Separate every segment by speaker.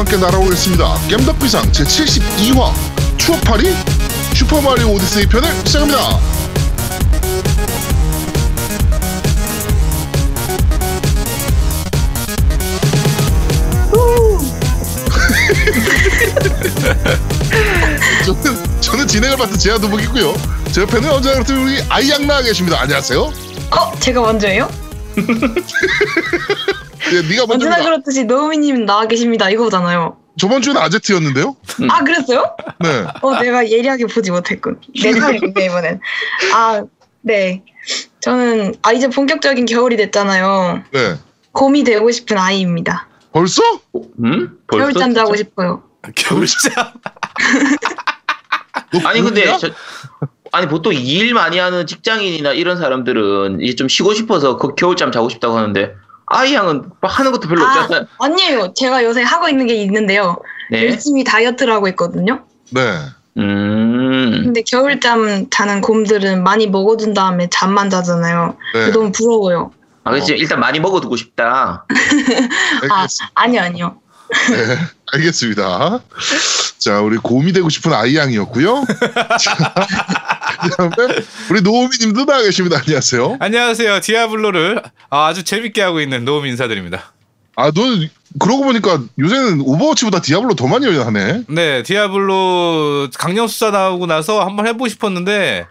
Speaker 1: 함께 날아오겠습니다. 겜덕비상 제72화 추억팔이 슈퍼마리오 오디세이 편을 시작합니다. 저는, 저는 진행을 맡은 제아도복이고요. 제 옆에는 언제나 그렇듯 우리 아이양 나와 계십니다. 안녕하세요.
Speaker 2: 어? 제가 먼저예요?
Speaker 1: 예, 네가 먼저
Speaker 2: 언제나 그렇듯이 노우미님 나와 계십니다. 이거잖아요.
Speaker 1: 저번 주는 아제트였는데요.
Speaker 2: 아 그랬어요?
Speaker 1: 네.
Speaker 2: 어 내가 예리하게 보지 못했군. 내 차례군요 이번엔. 아 네. 저는 아 이제 본격적인 겨울이 됐잖아요.
Speaker 1: 네.
Speaker 2: 곰이 되고 싶은 아이입니다.
Speaker 1: 벌써?
Speaker 3: 음? 벌써
Speaker 2: 겨울잠 자고? 싶어요.
Speaker 4: 겨울잠.
Speaker 1: 너
Speaker 3: 아니 근데? 저, 아니 보통 일 많이 하는 직장인이나 이런 사람들은 이제 좀 쉬고 싶어서 그 겨울잠 자고 싶다고 하는데 아이 양은 막 하는 것도 별로
Speaker 2: 아
Speaker 3: 없잖아요.
Speaker 2: 아니에요. 제가 요새 하고 있는 게 있는데요.
Speaker 3: 네.
Speaker 2: 열심히 다이어트를 하고 있거든요.
Speaker 1: 네.
Speaker 3: 음.
Speaker 2: 근데 겨울잠 자는 곰들은 많이 먹어준 다음에 잠만 자잖아요.
Speaker 1: 네.
Speaker 2: 너무 부러워요.
Speaker 3: 아 그렇지 일단 많이 먹어두고 싶다.
Speaker 2: 아. 아니요 아니요.
Speaker 1: 네, 알겠습니다. 자, 우리 곰이 되고 싶은 아이양이었고요. 자, 그다음에 우리 노움이 님도 나와 계십니다. 안녕하세요.
Speaker 4: 안녕하세요. 디아블로를 아주 재밌게 하고 있는 노움 인사드립니다.
Speaker 1: 아, 너 그러고 보니까 요새는 오버워치보다 디아블로 더 많이 하네.
Speaker 4: 네, 디아블로 강령술사 나오고 나서 한번 해보고 싶었는데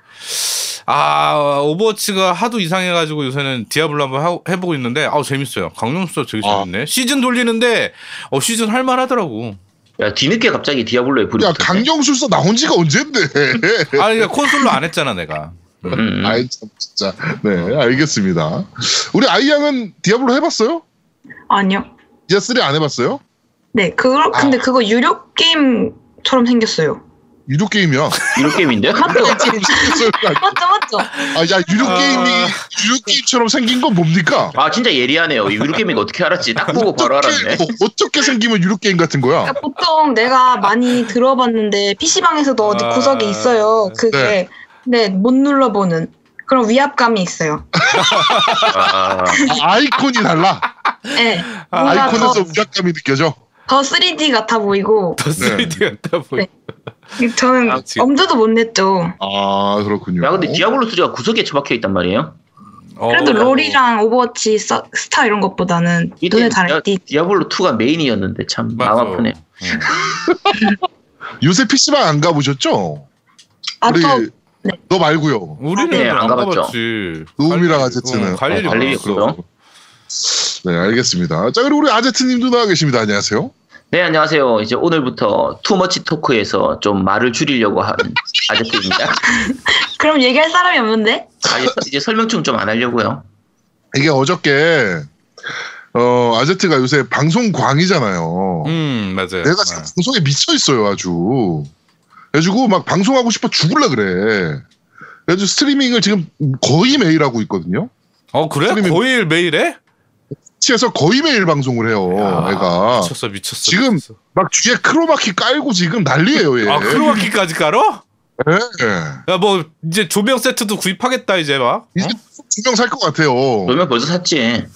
Speaker 4: 아 오버워치가 하도 이상해가지고 요새는 디아블로 한번 하- 해보고 있는데 아우 재밌어요. 강령술사 되게
Speaker 1: 아.
Speaker 4: 재밌네. 시즌 돌리는데 어 시즌 할만하더라고.
Speaker 3: 야 뒤늦게 갑자기 디아블로에 불이
Speaker 1: 야,
Speaker 3: 붙었네.
Speaker 1: 강령술사 나온 지가 언젠데.
Speaker 4: 아 그러니까 콘솔로 안 했잖아 내가.
Speaker 3: 음, 음.
Speaker 1: 아이, 참, 진짜. 네, 알겠습니다. 우리 아이양은 디아블로 해봤어요?
Speaker 2: 아니요.
Speaker 1: 디아 3 안 해봤어요?
Speaker 2: 네, 그거 근데
Speaker 1: 아.
Speaker 2: 그거 유료 게임처럼 생겼어요.
Speaker 1: 유료 게임이야.
Speaker 3: 이런 게임인데?
Speaker 2: 맞죠, 맞죠, 맞죠.
Speaker 1: 아, 야, 유료
Speaker 4: 아.
Speaker 1: 게임이, 유료 게임처럼 생긴 건 뭡니까?
Speaker 3: 아 진짜 예리하네요. 유료 게임인 거 어떻게 알았지? 딱 보고 바로 알았네.
Speaker 1: 뭐, 어떻게 생기면 유료 게임 같은 거야?
Speaker 2: 그러니까 보통 내가 많이 들어봤는데 PC방에서도 어디
Speaker 4: 아.
Speaker 2: 구석에 있어요. 그게 네, 못 눌러보는 그런 위압감이 있어요.
Speaker 3: 아,
Speaker 1: 아, 아이콘이 달라.
Speaker 2: 네, 뭔가 더,
Speaker 1: 아이콘에서 위압감이 느껴져.
Speaker 2: 더 3D 같아 보이고
Speaker 4: 더 3D 같다 보이.
Speaker 2: 네. 저는
Speaker 4: 아, 지금.
Speaker 2: 엄두도 못 냈죠.
Speaker 1: 아, 그렇군요.
Speaker 3: 야 근데 디아블로 3가 구석에 처박혀 있단 말이에요?
Speaker 2: 그래도
Speaker 4: 어,
Speaker 2: 롤이랑 오버워치 서- 스타 이런 것보다는 눈에 잘 띄.
Speaker 3: 디아블로 2가 메인이었는데 참
Speaker 4: 맞아.
Speaker 3: 마음 아프네.
Speaker 4: 음.
Speaker 1: 요새 PC방 안 가보셨죠?
Speaker 2: 아,
Speaker 1: 우리,
Speaker 2: 저 네.
Speaker 1: 너 말고요.
Speaker 4: 우리는
Speaker 3: 네,
Speaker 4: 안
Speaker 3: 안 가봤죠.
Speaker 4: 가봤지. 갈-
Speaker 1: 아제트는.
Speaker 4: 어, 갈 일이
Speaker 3: 어, 갈 일이
Speaker 4: 없어.
Speaker 1: 네, 알겠습니다. 자, 그리고 우리 아제트님도 나와 계십니다. 안녕하세요.
Speaker 3: 네 안녕하세요. 이제 오늘부터 투머치 토크에서 좀 말을 줄이려고 한 아저씨입니다.
Speaker 2: 그럼 얘기할 사람이 없는데?
Speaker 3: 아, 이제, 이제 설명충 좀 안 하려고요.
Speaker 1: 이게 어저께, 어, 아제트가 요새 방송 광이잖아요.
Speaker 4: 음 맞아요.
Speaker 1: 내가 지금
Speaker 4: 어.
Speaker 1: 방송에 미쳐 있어요, 아주. 그래가지고 막 방송하고 싶어 죽을라 그래. 그래가지고 스트리밍을 지금 거의 매일 하고 있거든요.
Speaker 4: 어 그래?
Speaker 1: 스트리밍-
Speaker 4: 거의 매일 해?
Speaker 1: 치에서 거의 매일 방송을 해요,
Speaker 4: 야,
Speaker 1: 애가.
Speaker 4: 미쳤어 미쳤어.
Speaker 1: 지금
Speaker 4: 미쳤어.
Speaker 1: 막 뒤에 크로마키 깔고 지금 난리예요, 얘.
Speaker 4: 아 크로마키까지 깔어?
Speaker 1: 예.
Speaker 4: 야뭐 이제 조명 세트도 구입하겠다 이제 막.
Speaker 1: 이제
Speaker 4: 어?
Speaker 1: 두명 살 것 같아요.
Speaker 3: 그러면 벌써 샀지.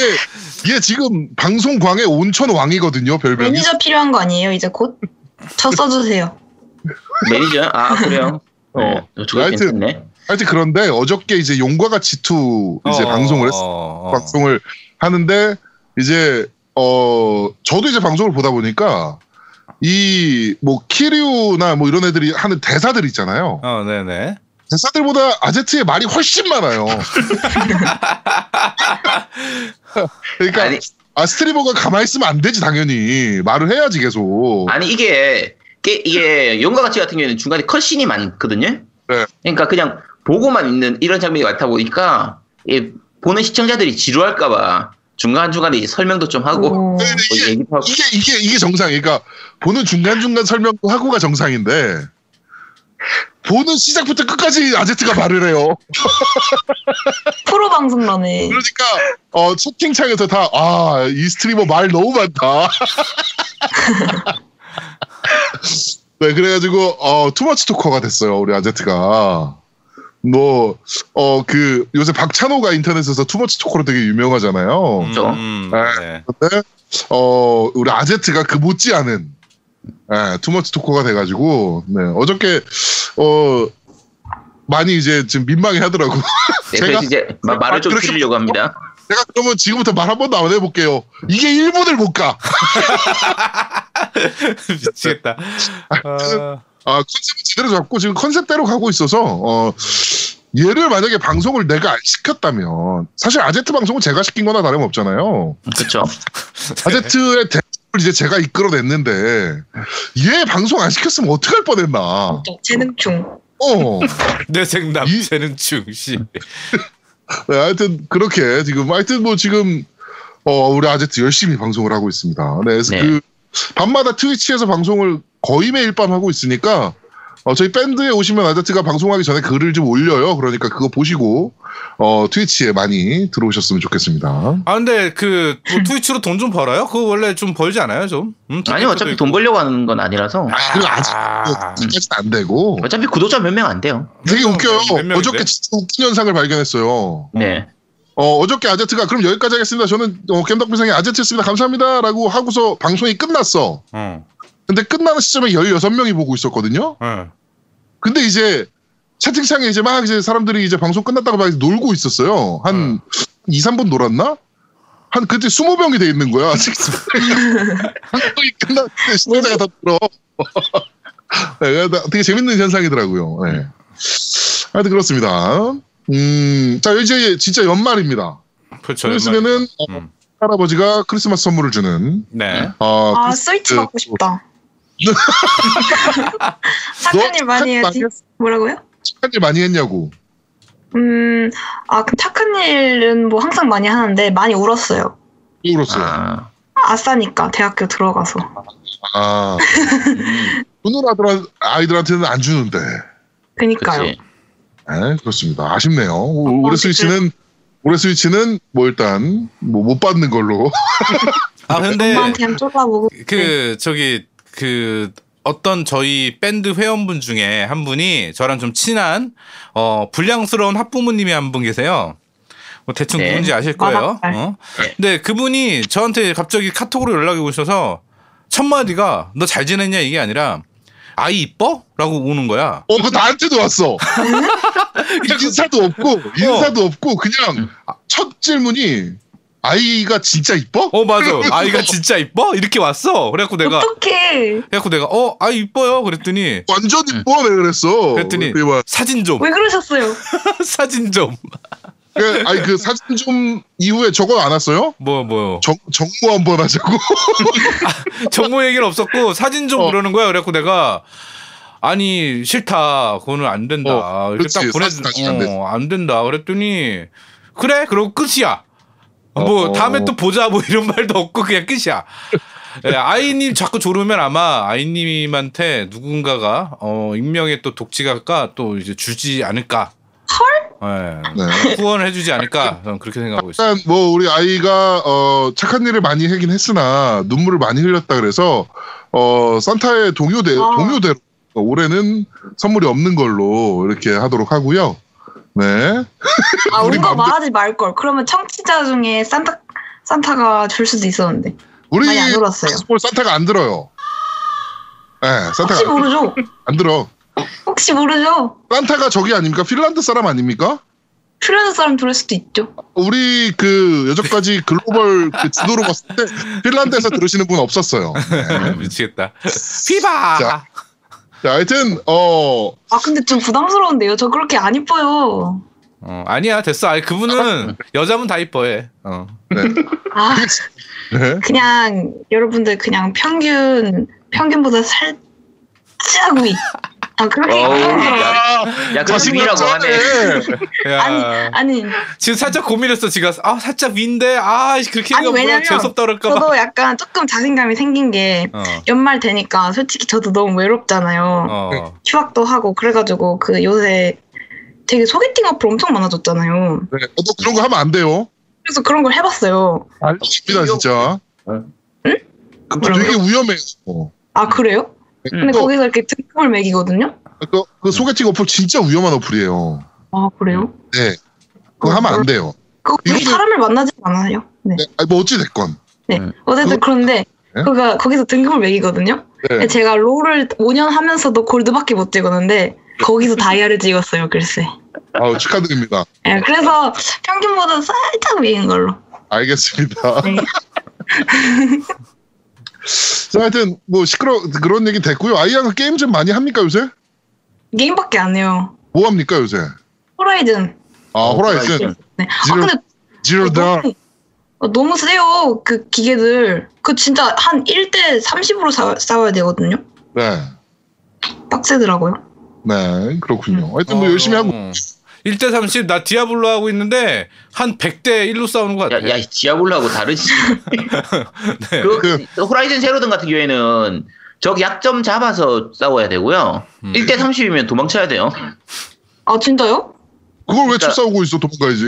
Speaker 1: 얘, 얘 지금 방송 광의 온천 왕이거든요, 별명이.
Speaker 2: 매니저 필요한 거 아니에요? 이제 곧? 저 써주세요.
Speaker 3: 매니저? 아 그래요?
Speaker 1: 어.
Speaker 3: 어, 저거
Speaker 1: 하여튼-
Speaker 3: 괜찮네.
Speaker 1: 하여튼 그런데 어저께 이제 용과 같이 2 이제
Speaker 4: 어,
Speaker 1: 방송을 했어.
Speaker 4: 어, 어.
Speaker 1: 방송을 하는데 이제 어 저도 이제 방송을 보다 보니까 이 뭐 키류나 뭐 이런 애들이 하는 대사들 있잖아요.
Speaker 4: 어 네네.
Speaker 1: 대사들보다 아제트의 말이 훨씬 많아요. 그러니까
Speaker 3: 아니,
Speaker 1: 아 스트리머가 가만히 있으면 안 되지 당연히 말을 해야지 계속.
Speaker 3: 아니 이게 게, 이게 용과 같이 같은 경우에는 중간에 컷신이 많거든요.
Speaker 1: 네.
Speaker 3: 그러니까 그냥 보고만 있는 이런 장면이 많다 보니까 이 보는 시청자들이 지루할까봐 중간 중간에 이제 설명도 좀 하고
Speaker 2: 오.
Speaker 1: 네,
Speaker 3: 뭐
Speaker 1: 이게
Speaker 3: 얘기도 하고.
Speaker 1: 이게 이게 이게 정상이니까 그러니까 보는 중간 중간 설명도 하고가 정상인데 보는 시작부터 끝까지 아제트가 말을 해요.
Speaker 2: 프로 방송러네.
Speaker 1: 그러니까 어 채팅창에서 다 아 이 스트리머 말 너무 많다. 네 그래가지고 어 too much talker가 됐어요 우리 아제트가. 뭐, 어, 그, 요새 박찬호가 인터넷에서 too much talk로 되게 유명하잖아요.
Speaker 3: 그렇죠.
Speaker 4: 음, 네.
Speaker 1: 근데, 어, 우리 아제트가 그 못지 않은, 예, 투머치 토크가 돼가지고, 네, 어저께, 어, 많이 이제 지금 민망해 하더라고.
Speaker 3: 네,
Speaker 1: 제가-
Speaker 3: 그래서 이제 마- 말을 좀 줄이려고 합니다.
Speaker 1: 제가 그러면 지금부터 말 한 번도 안 해볼게요. 이게 1분을 못 가.
Speaker 4: 미치겠다. 아,
Speaker 1: 아, 컨셉을 제대로 잡고 지금 컨셉대로 가고 있어서, 어, 얘를 만약에 방송을 내가 안 시켰다면, 사실 아제트 방송은 제가 시킨 거나 다름없잖아요.
Speaker 3: 그렇죠.
Speaker 1: 아제트의 대를 이제 제가 이끌어냈는데, 얘 방송 안 시켰으면 어떡할 뻔했나.
Speaker 2: 재능충.
Speaker 1: 어.
Speaker 4: 내 생남
Speaker 1: 이-
Speaker 4: 재능충 씨.
Speaker 1: 네, 하여튼, 그렇게 지금, 하여튼 뭐 지금, 어, 우리 아제트 열심히 방송을 하고 있습니다. 네, 그래서
Speaker 3: 네.
Speaker 1: 그, 밤마다 트위치에서 방송을 거의 매일 밤 하고 있으니까, 어, 저희 밴드에 오시면 아제트가 방송하기 전에 글을 좀 올려요. 그러니까 그거 보시고, 어, 트위치에 많이 들어오셨으면 좋겠습니다.
Speaker 4: 아 근데 그 뭐 트위치로 돈 좀 벌어요? 그거 원래 좀 벌지 않아요 좀? 음,
Speaker 3: 아니 어차피 돈 벌려고 하는 건 아니라서
Speaker 1: 아, 그리고 아직,
Speaker 4: 아.
Speaker 1: 아직까지는 안 되고.
Speaker 3: 어차피 구독자 몇 명 안 돼요.
Speaker 1: 되게 웃겨요. 어저께 진짜 웃긴 현상을 발견했어요.
Speaker 3: 네.
Speaker 1: 어, 어저께 아제트가 그럼 여기까지 하겠습니다. 저는 어, 겜덕비상의 아제트였습니다. 감사합니다. 라고 하고서 방송이 끝났어.
Speaker 4: 어.
Speaker 1: 근데 끝나는 시점에 16명이 보고 있었거든요.
Speaker 4: 어.
Speaker 1: 근데 이제 채팅창에 이제 막 이제 사람들이 이제 방송 끝났다고 막 놀고 있었어요. 한 2, 3분 놀았나? 한 그때 20명이 돼 있는 거야. 방송이 끝났는데 시청자가 다 들어. 네, 되게 재밌는 현상이더라고요. 네. 하여튼 그렇습니다. 음, 자, 이제 진짜 연말입니다.
Speaker 4: 그렇죠.
Speaker 1: 그랬으면은 어,
Speaker 4: 음.
Speaker 1: 할아버지가 크리스마스 선물을 주는
Speaker 4: 네.
Speaker 1: 어,
Speaker 2: 아,
Speaker 1: 크리스-
Speaker 2: 스위치
Speaker 1: 그-
Speaker 2: 받고 싶다. 착한 일 많이 해야지. 뭐라고요?
Speaker 1: 착한 일 많이 했냐고.
Speaker 2: 음, 아, 그 착한 일은 뭐 항상 많이 하는데 많이 울었어요.
Speaker 1: 울었어요.
Speaker 3: 아,
Speaker 2: 아싸니까 대학교 들어가서.
Speaker 1: 아,
Speaker 3: 음,
Speaker 1: 눈을 아들 아이들한테는 안 주는데.
Speaker 2: 그니까요.
Speaker 3: 그치.
Speaker 1: 네, 그렇습니다. 아쉽네요. 오- 올해
Speaker 2: 어,
Speaker 1: 스위치는 올해 스위치는 뭐 일단 뭐 못 받는 걸로.
Speaker 4: 아 근데. 그 저기 그 어떤 저희 밴드 회원분 중에 한 분이 저랑 좀 친한 어 불량스러운 학부모님이 한 분 계세요. 뭐 대충
Speaker 3: 네.
Speaker 4: 누군지 아실 거예요.
Speaker 2: 마닥발.
Speaker 4: 어?
Speaker 3: 네.
Speaker 4: 근데 그분이 저한테 갑자기 카톡으로 연락이 오셔서 첫 마디가 너 잘 지냈냐 이게 아니라 아이 이뻐? 라고 오는 거야.
Speaker 1: 어, 그거 나한테도 왔어. 인사도 없고 인사도 없고 그냥 첫 질문이 아이가 진짜 이뻐?
Speaker 4: 어 맞아. 아이가 진짜 이뻐? 이렇게 왔어. 그래갖고 내가
Speaker 2: 어떡해.
Speaker 4: 그래갖고 내가 어 아이 이뻐요. 그랬더니
Speaker 1: 완전 이뻐 내가 그랬어.
Speaker 4: 그랬더니 사진 좀
Speaker 2: 왜 그러셨어요?
Speaker 4: 사진 좀
Speaker 1: 그, 아니 그 사진 좀 이후에 저거 안 왔어요?
Speaker 4: 뭐 뭐요.
Speaker 1: 정, 정모 한번 하자고.
Speaker 4: 정보 얘기는 없었고 사진 좀
Speaker 1: 어.
Speaker 4: 그러는 거야. 그래갖고 내가 아니 싫다. 그거는 안 된다.
Speaker 1: 어,
Speaker 4: 이렇게. 딱 보내
Speaker 1: 사진 다시 안 돼.
Speaker 4: 어, 안 된다. 그랬더니 그래. 그러고 끝이야. 뭐
Speaker 1: 어.
Speaker 4: 다음에 또 보자 뭐 이런 말도 없고 그냥 끝이야. 예, 아이님 자꾸 조르면 아마 아이님한테 누군가가 어 익명의 또 독지가가 또 이제 주지 않을까. 헐.
Speaker 1: 네.
Speaker 4: 후원을 해주지 않을까. 저는 그렇게 생각하고 있어요.
Speaker 1: 일단 뭐 우리 아이가 어 착한 일을 많이 하긴 했으나 눈물을 많이 흘렸다 그래서 어 산타의 동요대
Speaker 2: 아.
Speaker 1: 동요대로 올해는 선물이 없는 걸로 이렇게 하도록 하고요. 네.
Speaker 2: 아,
Speaker 1: 우리
Speaker 2: 운 거
Speaker 1: 맘대-
Speaker 2: 말하지 말걸. 그러면 청취자 중에 산타, 산타가 줄 수도 있었는데.
Speaker 1: 우리
Speaker 2: 많이 안 울었어요.
Speaker 1: 설마 산타가 안 들어요. 네, 산타가
Speaker 2: 혹시 모르죠?
Speaker 1: 안 들어.
Speaker 2: 혹시 모르죠?
Speaker 1: 산타가 저기 아닙니까? 핀란드 사람 아닙니까?
Speaker 2: 필요한 사람 들을 수도 있죠.
Speaker 1: 우리 그 여태까지 글로벌 그 지도로 봤을 때 핀란드에서 들으시는 분 없었어요. 네.
Speaker 4: 미치겠다. 피바.
Speaker 1: 자. 자, 하여튼 어
Speaker 2: 아, 근데 좀 부담스러운데요? 저 그렇게 안 이뻐요.
Speaker 4: 어, 아니야 됐어. 아니 그분은 여자분 다 이뻐해. 어.
Speaker 1: 네.
Speaker 2: 아,
Speaker 1: 네.
Speaker 2: 그냥 여러분들 그냥 평균 평균보다 살짝 위. 아 그렇게
Speaker 3: 어우,
Speaker 2: 부담스러워.
Speaker 3: 야, 야, 그거 위라고 하네.
Speaker 4: 야,
Speaker 2: 아니 아니
Speaker 4: 지금 살짝 고민했어. 지금 아 살짝 위인데 아 그렇게
Speaker 2: 아니, 왜냐면
Speaker 4: 재수없다 그럴까 봐.
Speaker 2: 저도 약간 조금 자신감이 생긴 게
Speaker 4: 어,
Speaker 2: 연말 되니까 솔직히 저도 너무 외롭잖아요.
Speaker 4: 어.
Speaker 2: 휴학도 하고 그래가지고 그 요새 되게 소개팅 어플 엄청 많아졌잖아요.
Speaker 1: 네. 어, 너 그런 거 하면 안 돼요.
Speaker 2: 그래서 그런 걸 해봤어요.
Speaker 1: 아닙니다 진짜.
Speaker 2: 응?
Speaker 1: 그거 되게 위험해요. 어.
Speaker 2: 아 그래요? 근데
Speaker 1: 또-
Speaker 2: 거기서 이렇게 등급을 매기거든요.
Speaker 1: 그, 그 소개팅 어플 진짜 위험한 어플이에요.
Speaker 2: 아 그래요?
Speaker 1: 네. 그거 하면 안 돼요.
Speaker 2: 그 우리
Speaker 1: 이거는-
Speaker 2: 사람을 만나지 않아요. 네.
Speaker 1: 네. 아니, 뭐 어찌 됐건.
Speaker 2: 네.
Speaker 3: 음.
Speaker 2: 어쨌든
Speaker 1: 그거-
Speaker 2: 그런데
Speaker 1: 네?
Speaker 2: 그가 거기서 등급을 매기거든요.
Speaker 1: 네.
Speaker 2: 제가 롤을 5년 하면서도 골드밖에 못 찍었는데 거기서 다이아를 찍었어요. 글쎄.
Speaker 1: 아우 축하드립니다.
Speaker 2: 예, 그래서 평균보다 살짝 위인 걸로.
Speaker 1: 알겠습니다.
Speaker 2: 네.
Speaker 1: 자, 하여튼 뭐 시끄러 그런 얘기 됐고요. 아이양은 게임 좀 많이 합니까 요새?
Speaker 2: 게임밖에 안 해요.
Speaker 1: 뭐 합니까 요새?
Speaker 2: 호라이즌.
Speaker 1: 아 호라이즌,
Speaker 2: 네. 아
Speaker 1: 지금-
Speaker 2: 근데
Speaker 1: 지로 다.
Speaker 2: 너무, 어, 너무 세요. 그 기계들. 그 진짜 한 1대 30으로 사, 싸워야 되거든요.
Speaker 1: 네,
Speaker 2: 빡세더라고요.
Speaker 1: 네 그렇군요.
Speaker 2: 음.
Speaker 1: 하여튼 뭐 열심히 하고.
Speaker 4: 1대 30, 나 디아블로 하고 있는데 한 100대 1로 싸우는 것 같아.
Speaker 3: 야, 야 디아블로하고 다르지.
Speaker 4: 네.
Speaker 3: 그, 호라이즌 제로든 같은 경우에는 적 약점 잡아서 싸워야 되고요.
Speaker 4: 음.
Speaker 3: 1대 30이면 도망쳐야 돼요.
Speaker 2: 아 진짜요?
Speaker 1: 그걸 왜
Speaker 3: 그러니까-
Speaker 1: 쳐싸우고 있어 도망가야지.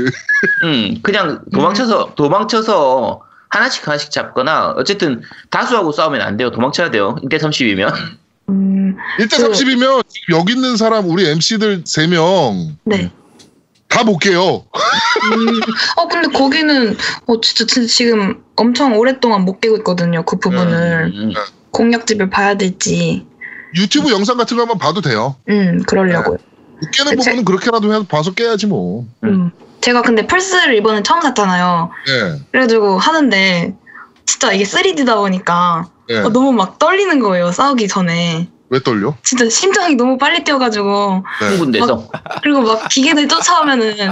Speaker 3: 음, 그냥 도망쳐서 도망쳐서 하나씩 하나씩 잡거나 어쨌든 다수하고 싸우면 안 돼요. 도망쳐야 돼요. 1대 30이면.
Speaker 2: 음,
Speaker 1: 1대
Speaker 2: 그-
Speaker 1: 30이면 여기 있는 사람 우리 MC들 3명
Speaker 2: 네.
Speaker 1: 다 못 깨요.
Speaker 2: 음, 어 근데 거기는 어 진짜, 진짜 지금 엄청 오랫동안 못 깨고 있거든요. 그 부분을
Speaker 3: 음,
Speaker 2: 공략집을 봐야 될지.
Speaker 1: 유튜브 영상 같은 거 한번 봐도 돼요.
Speaker 2: 음 그러려고요.
Speaker 1: 못 깨는
Speaker 2: 제-
Speaker 1: 부분은 그렇게라도 해서 봐서 깨야지 뭐.
Speaker 2: 음. 제가 근데 플스를 이번에 처음 샀잖아요.
Speaker 1: 네,
Speaker 2: 그래가지고 하는데 진짜 이게 3D다 보니까
Speaker 1: 네.
Speaker 2: 어, 너무 막 떨리는 거예요. 싸우기 전에.
Speaker 1: 왜 떨려?
Speaker 2: 진짜 심장이 너무 빨리 뛰어가지고
Speaker 1: 네,
Speaker 3: 흥분돼서.
Speaker 2: 그리고 막 기계들 쫓아오면은
Speaker 1: 네.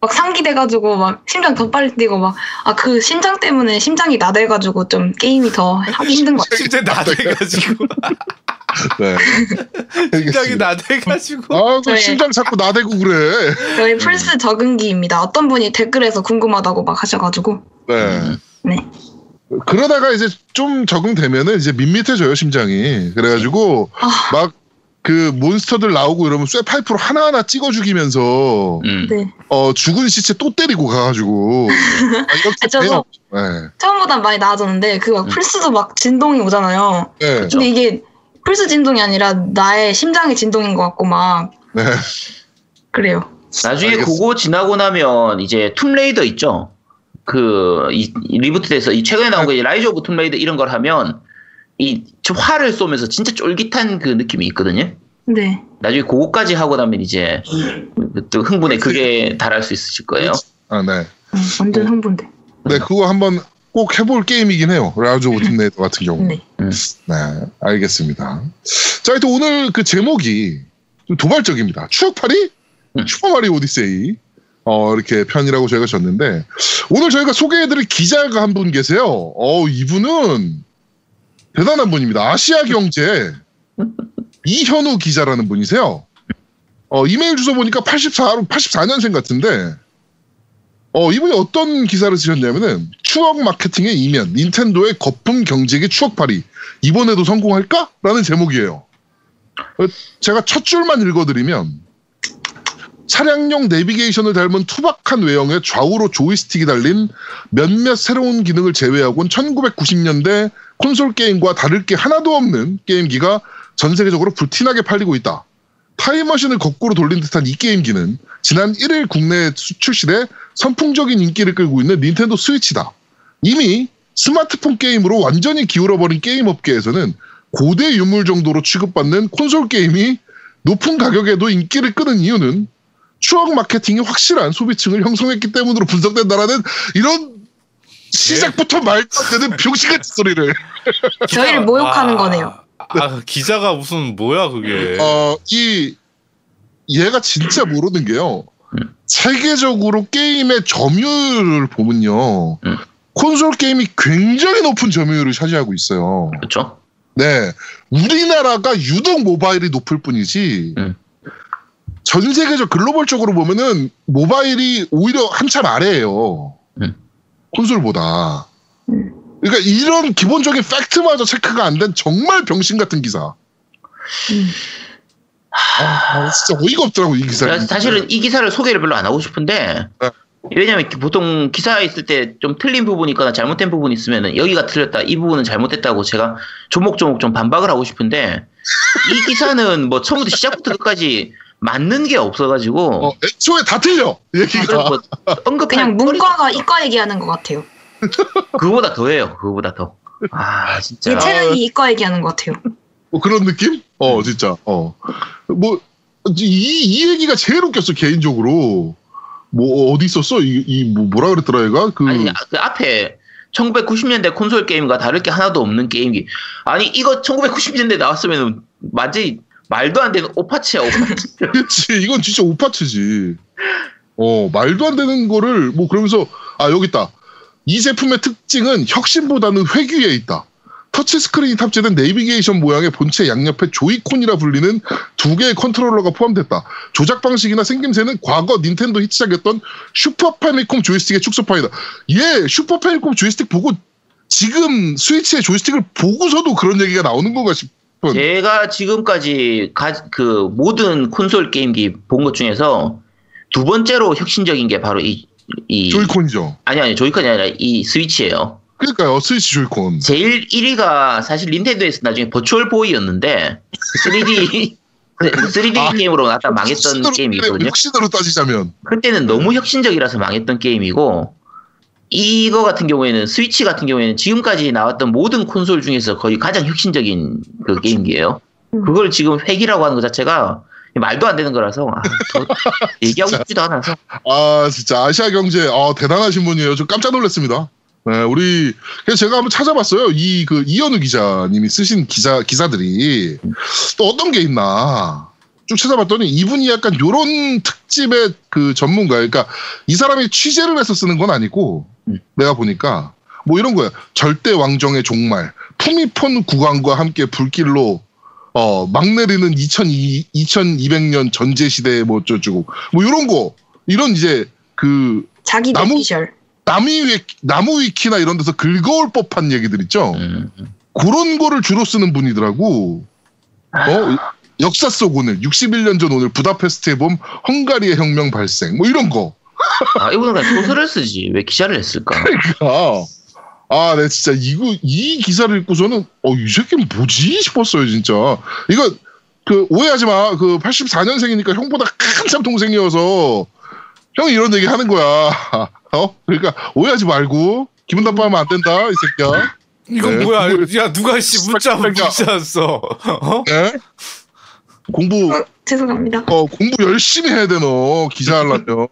Speaker 2: 막 상기돼가지고 막 심장 더 빨리 뛰고 막 아 그 심장 때문에 심장이 나대가지고 좀 게임이 더 하기 힘든 것 같아요.
Speaker 4: 진짜 나대가지고
Speaker 1: 네.
Speaker 4: 심장이. 나대가지고
Speaker 1: 아, 그
Speaker 2: 네.
Speaker 1: 심장 자꾸 나대고 그래.
Speaker 2: 저희 플스 적응기입니다. 어떤 분이 댓글에서 궁금하다고 막 하셔가지고
Speaker 1: 네.
Speaker 2: 네.
Speaker 1: 그러다가 이제 좀 적응되면은 이제 밋밋해져요 심장이. 그래가지고
Speaker 2: 아.
Speaker 1: 막그 몬스터들 나오고 이러면 쇠 파이프로 하나하나 찍어 죽이면서
Speaker 3: 음.
Speaker 2: 네.
Speaker 1: 어 죽은 시체 또 때리고 가가지고 아, 이렇게
Speaker 2: 저도-.
Speaker 1: 네.
Speaker 2: 처음보다 많이 나아졌는데 그막
Speaker 3: 음.
Speaker 2: 플스도 막 진동이 오잖아요.
Speaker 1: 네.
Speaker 2: 근데 이게 플스 진동이 아니라 나의 심장의 진동인 것 같고 막
Speaker 1: 네.
Speaker 2: 그래요.
Speaker 3: 나중에
Speaker 1: 알겠습니다.
Speaker 3: 그거 지나고 나면 이제 Tomb Raider 있죠. 그 이, 이 reboot돼서 이 최근에 나온 거 이제 Rise of Tomb Raider 이런 걸 하면 이제 활을 쏘면서 진짜 쫄깃한 그 느낌이 있거든요.
Speaker 2: 네.
Speaker 3: 나중에 그거까지 하고 나면 이제 또 흥분의 극에 달할 수 있으실 거예요.
Speaker 1: 아, 네.
Speaker 2: 음, 완전 흥분돼.
Speaker 1: 네, 그거 한번 꼭 해볼 게임이긴 해요. Rise of Tomb Raider 같은 경우.
Speaker 2: 네.
Speaker 1: 네, 알겠습니다. 자, 하여튼 오늘 그 제목이 좀 도발적입니다. 추억팔이?
Speaker 3: 음.
Speaker 1: 슈퍼마리오 오디세이. 어, 이렇게 편이라고 저희가 줬는데, 오늘 저희가 소개해드릴 기자가 한 분 계세요. 어, 이분은 대단한 분입니다. 아시아 경제 이현우 기자라는 분이세요. 어, 이메일 주소 보니까 84, 84년생 같은데, 어, 이분이 어떤 기사를 쓰셨냐면은, 추억 마케팅의 이면, 닌텐도의 거품 경쟁의 추억팔이, 이번에도 성공할까? 라는 제목이에요. 어, 제가 첫 줄만 읽어드리면, 차량용 내비게이션을 닮은 투박한 외형의 좌우로 조이스틱이 달린 몇몇 새로운 기능을 제외하고는 1990년대 콘솔 게임과 다를 게 하나도 없는 게임기가 전 세계적으로 불티나게 팔리고 있다. 타임머신을 거꾸로 돌린 듯한 이 게임기는 지난 1일 국내에 수- 출시돼 선풍적인 인기를 끌고 있는 닌텐도 스위치다. 이미 스마트폰 게임으로 완전히 기울어버린 게임 업계에서는 고대 유물 정도로 취급받는 콘솔 게임이 높은 가격에도 인기를 끄는 이유는 추억 마케팅이 확실한 소비층을 형성했기 때문으로 분석된다라는 이런 시작부터 말도 안 되는 병신 같은 소리를
Speaker 2: 저희를 모욕하는 거네요.
Speaker 4: 아, 기자가 무슨 뭐야 그게?
Speaker 1: 어, 이, 얘가 진짜 모르는 게요.
Speaker 3: 음.
Speaker 1: 세계적으로 게임의 점유율을 보면요.
Speaker 3: 음.
Speaker 1: 콘솔 게임이 굉장히 높은 점유율을 차지하고 있어요.
Speaker 3: 그렇죠?
Speaker 1: 네. 우리나라가 유독 모바일이 높을 뿐이지,
Speaker 3: 음.
Speaker 1: 전 세계적 글로벌적으로 보면은 모바일이 오히려 한참 아래에요.
Speaker 3: 음.
Speaker 1: 콘솔보다.
Speaker 2: 음.
Speaker 1: 그러니까 이런 기본적인 팩트마저 체크가 안 된 정말 병신 같은 기사.
Speaker 2: 음.
Speaker 1: 아, 진짜 어이가 없더라고 이 기사.
Speaker 3: 사- 사실은 이 기사를 소개를 별로 안 하고 싶은데
Speaker 1: 네.
Speaker 3: 왜냐면 보통 기사에 있을 때 좀 틀린 부분이 있거나 잘못된 부분이 있으면 여기가 틀렸다 이 부분은 잘못됐다고 제가 조목조목 좀 반박을 하고 싶은데 이 기사는 뭐 처음부터 시작부터 끝까지 맞는 게 없어가지고
Speaker 1: 어, 애초에 다 틀려 얘기가.
Speaker 3: 뭐
Speaker 2: 그냥 문과가 이과 얘기하는 것 같아요.
Speaker 3: 그거보다 더해요. 그거보다 더. 아 진짜.
Speaker 2: 예체능이 이과 얘기하는 것 같아요.
Speaker 1: 뭐 그런 느낌? 어 진짜. 어. 뭐 이, 이 얘기가 제일 웃겼어 개인적으로. 뭐 어디 있었어? 이, 이 뭐, 뭐라 그랬더라 얘가 그
Speaker 3: 아니 그 앞에 1990년대 콘솔 게임과 다를 게 하나도 없는 게임기. 아니 이거 1990년대 나왔으면 완전히 말도 안 되는 오파치야 오파치.
Speaker 1: 그렇지 이건 진짜 오파츠지. 어 말도 안 되는 거를 뭐 그러면서 아 여기 있다. 이 제품의 특징은 혁신보다는 회귀에 있다. 터치스크린이 탑재된 내비게이션 모양의 본체 양옆에 조이콘이라 불리는 두 개의 컨트롤러가 포함됐다. 조작 방식이나 생김새는 과거 닌텐도 히트작이었던 슈퍼 패미콤 조이스틱의 축소판이다. 얘 슈퍼 패미콤 조이스틱 보고 지금 스위치의 조이스틱을 보고서도 그런 얘기가 나오는 건가 싶 은.
Speaker 3: 제가 지금까지 가, 그 모든 콘솔 게임기 본 것 중에서 두 번째로 혁신적인 게 바로 이, 이
Speaker 1: 조이콘이죠.
Speaker 3: 아니 아니 조이콘이 아니라 이 스위치예요.
Speaker 1: 그러니까요, 스위치 조이콘.
Speaker 3: 제일 1위가 사실 닌텐도에서 나중에 버추얼 보이였는데 3D 3D
Speaker 1: 아,
Speaker 3: 게임으로 나왔다 망했던
Speaker 1: 혁신으로-
Speaker 3: 게임이거든요.
Speaker 1: 혁신으로 따지자면.
Speaker 3: 그때는 너무 혁신적이라서 망했던 게임이고 이거 같은 경우에는 스위치 같은 경우에는 지금까지 나왔던 모든 콘솔 중에서 거의 가장 혁신적인 그 게임기예요.
Speaker 2: 음.
Speaker 3: 그걸 지금 획이라고 하는 것 자체가 말도 안 되는 거라서 아, 더 얘기하고 싶지도 않아서
Speaker 1: 아, 진짜 아시아 경제, 아, 대단하신 분이에요. 저 깜짝 놀랐습니다. 네, 우리, 그래서 제가 한번 찾아봤어요. 이, 그, 이현우 기자님이 쓰신 기사, 기사들이 또 어떤 게 있나. 쭉 찾아봤더니 이분이 약간 요런 특집의 그 전문가, 그러니까 이 사람이 취재를 해서 쓰는 건 아니고
Speaker 3: 음.
Speaker 1: 내가 보니까 뭐 이런 거야. 절대 왕정의 종말, 푸미폰 국왕과 함께 불길로 어, 막 내리는 2002, 2200년 전제 시대의 뭐 어쩌고, 뭐 이런 거, 이런 이제 그
Speaker 2: 자기
Speaker 1: 나무-. 나무 위, 나무 위키나 이런 데서 긁어올 법한 얘기들 있죠?
Speaker 3: 음.
Speaker 1: 그런 거를 주로 쓰는 분이더라고. 어? 역사 속 오늘, 61년 전 오늘 부다페스트에 봄 헝가리의 혁명 발생, 뭐 이런 거.
Speaker 3: 아, 이분은 그냥 소설을 쓰지 왜 기사를 했을까?
Speaker 1: 아, 아, 네, 진짜 이거 이 기사를 읽고서는 어, 이 새끼는 뭐지 싶었어요, 진짜. 이거 그 오해하지 마. 그 84년생이니까 형보다 한참 동생이어서 형이 이런 얘기 하는 거야. 어? 그러니까 오해하지 말고 기분 나빠하면 안 된다, 이 새끼야.
Speaker 4: 이거
Speaker 1: 네,
Speaker 4: 뭐야? 야 누가 씨 문자
Speaker 1: 그러니까-
Speaker 4: 문자 왔어? 어?
Speaker 1: 예? 공부
Speaker 2: 어, 죄송합니다.
Speaker 1: 어 공부 열심히 해야 돼너 기자 하려면.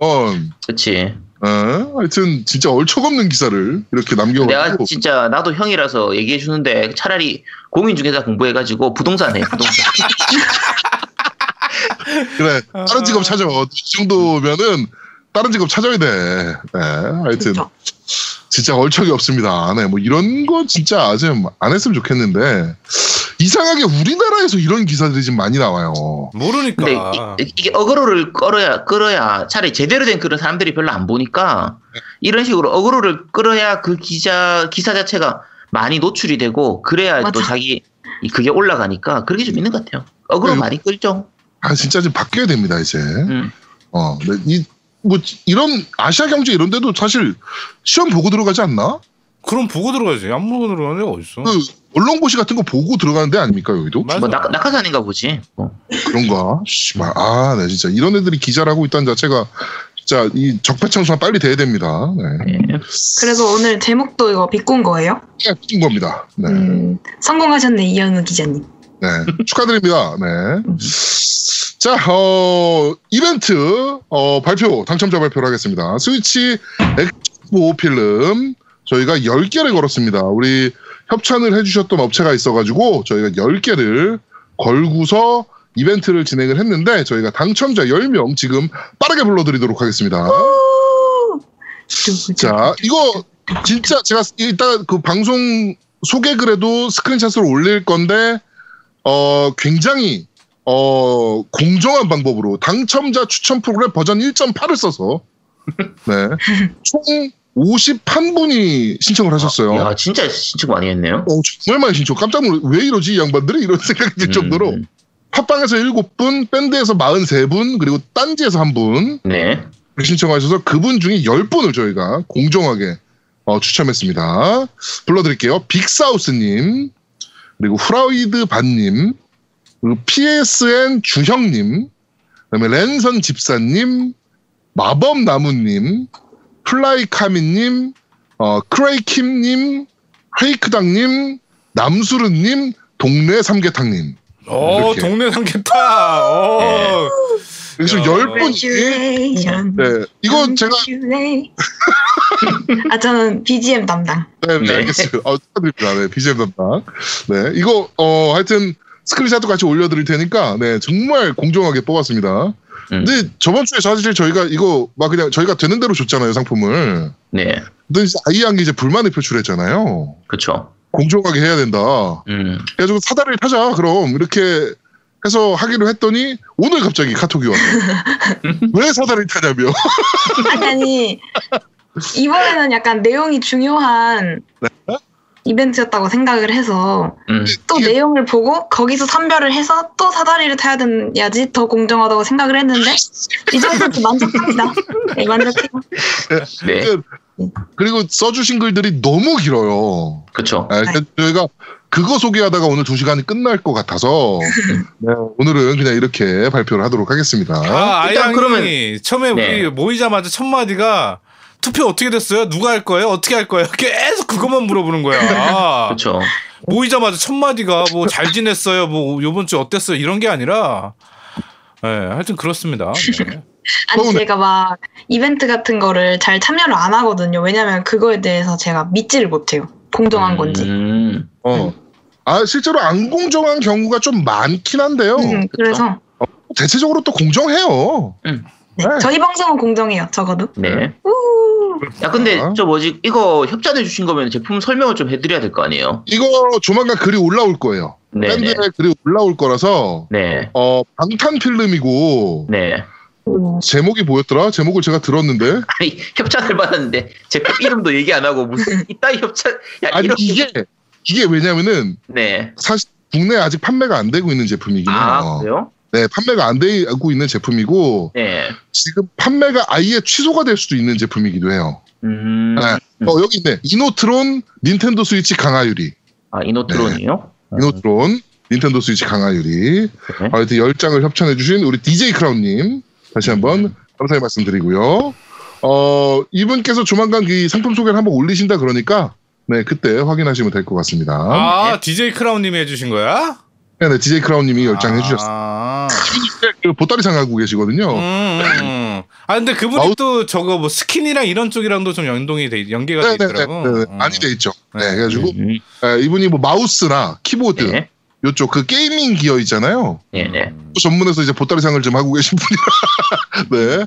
Speaker 3: 그렇지.
Speaker 1: 어? 하여튼 진짜 얼척없는 기사를 이렇게
Speaker 3: 내가
Speaker 1: 남겨가지고
Speaker 3: 진짜 나도 형이라서 얘기해 주는데 차라리 공인 중개사 공부해가지고 부동산 해 부동산.
Speaker 1: 그래 다른 직업 찾아. 이 정도면은 다른 직업 찾아야 돼. 네, 하여튼
Speaker 2: 진짜.
Speaker 1: 진짜 얼척이 없습니다. 네, 뭐 이런 거 진짜 좀안 했으면 좋겠는데 이상하게 우리나라에서 이런 기사들이 지금 많이 나와요.
Speaker 4: 모르니까.
Speaker 3: 근데 이, 게 어그로를 끌어야 끌어야 차라리 제대로 된 그런 사람들이 별로 안 보니까 이런 식으로 어그로를 끌어야 그 기자 기사 자체가 많이 노출이 되고 그래야 또
Speaker 2: 맞아.
Speaker 3: 자기 이- 그게 올라가니까 그렇게 좀 있는 것 같아요. 어그로
Speaker 1: 네.
Speaker 3: 많이 끌죠.
Speaker 1: 아 진짜 좀 바뀌어야 됩니다 이제.
Speaker 3: 음.
Speaker 1: 어, 네, 이, 뭐, 이런, 아시아 경제 이런 데도 사실 시험 보고 들어가지 않나?
Speaker 4: 그럼 보고 들어가지. 안 보고 들어가는 데가 어딨어?
Speaker 1: 그, 언론고시 같은 거 보고 들어가는 데 아닙니까, 여기도?
Speaker 4: 맞아.
Speaker 3: 뭐 낙, 낙하산인가 보지. 뭐.
Speaker 1: 그런가? 씨발, 아, 네, 진짜. 이런 애들이 기자를 하고 있다는 자체가, 진짜, 이 적폐청산 빨리 돼야 됩니다. 네.
Speaker 3: 예.
Speaker 2: 그래서 오늘 제목도 이거 비꼰 거예요?
Speaker 1: 그냥 낀 겁니다. 네.
Speaker 2: 음, 성공하셨네 이현우 기자님.
Speaker 1: 네. 축하드립니다. 네. 자, 어, 이벤트, 어, 발표, 당첨자 발표를 하겠습니다. 스위치 엑스보 필름, 저희가 10개를 걸었습니다. 우리 협찬을 해주셨던 업체가 있어가지고, 저희가 10개를 걸고서 이벤트를 진행을 했는데, 저희가 당첨자 10명 지금 빠르게 불러드리도록 하겠습니다. 자, 이거 진짜 제가 이따 그 방송 소개글에도 스크린샷으로 올릴 건데, 어, 굉장히, 어, 공정한 방법으로 당첨자 추천 프로그램 버전 1.8을 써서, 네. 총 51분이 신청을 하셨어요.
Speaker 3: 야 진짜 신청 많이 했네요.
Speaker 1: 어, 정말 많이 신청. 깜짝 놀라. 왜 이러지, 이 양반들이? 이런 생각이 들
Speaker 3: 음.
Speaker 1: 정도로. 팟빵에서 7분, 밴드에서 43분, 그리고 딴지에서 1분,
Speaker 3: 네.
Speaker 1: 신청하셔서 그분 중에 10분을 저희가 공정하게 어, 추첨했습니다. 불러드릴게요. 빅사우스님, 그리고 후라이드 반님, 그리고 PSN 주형님, 그다음에 랜선 집사님, 마법 나무님, 플라이 카미님, 어, 크레이킴님, 페이크당님, 남수르님, 동네 삼계탕님.
Speaker 4: 오
Speaker 1: 이렇게.
Speaker 4: 동네 삼계탕. 오.
Speaker 1: 그래서
Speaker 4: 야.
Speaker 1: 열 분이
Speaker 2: Congratulations.
Speaker 1: 네, 이거 제가
Speaker 2: Congratulations. 아 저는 BGM 담당.
Speaker 1: 네, 네,
Speaker 3: 네.
Speaker 1: 알겠어요. 어, 축하드립니다. 네, BGM 담당. 네, 이거 어 하여튼 스크린샷도 같이 올려드릴 테니까 네 정말 공정하게 뽑았습니다.
Speaker 3: 음.
Speaker 1: 근데 저번 주에 사실 저희가 이거 막 그냥 저희가 되는 대로 줬잖아요 상품을.
Speaker 3: 네,
Speaker 1: 근데 이제 아이양이 이제 불만을 표출했잖아요.
Speaker 3: 그렇죠.
Speaker 1: 공정하게 해야 된다.
Speaker 3: 음,
Speaker 1: 그래가지고 사다리를 타자 그럼 이렇게 해서 하기로 했더니 오늘 갑자기 카톡이 왔어요. 왜 사다리를 타냐며.
Speaker 2: 아니 아니 이번에는 약간 내용이 중요한 이벤트였다고 생각을 해서
Speaker 3: 음,
Speaker 2: 또 내용을 보고 거기서 선별을 해서 또 사다리를 타야 되야지 더 공정하다고 생각을 했는데 이 정도면 만족합니다. 네 만족해요.
Speaker 3: 네,
Speaker 1: 그리고 써주신 글들이 너무 길어요.
Speaker 3: 그렇죠.
Speaker 1: 아, 그러니까 저희가 그거 소개하다가 오늘 두 시간이 끝날 것 같아서 네, 오늘은 그냥 이렇게 발표를 하도록 하겠습니다.
Speaker 4: 아
Speaker 3: 일단
Speaker 4: 아이양이
Speaker 3: 그러면-
Speaker 4: 처음에
Speaker 3: 네.
Speaker 4: 우리 모이자마자 첫 마디가 투표 어떻게 됐어요? 누가 할 거예요? 어떻게 할 거예요? 계속 그것만 물어보는 거야.
Speaker 3: 그렇죠.
Speaker 4: 모이자마자 첫 마디가 뭐 잘 지냈어요? 뭐 요번 주 어땠어요? 이런 게 아니라 예, 하여튼 그렇습니다. 네.
Speaker 2: 아니
Speaker 1: 서운해.
Speaker 2: 제가 막 이벤트 같은 거를 잘 참여를 안 하거든요. 왜냐면 그거에 대해서 제가 믿지를 못해요. 공정한 건지.
Speaker 3: 음,
Speaker 1: 어. 아 실제로 안 공정한 경우가 좀 많긴 한데요.
Speaker 2: 음, 그래서
Speaker 1: 대체적으로 또 공정해요.
Speaker 2: 네,
Speaker 1: 네.
Speaker 2: 저희 방송은 공정해요. 적어도.
Speaker 3: 네.
Speaker 2: 우!
Speaker 3: 야, 근데
Speaker 1: 아.
Speaker 3: 저 뭐지? 이거 협찬해 주신 거면 제품 설명을 좀 해드려야 될 거 아니에요?
Speaker 1: 이거 조만간 글이 올라올 거예요.
Speaker 3: 네, 네,
Speaker 1: 밴드에 글이 올라올 거라서
Speaker 3: 네,
Speaker 1: 어 방탄 필름이고
Speaker 3: 네.
Speaker 2: 우.
Speaker 1: 제목이 뭐였더라? 제목을 제가 들었는데
Speaker 3: 아니 협찬을 받았는데 제품 이름도 얘기 안 하고 무슨 이따위 협찬? 야,
Speaker 1: 아니 이게 이게 왜냐면은
Speaker 3: 네.
Speaker 1: 사실 국내 에 아직 판매가 안 되고 있는 제품이긴 해요.
Speaker 3: 아 그래요?
Speaker 1: 네, 판매가 안 되고 있는 제품이고
Speaker 3: 네.
Speaker 1: 지금 판매가 아예 취소가 될 수도 있는 제품이기도 해요.
Speaker 3: 음.
Speaker 1: 네.
Speaker 3: 음.
Speaker 1: 어, 여기 있네. 이노트론 닌텐도 스위치 강화유리.
Speaker 3: 아 이노트론이요?
Speaker 1: 이노트론 닌텐도 스위치 강화유리.
Speaker 3: 네.
Speaker 1: 하여튼 10장을 협찬해 주신 우리 DJ 크라운님 다시 한번 감사의 말씀드리고요. 어, 이분께서 조만간 이 상품 소개를 한번 올리신다 그러니까 네, 그때 확인하시면 될 것 같습니다.
Speaker 4: 아 DJ 크라운님이 해주신 거야?
Speaker 1: 네, 네, DJ 크라운님이 10장
Speaker 4: 아.
Speaker 1: 해주셨어요.
Speaker 4: 아,
Speaker 1: 그 보따리상 하고 계시거든요.
Speaker 4: 음, 음. 아 근데 그분이
Speaker 1: 마우-
Speaker 4: 또 저거 뭐 스킨이랑 이런 쪽이랑도 좀 연동이 돼 연계가 돼
Speaker 1: 네네네.
Speaker 4: 있더라고.
Speaker 1: 네,
Speaker 4: 음.
Speaker 1: 많이 돼 있죠. 네,
Speaker 4: 네.
Speaker 1: 그래가지고
Speaker 3: 음.
Speaker 1: 에, 이분이 뭐 마우스나 키보드
Speaker 3: 네.
Speaker 1: 요쪽 그 gaming gear 있잖아요.
Speaker 3: 네. 네.
Speaker 1: 그 전문에서 이제 보따리상을 좀 하고 계신 분이라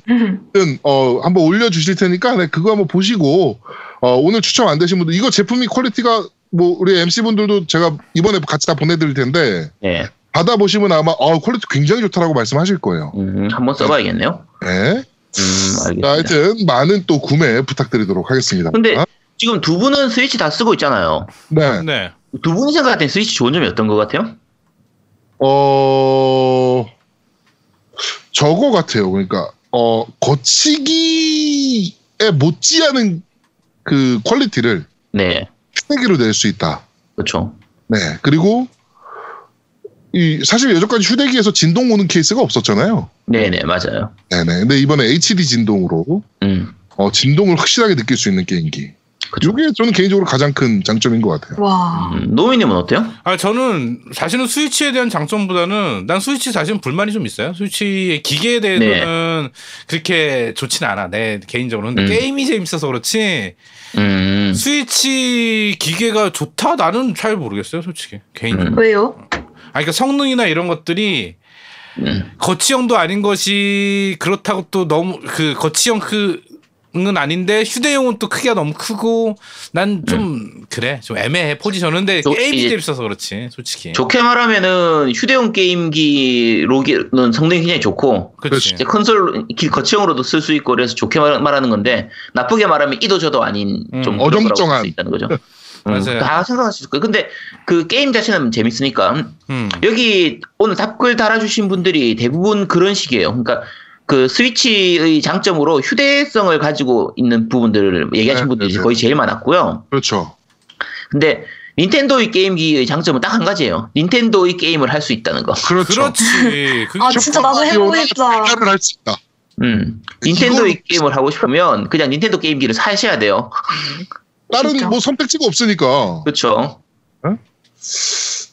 Speaker 1: 네.
Speaker 2: 음.
Speaker 1: 어 한번 올려주실 테니까 네, 그거 한번 보시고 어 오늘 추첨 안 되신 분들 이거 제품이 퀄리티가 뭐 우리 MC 분들도 제가 이번에 같이 다 보내드릴 텐데
Speaker 3: 네.
Speaker 1: 받아 보시면 아마 어 퀄리티 굉장히 좋다라고 말씀하실 거예요.
Speaker 3: 음, 한번 써봐야겠네요.
Speaker 1: 네.
Speaker 3: 음,
Speaker 1: 자,
Speaker 3: 알겠습니다.
Speaker 1: 하여튼 많은 또 구매 부탁드리도록 하겠습니다.
Speaker 3: 근데 지금 두 분은 스위치 다 쓰고 있잖아요.
Speaker 1: 네.
Speaker 4: 네.
Speaker 3: 두 분이 생각할 땐 스위치 좋은 점이 어떤 것 같아요?
Speaker 1: 어 저거 같아요. 그러니까 어 거치기에 못지않은 그 퀄리티를
Speaker 3: 네.
Speaker 1: 휴대기로 낼 수 있다.
Speaker 3: 그렇죠.
Speaker 1: 네. 그리고 이 사실 예전까지 휴대기에서 진동 오는 케이스가 없었잖아요.
Speaker 3: 네네 맞아요.
Speaker 1: 네네. 근데 이번에 HD 진동으로
Speaker 3: 음.
Speaker 1: 어, 진동을 확실하게 느낄 수 있는 게임기.
Speaker 3: 그쵸.
Speaker 1: 이게 저는 개인적으로 가장 큰 장점인 것 같아요.
Speaker 2: 와.
Speaker 3: 음, 노미님은 어때요?
Speaker 4: 아 저는 사실은 스위치에 대한 장점보다는 난 스위치 사실은 불만이 좀 있어요. 스위치의 기계에 대해서는 그렇게 좋진 않아. 내 개인적으로. 근데
Speaker 3: 음.
Speaker 4: 게임이 재밌어서 그렇지
Speaker 3: 음.
Speaker 4: 스위치 기계가 좋다 나는 잘 모르겠어요, 솔직히 개인적으로.
Speaker 3: 음.
Speaker 2: 왜요?
Speaker 4: 아 그러니까 성능이나 이런 것들이
Speaker 3: 음.
Speaker 4: 거치형도 아닌 것이 그렇다고 또 너무 그 거치형 그 는 아닌데 휴대용은 또 크기가 너무 크고 난 좀 그래 좀 애매해 포지션은 근데
Speaker 3: 저-
Speaker 4: 게임이
Speaker 3: 이제
Speaker 4: 재밌어서 그렇지 솔직히
Speaker 3: 좋게 말하면은 휴대용 게임기 로기는 성능이 굉장히 좋고
Speaker 4: 그렇지
Speaker 3: 이제 컨솔 기- 거치형으로도 쓸 수 있고 그래서 좋게 말, 말하는 건데 나쁘게 말하면 이도 저도 아닌
Speaker 4: 음.
Speaker 3: 좀 그런 거라고
Speaker 1: 어정쩡한.
Speaker 3: 볼수 있다는 거죠. 음,
Speaker 4: 맞아요.
Speaker 3: 다 생각할 수 있을 거예요. 근데 그 게임 자체는 재밌으니까
Speaker 4: 음.
Speaker 3: 여기 오늘 답글 달아주신 분들이 대부분 그런 식이에요. 그러니까 그 스위치의 장점으로 휴대성을 가지고 있는 부분들을 얘기하신
Speaker 1: 네,
Speaker 3: 분들이
Speaker 1: 네, 네.
Speaker 3: 거의 제일 많았고요.
Speaker 1: 그렇죠.
Speaker 3: 근데 닌텐도의 게임기의 장점은 딱 한 가지예요. 닌텐도의 게임을 할 수 있다는 거.
Speaker 1: 그렇죠.
Speaker 4: 그렇지.
Speaker 2: 아, 진짜 나도 해보고 싶다.
Speaker 1: 를할수 있다.
Speaker 3: 음. 닌텐도의
Speaker 1: 이거-
Speaker 3: 게임을 하고 싶으면 그냥 닌텐도 게임기를 사셔야 돼요.
Speaker 1: 다른
Speaker 2: 진짜.
Speaker 1: 뭐 선택지가 없으니까.
Speaker 3: 그렇죠.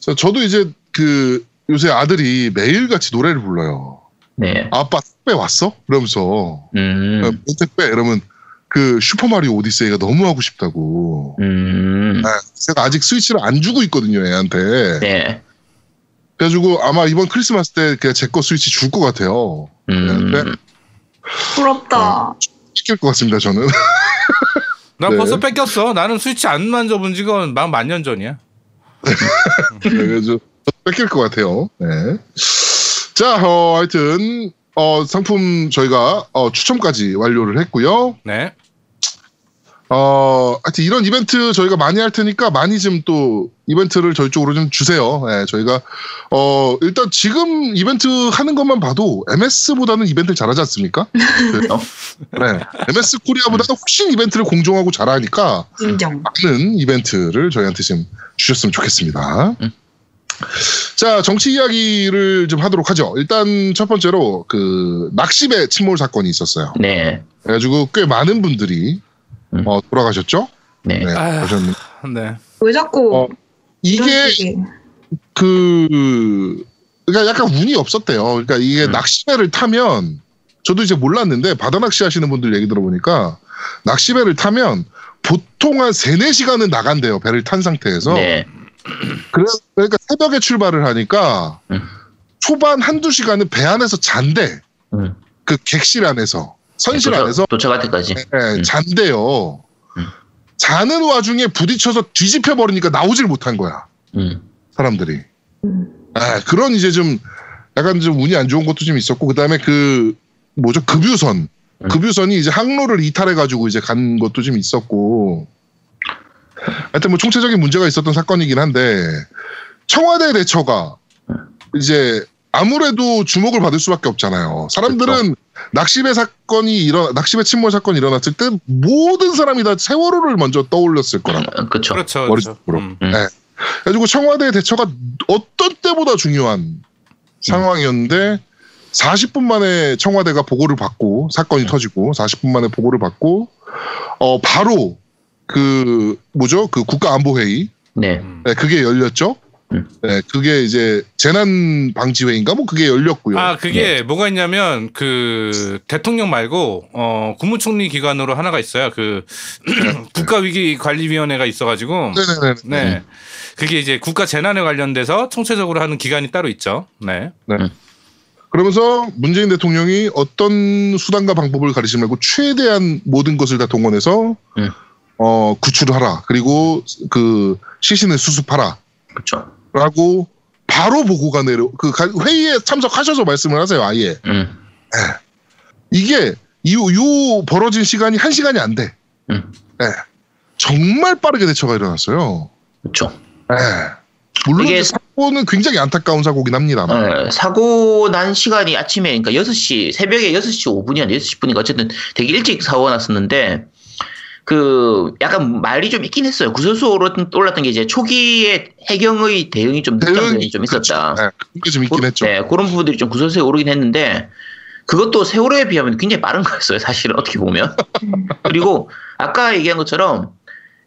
Speaker 1: 자, 저도 이제 그 요새 아들이 매일같이 노래를 불러요.
Speaker 3: 네.
Speaker 1: 아빠 택배 왔어? 그러면서
Speaker 3: 음.
Speaker 1: 뭐 택배 이러면 그 슈퍼마리오 오디세이가 너무 하고 싶다고.
Speaker 3: 음.
Speaker 1: 네, 제가 아직 스위치를 안 주고 있거든요, 애한테.
Speaker 3: 네.
Speaker 1: 그래가지고 아마 이번 크리스마스 때 그냥 제 거 스위치 줄 것 같아요.
Speaker 3: 음.
Speaker 1: 네.
Speaker 2: 부럽다.
Speaker 1: 시킬 것 같습니다, 저는.
Speaker 4: 난
Speaker 1: 네.
Speaker 4: 벌써 뺏겼어. 나는 스위치 안 만져본 지가 만 만년 전이야.
Speaker 1: 그래서 뺏길 것 같아요. 네. 자, 어, 하여튼 어, 상품 저희가 어, 추첨까지 완료를 했고요.
Speaker 4: 네.
Speaker 1: 어, 하여튼 이런 이벤트 저희가 많이 할 테니까 많이 좀 또 이벤트를 저희 쪽으로 좀 주세요. 네, 저희가 어, 일단 지금 이벤트 하는 것만 봐도 MS보다는 이벤트를 잘하지 않습니까?
Speaker 3: 어?
Speaker 1: 네. MS 코리아보다는 훨씬 이벤트를 공정하고 잘하니까
Speaker 2: 인정.
Speaker 1: 많은 이벤트를 저희한테 좀 주셨으면 좋겠습니다.
Speaker 3: 음.
Speaker 1: 자, 정치 이야기를 좀 하도록 하죠. 일단 첫 번째로 그 낚시배 침몰 사건이 있었어요.
Speaker 3: 네.
Speaker 1: 그래가지고 꽤 많은 분들이
Speaker 3: 음.
Speaker 1: 어, 돌아가셨죠?
Speaker 3: 네.
Speaker 1: 네,
Speaker 4: 아휴.
Speaker 1: 그러셨는데
Speaker 2: 왜
Speaker 1: 어,
Speaker 2: 자꾸 이런
Speaker 1: 이게 그 그러니까 약간 운이 없었대요. 그러니까 이게
Speaker 3: 음.
Speaker 1: 낚시배를 타면 저도 이제 몰랐는데 바다 낚시 하시는 분들 얘기 들어보니까 낚시배를 타면 보통 한 3, 4시간은 나간대요. 배를 탄 상태에서.
Speaker 3: 네.
Speaker 1: 그래, 그러니까 새벽에 출발을 하니까
Speaker 3: 음.
Speaker 1: 초반 한두 시간은 배 안에서 잔대.
Speaker 3: 음.
Speaker 1: 그 객실 안에서 선실
Speaker 3: 도착-
Speaker 1: 안에서
Speaker 3: 도착할 때까지.
Speaker 1: 예,
Speaker 3: 음.
Speaker 1: 잔대요.
Speaker 3: 음.
Speaker 1: 자는 와중에 부딪혀서 뒤집혀 버리니까 나오질 못한 거야.
Speaker 3: 음.
Speaker 1: 사람들이.
Speaker 2: 음.
Speaker 1: 아, 그런 이제 좀 약간 좀 운이 안 좋은 것도 좀 있었고 그다음에 그 뭐죠 급유선
Speaker 3: 음.
Speaker 1: 급유선이 이제 항로를 이탈해 가지고 이제 간 것도 좀 있었고 하여튼 뭐 총체적인 문제가 있었던 사건이긴 한데 청와대 대처가 이제 아무래도 주목을 받을 수밖에 없잖아요. 사람들은 낚시배 사건이 일어 낚시배 침몰 사건이 일어났을 때 모든 사람이 다 세월호를 먼저 떠올렸을 거라.
Speaker 3: 음, 그렇죠.
Speaker 4: 그렇죠.
Speaker 1: 머릿속으로.
Speaker 4: 그렇죠. 음.
Speaker 3: 음.
Speaker 1: 네. 그래가지고 청와대 대처가 어떤 때보다 중요한 상황이었는데 40분 만에 청와대가 보고를 받고 사건이 터지고 40분 만에 보고를 받고 어 바로 그 뭐죠 그 국가안보회의
Speaker 3: 네.
Speaker 4: 음.
Speaker 1: 네, 그게 열렸죠.
Speaker 3: 음.
Speaker 1: 네, 그게 이제 재난 방지회의인가 뭐 그게 열렸고요.
Speaker 4: 아 그게 뭐가 있냐면 그 대통령 말고 어 국무총리 기관으로 하나가 있어요. 그 국가 위기 관리 위원회가 있어 가지고
Speaker 1: 네네네.
Speaker 4: 네 그게 이제 국가 재난에 관련돼서 총체적으로 하는 기관이 따로 있죠. 네.
Speaker 1: 그러면서 문재인 대통령이 어떤 수단과 방법을 가리지 말고 최대한 모든 것을 다 동원해서
Speaker 3: 음.
Speaker 1: 어 구출하라 그리고 그 시신을 수습하라
Speaker 3: 그렇죠.
Speaker 1: 라고 바로 보고가 내려 그 가- 회의에 참석하셔서 말씀을 하세요 아예
Speaker 3: 음.
Speaker 1: 이게 이, 요 벌어진 시간이 한 시간이 안 돼.
Speaker 3: 음.
Speaker 1: 네. 정말 빠르게 대처가 일어났어요.
Speaker 3: 그렇죠.
Speaker 1: 네. 물론
Speaker 3: 이게-
Speaker 1: 사고는 굉장히 안타까운 사고긴 합니다만.
Speaker 3: 네, 사고 난 시간이 아침에 그러니까 6시 새벽에 6시 5분이야 6시 10분인가 어쨌든 되게 일찍 사고가 났었는데 그 약간 말이 좀 있긴 했어요. 구설수로 떠올랐던 게 이제 초기에 해경의 대응이 좀 늦은 면이 좀 있었다.
Speaker 1: 그렇죠. 네, 그게 좀 있긴
Speaker 3: 그-
Speaker 1: 했죠.
Speaker 3: 네, 그런 부분들이 좀 구설수에 오르긴 했는데 그것도 세월호에 비하면 굉장히 빠른 거였어요. 사실은 어떻게 보면.
Speaker 2: 음.
Speaker 3: 그리고 아까 얘기한 것처럼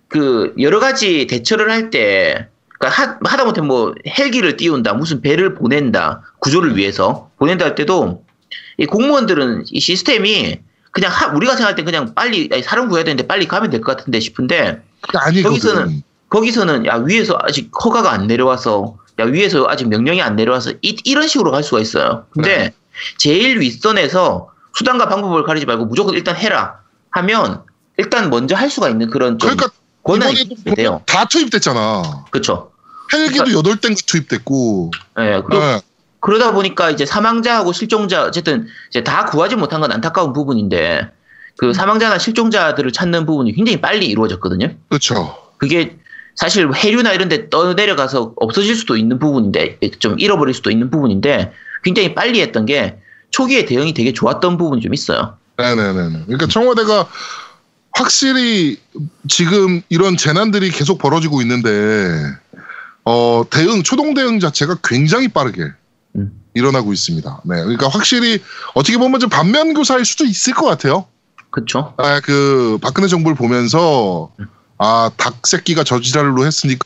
Speaker 3: 그 여러 가지 대처를 할때 그러니까 하, 다못해 뭐 헬기를 띄운다, 무슨 배를 보낸다, 구조를 위해서 보낸다 할 때도 이 공무원들은 이 시스템이 그냥 하- 우리가 생각할 때 그냥 빨리 아니, 사람 구해야 되는데 빨리 가면 될 것 같은데 싶은데
Speaker 1: 아니거든.
Speaker 3: 여기서는 거기서는 야 위에서 아직 허가가 안 내려와서 야 위에서 아직 명령이 안 내려와서 이, 이런 식으로 갈 수가 있어요. 근데
Speaker 1: 네.
Speaker 3: 제일 윗선에서 수단과 방법을 가리지 말고 무조건 일단 해라 하면 일단 먼저 할 수가 있는 그런 좀
Speaker 1: 그러니까
Speaker 3: 권한이 돼요.
Speaker 1: 다 투입됐잖아.
Speaker 3: 그렇죠.
Speaker 1: 헬기도 여덟 대가 투입됐고.
Speaker 3: 예, 그러,
Speaker 1: 네.
Speaker 3: 그러다 보니까 이제 사망자하고 실종자 어쨌든 이제 다 구하지 못한 건 안타까운 부분인데 그 사망자나 실종자들을 찾는 부분이 굉장히 빨리 이루어졌거든요.
Speaker 1: 그렇죠.
Speaker 3: 그게 사실 해류나 이런 데 떠내려가서 없어질 수도 있는 부분인데 좀 잃어버릴 수도 있는 부분인데 굉장히 빨리 했던 게 초기에 대응이 되게 좋았던 부분이 좀 있어요.
Speaker 1: 네네네. 그러니까 청와대가 확실히 지금 이런 재난들이 계속 벌어지고 있는데 어, 대응 초동 대응 자체가 굉장히 빠르게
Speaker 3: 음.
Speaker 1: 일어나고 있습니다. 네, 그러니까 확실히 어떻게 보면 좀 반면 교사일 수도 있을 것 같아요.
Speaker 3: 그쵸.
Speaker 1: 아, 그 박근혜 정부를 보면서 아, 닭 새끼가 저지랄로 했으니까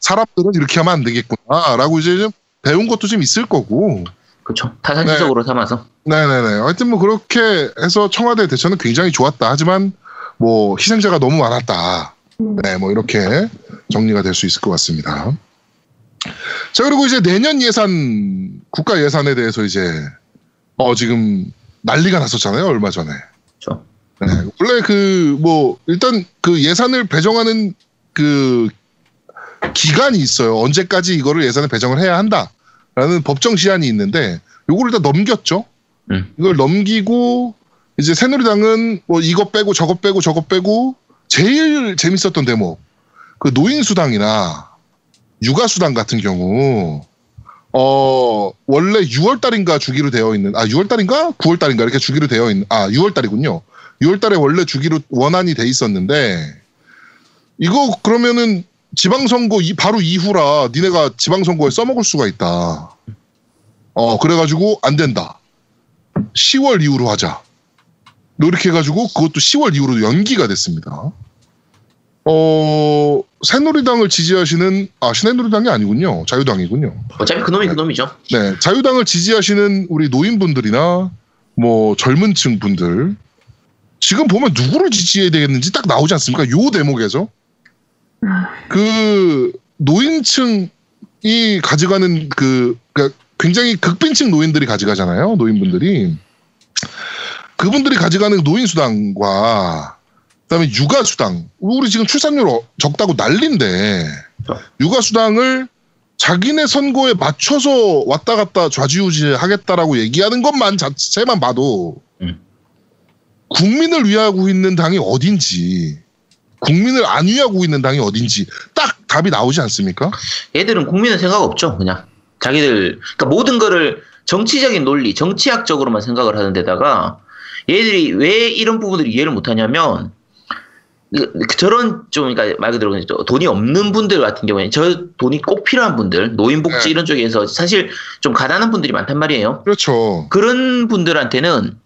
Speaker 1: 사람들은 이렇게 하면 안 되겠구나라고 이제 좀 배운 것도 좀 있을 거고.
Speaker 3: 그쵸. 타산지적으로 삼아서.
Speaker 1: 네네네. 하여튼 뭐 그렇게 해서 청와대 대처는 굉장히 좋았다. 하지만 뭐 희생자가 너무 많았다. 네, 뭐 이렇게 정리가 될 수 있을 것 같습니다. 자, 그리고 이제 내년 예산, 국가 예산에 대해서 이제, 어, 지금 난리가 났었잖아요, 얼마 전에.
Speaker 3: 그쵸.
Speaker 1: 네, 원래 그, 뭐, 일단 그 예산을 배정하는 그 기간이 있어요. 언제까지 이거를 예산에 배정을 해야 한다라는 법정 시한이 있는데, 요거를 다 넘겼죠.
Speaker 3: 음.
Speaker 1: 이걸 넘기고, 이제 새누리당은 뭐 이거 빼고 저거 빼고 저거 빼고, 제일 재밌었던 대목, 그 노인수당이나 육아수당 같은 경우, 어, 원래 6월달인가 주기로 되어 있는, 아, 6월달인가? 9월달인가? 이렇게 주기로 되어 있는, 아, 6월달이군요. 6월달에 원래 주기로 원안이 돼 있었는데, 이거 그러면은 지방선거 이, 바로 이후라 니네가 지방선거에 써먹을 수가 있다. 어, 그래가지고 안 된다. 10월 이후로 하자. 뭐 이렇게 해가지고 그것도 10월 이후로 연기가 됐습니다. 어, 새누리당을 지지하시는, 아, 새누리당이 아니군요. 자유당이군요.
Speaker 3: 어차피 그놈이 그놈이죠.
Speaker 1: 네, 자유당을 지지하시는 우리 노인분들이나 뭐 젊은 층 분들 지금 보면 누구를 지지해야 되겠는지 딱 나오지 않습니까? 요 대목에서 그 노인층이 가져가는 그 그러니까 굉장히 극빈층 노인들이 가져가잖아요. 노인분들이 그분들이 가져가는 노인 수당과 그다음에 육아 수당 우리 지금 출산율 어- 적다고 난린데 육아 수당을 자기네 선거에 맞춰서 왔다 갔다 좌지우지 하겠다라고 얘기하는 것만 자체만 봐도
Speaker 3: 음.
Speaker 1: 국민을 위하고 있는 당이 어딘지 국민을 안 위하고 있는 당이 어딘지 딱 답이 나오지 않습니까?
Speaker 3: 얘들은 국민은 생각 없죠. 그냥 자기들 그러니까 모든 거를 정치적인 논리, 정치학적으로만 생각을 하는 데다가 얘들이 왜 이런 부분들을 이해를 못하냐면 저런 좀 그러니까 말 그대로 돈이 없는 분들 같은 경우에 저 돈이 꼭 필요한 분들 노인복지
Speaker 1: 네.
Speaker 3: 이런 쪽에서 사실 좀 가난한 분들이 많단 말이에요.
Speaker 1: 그렇죠.
Speaker 3: 그런 분들한테는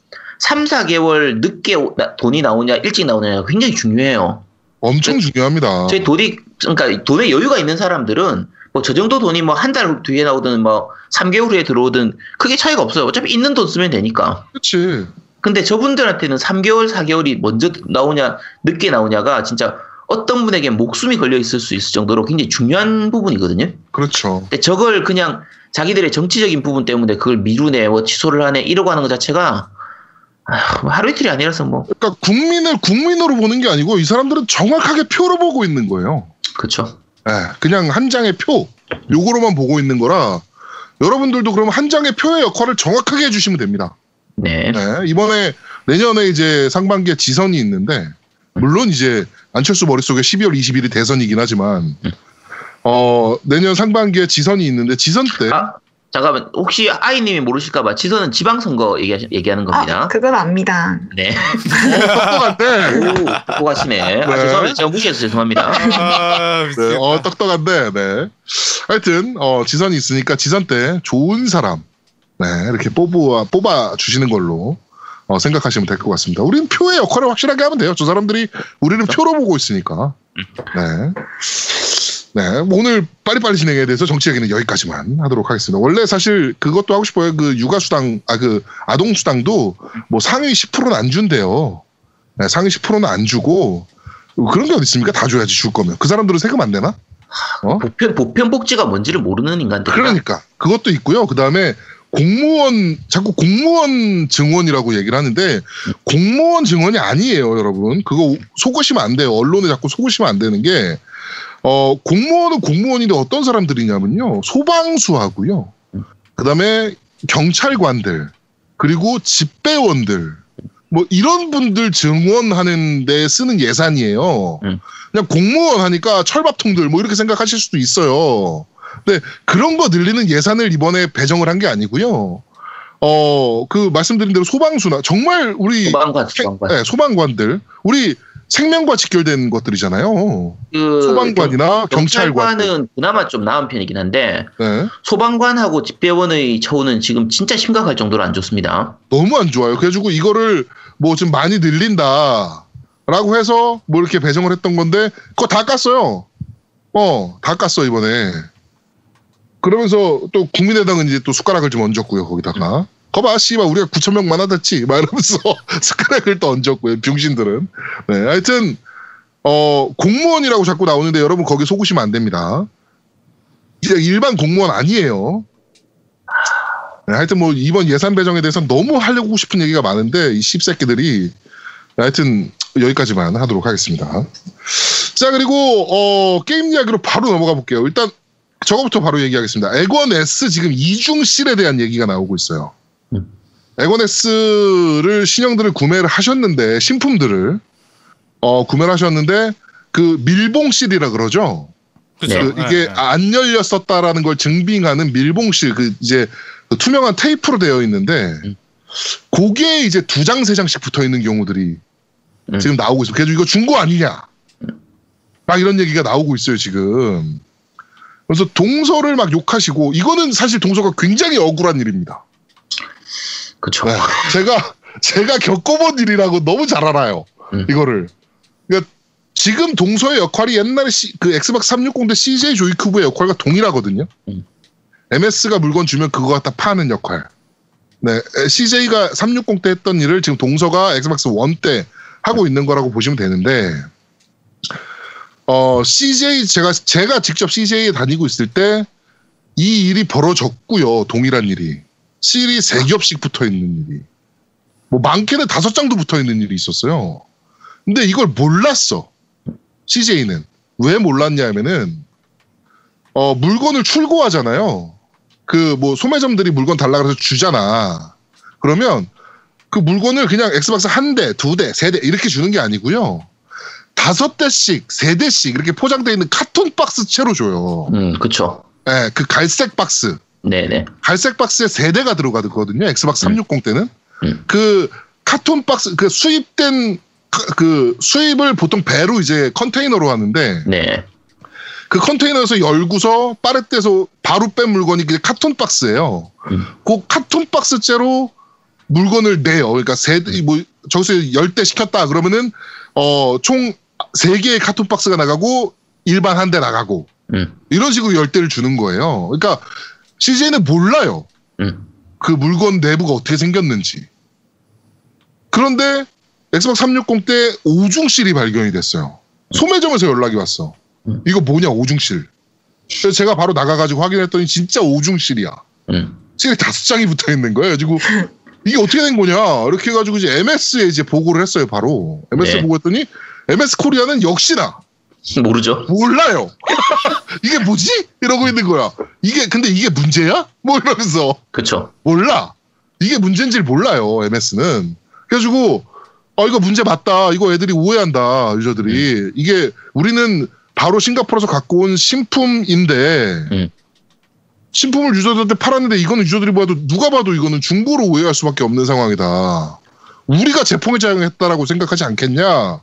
Speaker 3: 3, 4개월 늦게 돈이 나오냐 일찍 나오냐가 굉장히 중요해요.
Speaker 1: 엄청 중요합니다.
Speaker 3: 저희 돈이 그러니까 돈에 여유가 있는 사람들은 뭐 저 정도 돈이 뭐 한 달 뒤에 나오든 뭐 3개월 후에 들어오든 크게 차이가 없어요. 어차피 있는 돈 쓰면 되니까.
Speaker 1: 그렇지.
Speaker 3: 근데 저분들한테는 3개월, 4개월이 먼저 나오냐, 늦게 나오냐가 진짜 어떤 분에게 목숨이 걸려 있을 수 있을 정도로 굉장히 중요한 부분이거든요.
Speaker 1: 그렇죠.
Speaker 3: 근데 저걸 그냥 자기들의 정치적인 부분 때문에 그걸 미루네, 뭐 취소를 하네, 이러고 하는 것 자체가 아휴, 뭐 하루 이틀이 아니라서 뭐,
Speaker 1: 그러니까 국민을 국민으로 보는 게 아니고 이 사람들은 정확하게 표로 보고 있는 거예요.
Speaker 3: 그쵸.
Speaker 1: 예, 그냥 한 장의 표 요거로만 보고 있는 거라 여러분들도 그러면 한 장의 표의 역할을 정확하게 해주시면 됩니다.
Speaker 3: 네.
Speaker 1: 네, 이번에 내년에 이제 상반기에 지선이 있는데 물론 이제 안철수 머릿속에 12월 20일이 대선이긴 하지만 어 내년 상반기에 지선이 있는데 지선 때
Speaker 3: 아, 잠깐만. 혹시 아이님이 모르실까봐 지선은 지방선거 얘기, 얘기하는 겁니다.
Speaker 2: 아, 그건 압니다.
Speaker 3: 네.
Speaker 1: 똑똑한데
Speaker 3: 오, 똑똑하시네. 아,
Speaker 1: 네.
Speaker 3: 죄송합니다. 제가 무시해서 죄송합니다.
Speaker 4: 아,
Speaker 1: 네. 어 똑똑한데 네 하여튼 어 지선이 있으니까 지선 때 좋은 사람 네 이렇게 뽑아 뽑아 주시는 걸로 어, 생각하시면 될 것 같습니다. 우리는 표의 역할을 확실하게 하면 돼요. 저 사람들이 우리는 표로 보고 있으니까. 네. 네. 뭐 오늘 빨리빨리 진행에 대해서 정치 얘기는 여기까지만 하도록 하겠습니다. 원래 사실 그것도 하고 싶어요. 그 육아수당, 아, 그 아동수당도 뭐 상위 10%는 안 준대요. 네, 상위 10%는 안 주고 그런 게 어디 있습니까? 다 줘야지 줄 거면. 그 사람들은 세금 안 내나? 어?
Speaker 3: 보편, 보편복지가 뭔지를 모르는 인간들.
Speaker 1: 그러니까 그것도 있고요. 그 다음에 공무원 자꾸 공무원 증원이라고 얘기를 하는데 공무원 증원이 아니에요, 여러분. 그거 속으시면 안 돼요. 언론에 자꾸 속으시면 안 되는 게 어, 공무원은 공무원인데 어떤 사람들이냐면요. 소방수하고요. 그 다음에 경찰관들 그리고 집배원들 뭐 이런 분들 증원하는 데 쓰는 예산이에요.
Speaker 3: 음.
Speaker 1: 그냥 공무원 하니까 철밥통들 뭐 이렇게 생각하실 수도 있어요. 근데 그런 거 늘리는 예산을 이번에 배정을 한 게 아니고요. 어, 그 말씀드린 대로 소방수나 정말 우리
Speaker 3: 소방관, 소방관.
Speaker 1: 네, 소방관들 우리 생명과 직결된 것들이잖아요.
Speaker 3: 그
Speaker 1: 소방관이나 경찰관.
Speaker 3: 경찰관은 그나마 좀 나은 편이긴 한데
Speaker 1: 네.
Speaker 3: 소방관하고 집배원의 처우는 지금 진짜 심각할 정도로 안 좋습니다.
Speaker 1: 너무 안 좋아요. 그래가지고 이거를 뭐 좀 많이 늘린다라고 해서 뭐 이렇게 배정을 했던 건데 그거 다 깠어요. 어, 다 깠어 이번에. 그러면서 또 국민의당은 이제 또 숟가락을 좀 얹었고요 거기다가. 거봐 씨발 우리가 9천 명만 하댔지 막 이러면서 숟가락을 또 얹었고요 병신들은. 네, 하여튼 어 공무원이라고 자꾸 나오는데 여러분 거기 속으시면 안 됩니다. 이제 일반 공무원 아니에요. 네, 하여튼 뭐 이번 예산 배정에 대해서 너무 하려고 싶은 얘기가 많은데 이 씹새끼들이 하여튼 여기까지만 하도록 하겠습니다. 자 그리고 어, 게임 이야기로 바로 넘어가 볼게요. 일단 저거부터 바로 얘기하겠습니다. 에건 S 지금 이중실에 대한 얘기가 나오고 있어요.
Speaker 3: 음.
Speaker 1: 에건 S를 신형들을 구매를 하셨는데 신품들을 어, 구매를 하셨는데 그 밀봉실이라 그러죠.
Speaker 4: 그렇죠.
Speaker 1: 그 이게 안 열렸었다라는 걸 증빙하는 밀봉실 그 이제 그 투명한 테이프로 되어 있는데
Speaker 3: 음.
Speaker 1: 그게 이제 두 장 세 장씩 붙어 있는 경우들이
Speaker 3: 음.
Speaker 1: 지금 나오고 있어요. 그래서 이거 중고 아니냐? 막 이런 얘기가 나오고 있어요 지금. 그래서 동서를 막 욕하시고 이거는 사실 동서가 굉장히 억울한 일입니다.
Speaker 3: 그렇죠.
Speaker 1: 네. 제가 제가 겪어본 일이라고 너무 잘 알아요.
Speaker 3: 음.
Speaker 1: 이거를. 그러니까 지금 동서의 역할이 옛날에 시- 그 엑스박스 360때 CJ 조이큐브의 역할과 동일하거든요.
Speaker 3: 음.
Speaker 1: MS가 물건 주면 그거 갖다 파는 역할. 네, CJ가 360 때 했던 일을 지금 동서가 엑스박스 1 때 하고 있는 거라고 보시면 되는데, 어, CJ, 제가, 제가 직접 CJ에 다니고 있을 때, 이 일이 벌어졌고요. 동일한 일이. 실이 세 겹씩 붙어 있는 일이. 뭐, 많게는 다섯 장도 붙어 있는 일이 있었어요. 근데 이걸 몰랐어. CJ는. 왜 몰랐냐 하면은, 어, 물건을 출고하잖아요. 그, 뭐, 소매점들이 물건 달라 그래서 주잖아. 그러면 그 물건을 그냥 엑스박스 한 대, 두 대, 세 대 이렇게 주는 게 아니고요. 다섯 대씩, 세 대씩 이렇게 포장되어 있는 carton 박스 채로 줘요.
Speaker 3: 음, 그렇죠.
Speaker 1: 예, 그 갈색 박스.
Speaker 3: 네네.
Speaker 1: 갈색 박스에 세 대가 들어가거든요. 엑스박스 360 때는.
Speaker 3: 음.
Speaker 1: 그 carton 박스, 그 수입된 그- 그 수입을 보통 배로 이제 컨테이너로 하는데
Speaker 3: 네.
Speaker 1: 그 컨테이너에서 열고서 빠렛대서 바로 뺀 물건이 그 carton 박스예요.
Speaker 3: 음.
Speaker 1: 그 carton 박스째로 물건을 내요. 그러니까 세, 대- 뭐, 저기서 열 대 시켰다 그러면은, 어, 총 세 개의 carton 박스가 나가고, 일반 한 대 나가고,
Speaker 3: 음.
Speaker 1: 이런 식으로 열 대를 주는 거예요. 그러니까, CJ는 몰라요.
Speaker 3: 음.
Speaker 1: 그 물건 내부가 어떻게 생겼는지. 그런데, 엑스박스 360 때 오중실이 발견이 됐어요. 소매점에서 연락이 왔어.
Speaker 3: 음.
Speaker 1: 이거 뭐냐, 오중실. 그래서 제가 바로 나가가지고 확인했더니 진짜 오중실이야.
Speaker 3: 음.
Speaker 1: 실이 다섯 장이 붙어 있는 거예요. 그리고 이게 어떻게 된 거냐 이렇게 해가지고 이제 MS에 이제 보고를 했어요. 바로 MS 에
Speaker 3: 네.
Speaker 1: 보고했더니 MS 코리아는 역시나
Speaker 3: 모르죠.
Speaker 1: 몰라요. 이게 뭐지? 이러고 있는 거야. 이게 근데 이게 문제야? 뭐 이러면서
Speaker 3: 그렇죠.
Speaker 1: 몰라. 이게 문제인지 를 몰라요. MS는 그래가지고 아 이거 문제 맞다. 이거 애들이 오해한다. 유저들이 이게 우리는 바로 싱가포르에서 갖고 온 신품인데
Speaker 3: 음.
Speaker 1: 신품을 유저들한테 팔았는데 이거는 유저들이 봐도 누가 봐도 이거는 중고로 오해할 수밖에 없는 상황이다. 우리가 제품회장했다라고 생각하지 않겠냐?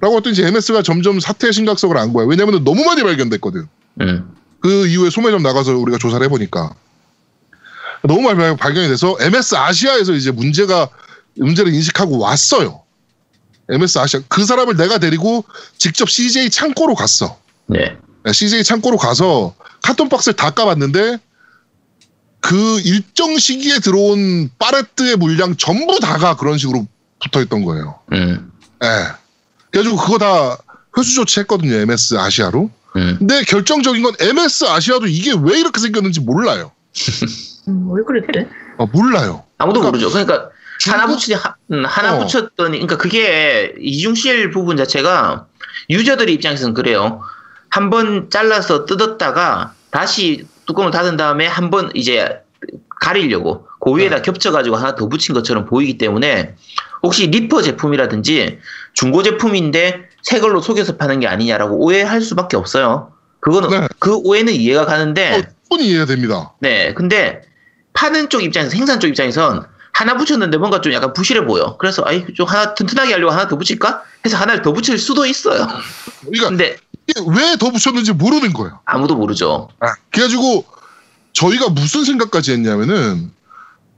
Speaker 1: 라고 했더니 MS가 점점 사태의 심각성을 안 거야. 왜냐면 너무 많이 발견됐거든.
Speaker 3: 음.
Speaker 1: 그 이후에 소매점 나가서 우리가 조사를 해보니까 너무 많이 발- 발견이 돼서 MS 아시아에서 이제 문제가 문제를 인식하고 왔어요. MS 아시아 그 사람을 내가 데리고 직접 CJ 창고로 갔어.
Speaker 3: 네.
Speaker 1: CJ 창고로 가서 카톤 박스를 다 까봤는데 그 일정 시기에 들어온 파레트의 물량 전부 다가 그런 식으로 붙어 있던 거예요.
Speaker 3: 음.
Speaker 1: 예. 그래가지고 그거 다 회수 조치했거든요. MS 아시아로.
Speaker 3: 음.
Speaker 1: 근데 결정적인 건 MS 아시아도 이게 왜 이렇게 생겼는지 몰라요.
Speaker 2: 음, 왜 그랬대?
Speaker 1: 어, 몰라요.
Speaker 3: 아무도
Speaker 1: 그러니까
Speaker 3: 모르죠. 그러니까 하나 붙이 하, 음, 하나
Speaker 1: 어.
Speaker 3: 붙였더니 그러니까 그게 이중실 부분 자체가 유저들 입장에서는 그래요. 한 번 잘라서 뜯었다가 다시 뚜껑을 닫은 다음에 한 번 이제 가리려고 그 위에다
Speaker 1: 네.
Speaker 3: 겹쳐가지고 하나 더 붙인 것처럼 보이기 때문에 혹시 리퍼 제품이라든지 중고 제품인데 새 걸로 속여서 파는 게 아니냐라고 오해할 수밖에 없어요. 그거는
Speaker 1: 네.
Speaker 3: 그 오해는 이해가 가는데
Speaker 1: 어, 이해가 됩니다.
Speaker 3: 네, 근데 파는 쪽 입장에서 생산 쪽 입장에선 하나 붙였는데 뭔가 좀 약간 부실해 보여. 그래서 아이 좀 하나 튼튼하게 하려고 하나 더 붙일까? 해서 하나를 더 붙일 수도 있어요.
Speaker 1: 그러니까
Speaker 3: 근데
Speaker 1: 왜 더 붙였는지 모르는 거예요.
Speaker 3: 아무도 모르죠.
Speaker 1: 그래가지고 저희가 무슨 생각까지 했냐면은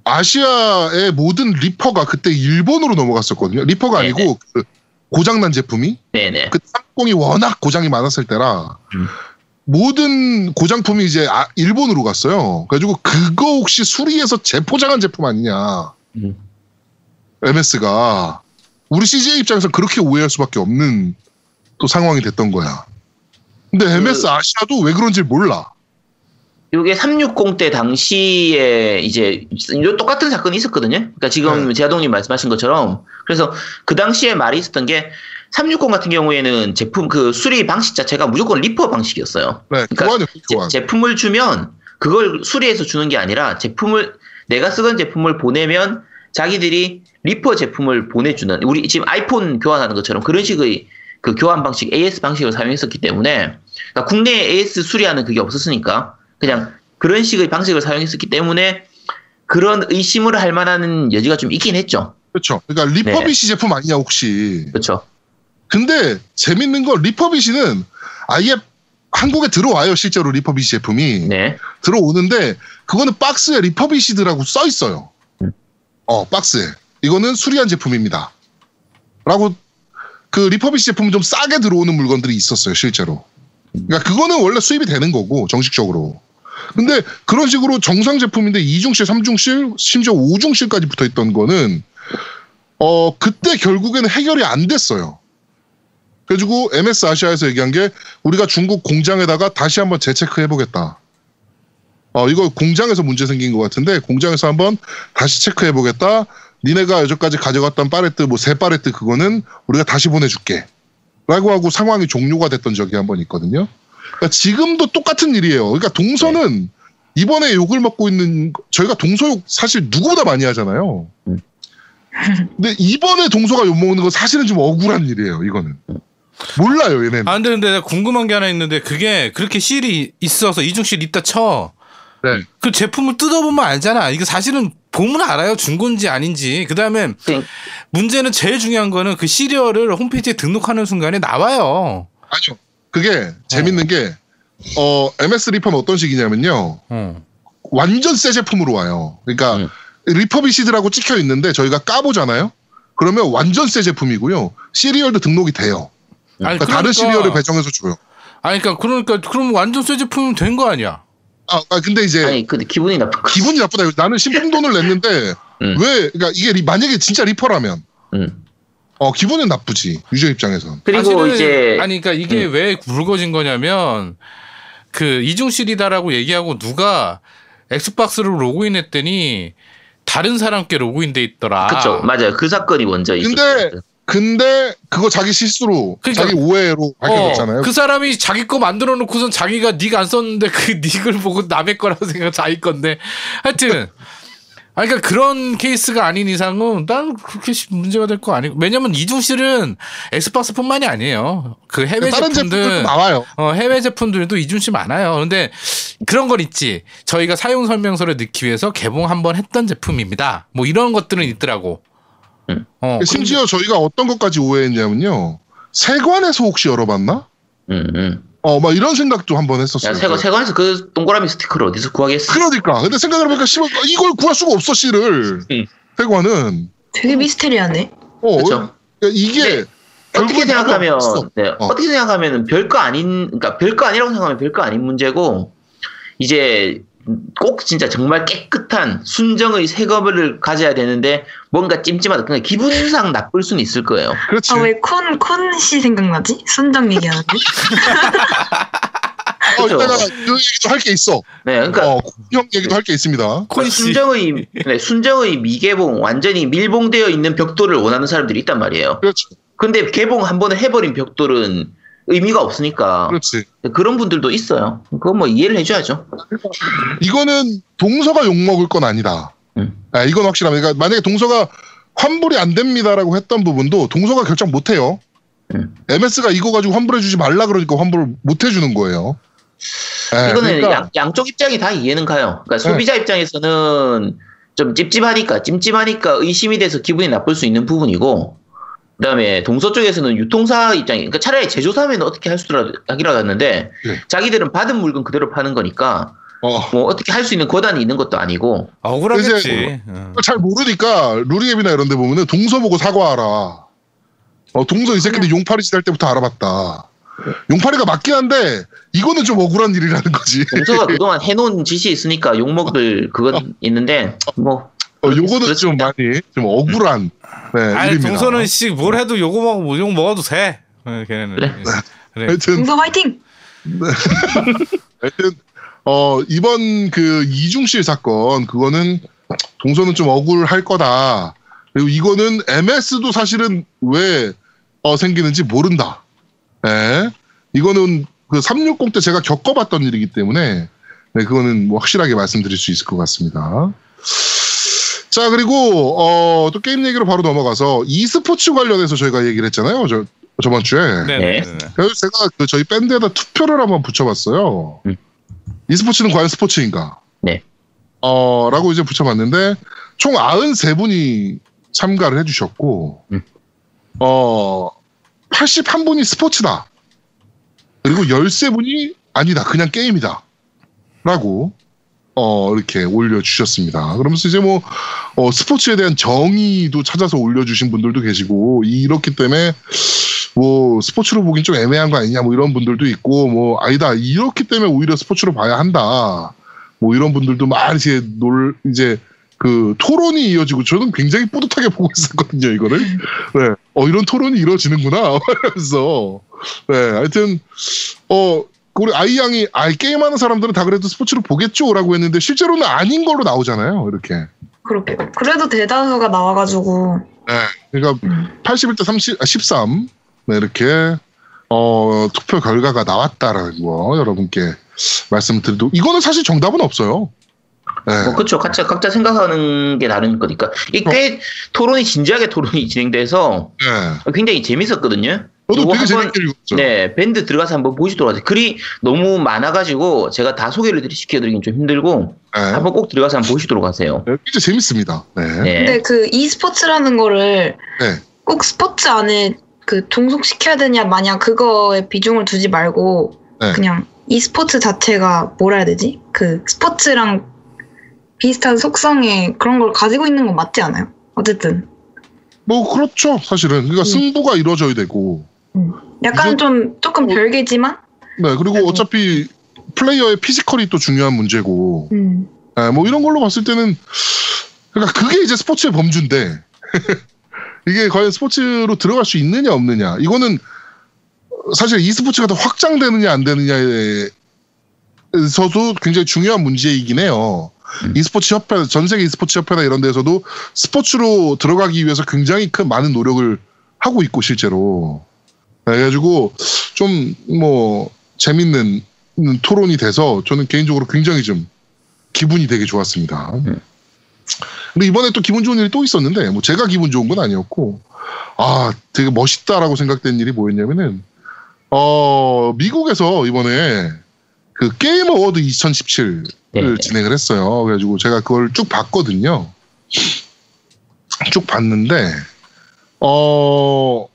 Speaker 1: 아시아의 모든 리퍼가 그때 일본으로 넘어갔었거든요. 리퍼가
Speaker 3: 네네.
Speaker 1: 아니고 그 고장난 제품이
Speaker 3: 네네.
Speaker 1: 그 짬뽕이 워낙 고장이 많았을 때라
Speaker 3: 음.
Speaker 1: 모든 고장품이 이제 아- 일본으로 갔어요. 그래가지고 그거 혹시 수리해서 재포장한 제품 아니냐
Speaker 3: 음.
Speaker 1: MS가 우리 CJ 입장에서 그렇게 오해할 수밖에 없는 또 상황이 됐던 거야. 근데 MS 아시아도 왜 그런지 몰라.
Speaker 3: 요게 360 때 당시에 이제 요 똑같은 사건이 있었거든요. 그러니까 지금
Speaker 1: 네.
Speaker 3: 제아동님 말씀하신 것처럼 그래서 그 당시에 말이 있었던 게 360 같은 경우에는 제품 그 수리 방식 자체가 무조건 리퍼 방식이었어요.
Speaker 1: 네,
Speaker 3: 그러니까
Speaker 1: 교환이요,
Speaker 3: 제,
Speaker 1: 교환.
Speaker 3: 제품을 주면 그걸 수리해서 주는 게 아니라 제품을 내가 쓰던 제품을 보내면 자기들이 리퍼 제품을 보내주는 우리 지금 아이폰 교환하는 것처럼 그런 식의 그 교환 방식 AS 방식을 사용했었기 때문에 그러니까 국내에 AS 수리하는 그게 없었으니까 그냥 그런 식의 방식을 사용했었기 때문에 그런 의심을 할 만한 여지가 좀 있긴 했죠.
Speaker 1: 그렇죠. 그러니까
Speaker 3: 네.
Speaker 1: refurbish 제품 아니냐 혹시.
Speaker 3: 그렇죠.
Speaker 1: 근데 재밌는 건 refurbish는 아예 한국에 들어와요 실제로 refurbish 제품이
Speaker 3: 네.
Speaker 1: 들어오는데 그거는 박스에 refurbished라고 써 있어요.
Speaker 3: 음.
Speaker 1: 어 박스에 이거는 수리한 제품입니다. 라고 그 refurbish 제품 좀 싸게 들어오는 물건들이 있었어요 실제로. 그러니까 그거는 원래 수입이 되는 거고 정식적으로. 근데 그런 식으로 정상 제품인데 2중실, 3중실, 심지어 5중실까지 붙어 있던 거는 어 그때 결국에는 해결이 안 됐어요. 그래가지고 MS 아시아에서 얘기한 게 우리가 중국 공장에다가 다시 한번 재체크해 보겠다. 어 이거 공장에서 문제 생긴 것 같은데 공장에서 한번 다시 체크해 보겠다. 니네가 여기까지 가져갔던 파레트 뭐세 파레트 그거는 우리가 다시 보내줄게. 라고 하고 상황이 종료가 됐던 적이 한 번 있거든요. 그러니까 지금도 똑같은 일이에요. 그러니까 동서는 이번에 욕을 먹고 있는 저희가 동서욕 사실 누구보다 많이 하잖아요.
Speaker 3: 음.
Speaker 1: 근데 이번에 동서가 욕 먹는 건 사실은 좀 억울한 일이에요. 이거는 몰라요 얘네는.
Speaker 4: 아 근데 근데 내가 궁금한 게 하나 있는데 그게 그렇게 실이 있어서 이중실 있다 쳐.
Speaker 1: 네.
Speaker 4: 그 제품을 뜯어보면 알잖아. 이거 사실은 보면 알아요. 중고인지 아닌지. 그 다음에
Speaker 3: 그-
Speaker 4: 문제는 제일 중요한 거는 그 시리얼을 홈페이지에 등록하는 순간에 나와요.
Speaker 1: 아니요. 그게 재밌는 게 어, MS 리퍼는 어떤 식이냐면요.
Speaker 4: 어.
Speaker 1: 완전 새 제품으로 와요. 그러니까
Speaker 3: 음.
Speaker 1: refurbished라고 찍혀 있는데 저희가 까보잖아요. 그러면 완전 새 제품이고요. 시리얼도 등록이 돼요.
Speaker 4: 아니,
Speaker 1: 그러니까 다른 시리얼을 배정해서 줘요.
Speaker 4: 아니 그러니까 그러니까 그럼 완전 새 제품이면 된거 아니야?
Speaker 1: 아, 아, 근데 이제
Speaker 3: 아니 근데 기분이 나쁜 거.
Speaker 1: 기분이 나쁘다. 나는 신품 돈을 냈는데
Speaker 3: 음.
Speaker 1: 왜 그러니까 이게 리- 만약에 진짜 리퍼라면
Speaker 3: 음.
Speaker 1: 어 기분은 나쁘지 유저 입장에선.
Speaker 3: 그리고
Speaker 4: 사실은
Speaker 3: 이제
Speaker 4: 아니 그러니까 이게 왜 굵어진 거냐면 그 이중실이다라고 얘기하고 누가 엑스박스로 로그인했더니 다른 사람께 로그인돼 있더라.
Speaker 3: 그쵸 맞아요 그 사건이 먼저
Speaker 1: 근데
Speaker 3: 있었어요.
Speaker 1: 근데 그거 자기 실수로
Speaker 4: 그러니까-
Speaker 1: 자기 오해로 밝혀졌잖아요.
Speaker 4: 어, 그 사람이 자기 거 만들어 놓고선 자기가 닉 안 썼는데 그 닉을 보고 남의 거라고 생각 자기 건데 하여튼 아 그러니까 그런 케이스가 아닌 이상은 난 그렇게 시- 문제가 될 거 아니고 왜냐면 이중실은 엑스박스뿐만이 아니에요. 그 해외
Speaker 1: 다른
Speaker 4: 제품들
Speaker 1: 제품들도 나와요.
Speaker 4: 어, 해외 제품들도 이중실 많아요. 근데 그런 건 있지. 저희가 사용 설명서를 넣기 위해서 개봉 한번 했던 제품입니다. 뭐 이런 것들은 있더라고.
Speaker 3: 음.
Speaker 4: 어,
Speaker 1: 심지어 저희가 어떤 것까지 오해했냐면요. 세관에서 혹시 열어봤나?
Speaker 3: 음, 음.
Speaker 1: 어, 막 이런 생각도 한번
Speaker 3: 야,
Speaker 1: 했었어요.
Speaker 3: 세관, 세관에서 그 동그라미 스티커를 어디서 구하겠어?
Speaker 1: 그러니까. 근데 생각을 해보니까 씨발 이걸 구할 수가 없어 씨를.
Speaker 3: 음.
Speaker 1: 세관은.
Speaker 2: 되게 미스테리하네.
Speaker 1: 어. 그러니까 이게
Speaker 3: 네. 어떻게 생각하면. 네,
Speaker 1: 어.
Speaker 3: 어. 떻게 생각하면은 별거 아닌, 그러니까 별거 아니라고 생각하면 별거 아닌 문제고, 이제 꼭 진짜 정말 깨끗한 순정의 새 거를 가져야 되는데 뭔가 찜찜하다. 그냥 기분상 나쁠 수는 있을 거예요.
Speaker 1: 그렇지.
Speaker 2: 아왜콘 콘 씨 생각나지? 순정 얘기하는데.
Speaker 1: 어,
Speaker 3: 그쵸.
Speaker 1: 이따가 그 얘기도 할 게 있어.
Speaker 3: 네, 그러니까
Speaker 1: 어, 형 얘기도 할 게 있습니다.
Speaker 4: 콘 씨.
Speaker 3: 순정의 네, 순정의 미개봉 완전히 밀봉되어 있는 벽돌을 원하는 사람들이 있단 말이에요.
Speaker 1: 그렇죠.
Speaker 3: 근데 개봉 한 번에 해버린 벽돌은 의미가 없으니까
Speaker 1: 그렇지.
Speaker 3: 그런 분들도 있어요. 그건 뭐 이해를 해줘야죠.
Speaker 1: 이거는 동서가 욕먹을 건 아니다.
Speaker 3: 음.
Speaker 1: 아, 이건 확실합니다. 그러니까 만약에 동서가 환불이 안 됩니다라고 했던 부분도 동서가 결정 못 해요.
Speaker 3: 음.
Speaker 1: MS가 이거 가지고 환불해주지 말라 그러니까 환불을 못 해주는 거예요. 예,
Speaker 3: 이거는
Speaker 1: 그러니까
Speaker 3: 양, 양쪽 입장이 다 이해는 가요. 그러니까 소비자 입장에서는 좀 찝찝하니까 찜찜하니까 의심이 돼서 기분이 나쁠 수 있는 부분이고 그다음에 동서 쪽에서는 유통사 입장이 그러니까 차라리 제조사면 어떻게 할 수라도 하기라도 했는데
Speaker 1: 네.
Speaker 3: 자기들은 받은 물건 그대로 파는 거니까
Speaker 1: 어,
Speaker 3: 뭐 어떻게 할 수 있는 권한이 있는 것도 아니고
Speaker 4: 억울하겠지.
Speaker 1: 이제
Speaker 4: 어.
Speaker 1: 잘 모르니까 루리앱이나 이런 데 보면은 동서 보고 사과하라. 어, 동서 이 새끼들 용팔이 시달 때부터 알아봤다. 용팔이가 맞긴 한데 이거는 좀 억울한 일이라는 거지.
Speaker 3: 동서가 그동안 해놓은 짓이 있으니까 욕먹을 그건 있는데 뭐
Speaker 1: 어, 요거는 좀. 많이 좀 억울한 네,
Speaker 4: 아니. 동서는 씨뭘 해도 요거 먹고 뭐욕 먹어도 돼. 어, 걔네는.
Speaker 3: 그래.
Speaker 4: 그래.
Speaker 1: 하여튼
Speaker 2: 동서 화이팅!
Speaker 1: 하여튼 어 이번 그 이중실 사건 그거는 동서는 좀 억울할 거다. 그리고 이거는 MS도 사실은 왜 어, 생기는지 모른다. 예. 이거는 그 360 때 제가 겪어봤던 일이기 때문에 네, 그거는 뭐 확실하게 말씀드릴 수 있을 것 같습니다. 자 그리고 어, 또 게임 얘기로 바로 넘어가서 e스포츠 관련해서 저희가 얘기를 했잖아요. 저 저번 주에.
Speaker 4: 네.
Speaker 1: 그래서 제가 그 저희 밴드에다 투표를 한번 붙여봤어요.
Speaker 3: 음.
Speaker 1: e스포츠는 과연 스포츠인가?
Speaker 3: 네.
Speaker 1: 어, 라고 이제 붙여봤는데, 총 93분이 참가를 해주셨고,
Speaker 3: 음.
Speaker 1: 어, 81분이 스포츠다. 그리고 13분이 아니다. 그냥 게임이다. 라고, 어, 이렇게 올려주셨습니다. 그러면서 이제 뭐, 어, 스포츠에 대한 정의도 찾아서 올려주신 분들도 계시고, 이렇기 때문에, 뭐 스포츠로 보긴 좀 애매한 거 아니냐 뭐 이런 분들도 있고 뭐 아니다 이렇기 때문에 오히려 스포츠로 봐야 한다 뭐 이런 분들도 막 이제 놀 이제 그 토론이 이어지고 저는 굉장히 뿌듯하게 보고 있었거든요 이거를 네. 어 이런 토론이 이루어지는구나 그래서 네 하여튼 어 우리 아이 양이 아 게임하는 사람들은 다 그래도 스포츠로 보겠죠라고 했는데 실제로는 아닌 걸로 나오잖아요 이렇게
Speaker 2: 그렇게. 그래도 대다수가 나와가지고.
Speaker 1: 네. 그러니까
Speaker 2: 음.
Speaker 1: 81대 30, 아, 13. 네, 이렇게, 어, 투표 결과가 나왔다라는 거 여러분께 말씀드리도, 이거는 사실 정답은 없어요. 네.
Speaker 3: 뭐 그렇죠. 각자 각자 생각하는 게 다른 거니까 이게
Speaker 1: 어.
Speaker 3: 꽤 토론이 진지하게 토론이 진행돼서
Speaker 1: 네.
Speaker 3: 굉장히 재밌었거든요.
Speaker 1: 저도 되게
Speaker 3: 한번-
Speaker 1: 재밌게 읽었죠.
Speaker 3: 네, 밴드 들어가서 한번 보시도록 하세요. 글이 너무 많아가지고 제가 다 소개를 드리- 시켜드리긴 좀 힘들고
Speaker 1: 네.
Speaker 3: 한번 꼭 들어가서 한번 보시도록 하세요.
Speaker 1: 네, 진짜 재밌습니다. 네. 네.
Speaker 3: 네.
Speaker 2: 근데 그 e스포츠라는 거를
Speaker 1: 네.
Speaker 2: 꼭 스포츠 안에 그 종속시켜야 되냐 마냐 그거에 비중을 두지 말고
Speaker 1: 네.
Speaker 2: 그냥 e스포츠 자체가 뭐라 해야 되지? 그 스포츠랑 비슷한 속성의 그런 걸 가지고 있는 건 맞지 않아요? 어쨌든
Speaker 1: 뭐, 그렇죠. 사실은. 그러니까
Speaker 2: 음.
Speaker 1: 승부가 이루어져야 되고.
Speaker 2: 약간
Speaker 1: 이게-
Speaker 2: 좀 조금 별개지만
Speaker 1: 네. 그리고
Speaker 2: 아이고.
Speaker 1: 어차피 플레이어의 피지컬이 또 중요한 문제고.
Speaker 2: 음.
Speaker 1: 네, 뭐 이런 걸로 봤을 때는 그러니까 그게 이제 스포츠의 범주인데 이게 과연 스포츠로 들어갈 수 있느냐 없느냐 이거는 사실 e스포츠가 더 확장되느냐 안 되느냐에 서도 굉장히 중요한 문제이긴 해요.
Speaker 3: 음.
Speaker 1: e스포츠 협회 전 세계 e스포츠 협회나 이런 데서도 스포츠로 들어가기 위해서 굉장히 큰 많은 노력을 하고 있고 실제로 네, 그래가지고 좀 뭐 재밌는 토론이 돼서 저는 개인적으로 굉장히 좀 기분이 되게 좋았습니다.
Speaker 3: 음.
Speaker 1: 근데 이번에 또 기분 좋은 일이 또 있었는데 뭐 제가 기분 좋은 건 아니었고 아 되게 멋있다라고 생각된 일이 뭐였냐면은 어 미국에서 이번에 그 게임 어워드 2017을
Speaker 3: 네.
Speaker 1: 진행을 했어요. 그래가지고 제가 그걸 쭉 봤거든요. 쭉 봤는데 어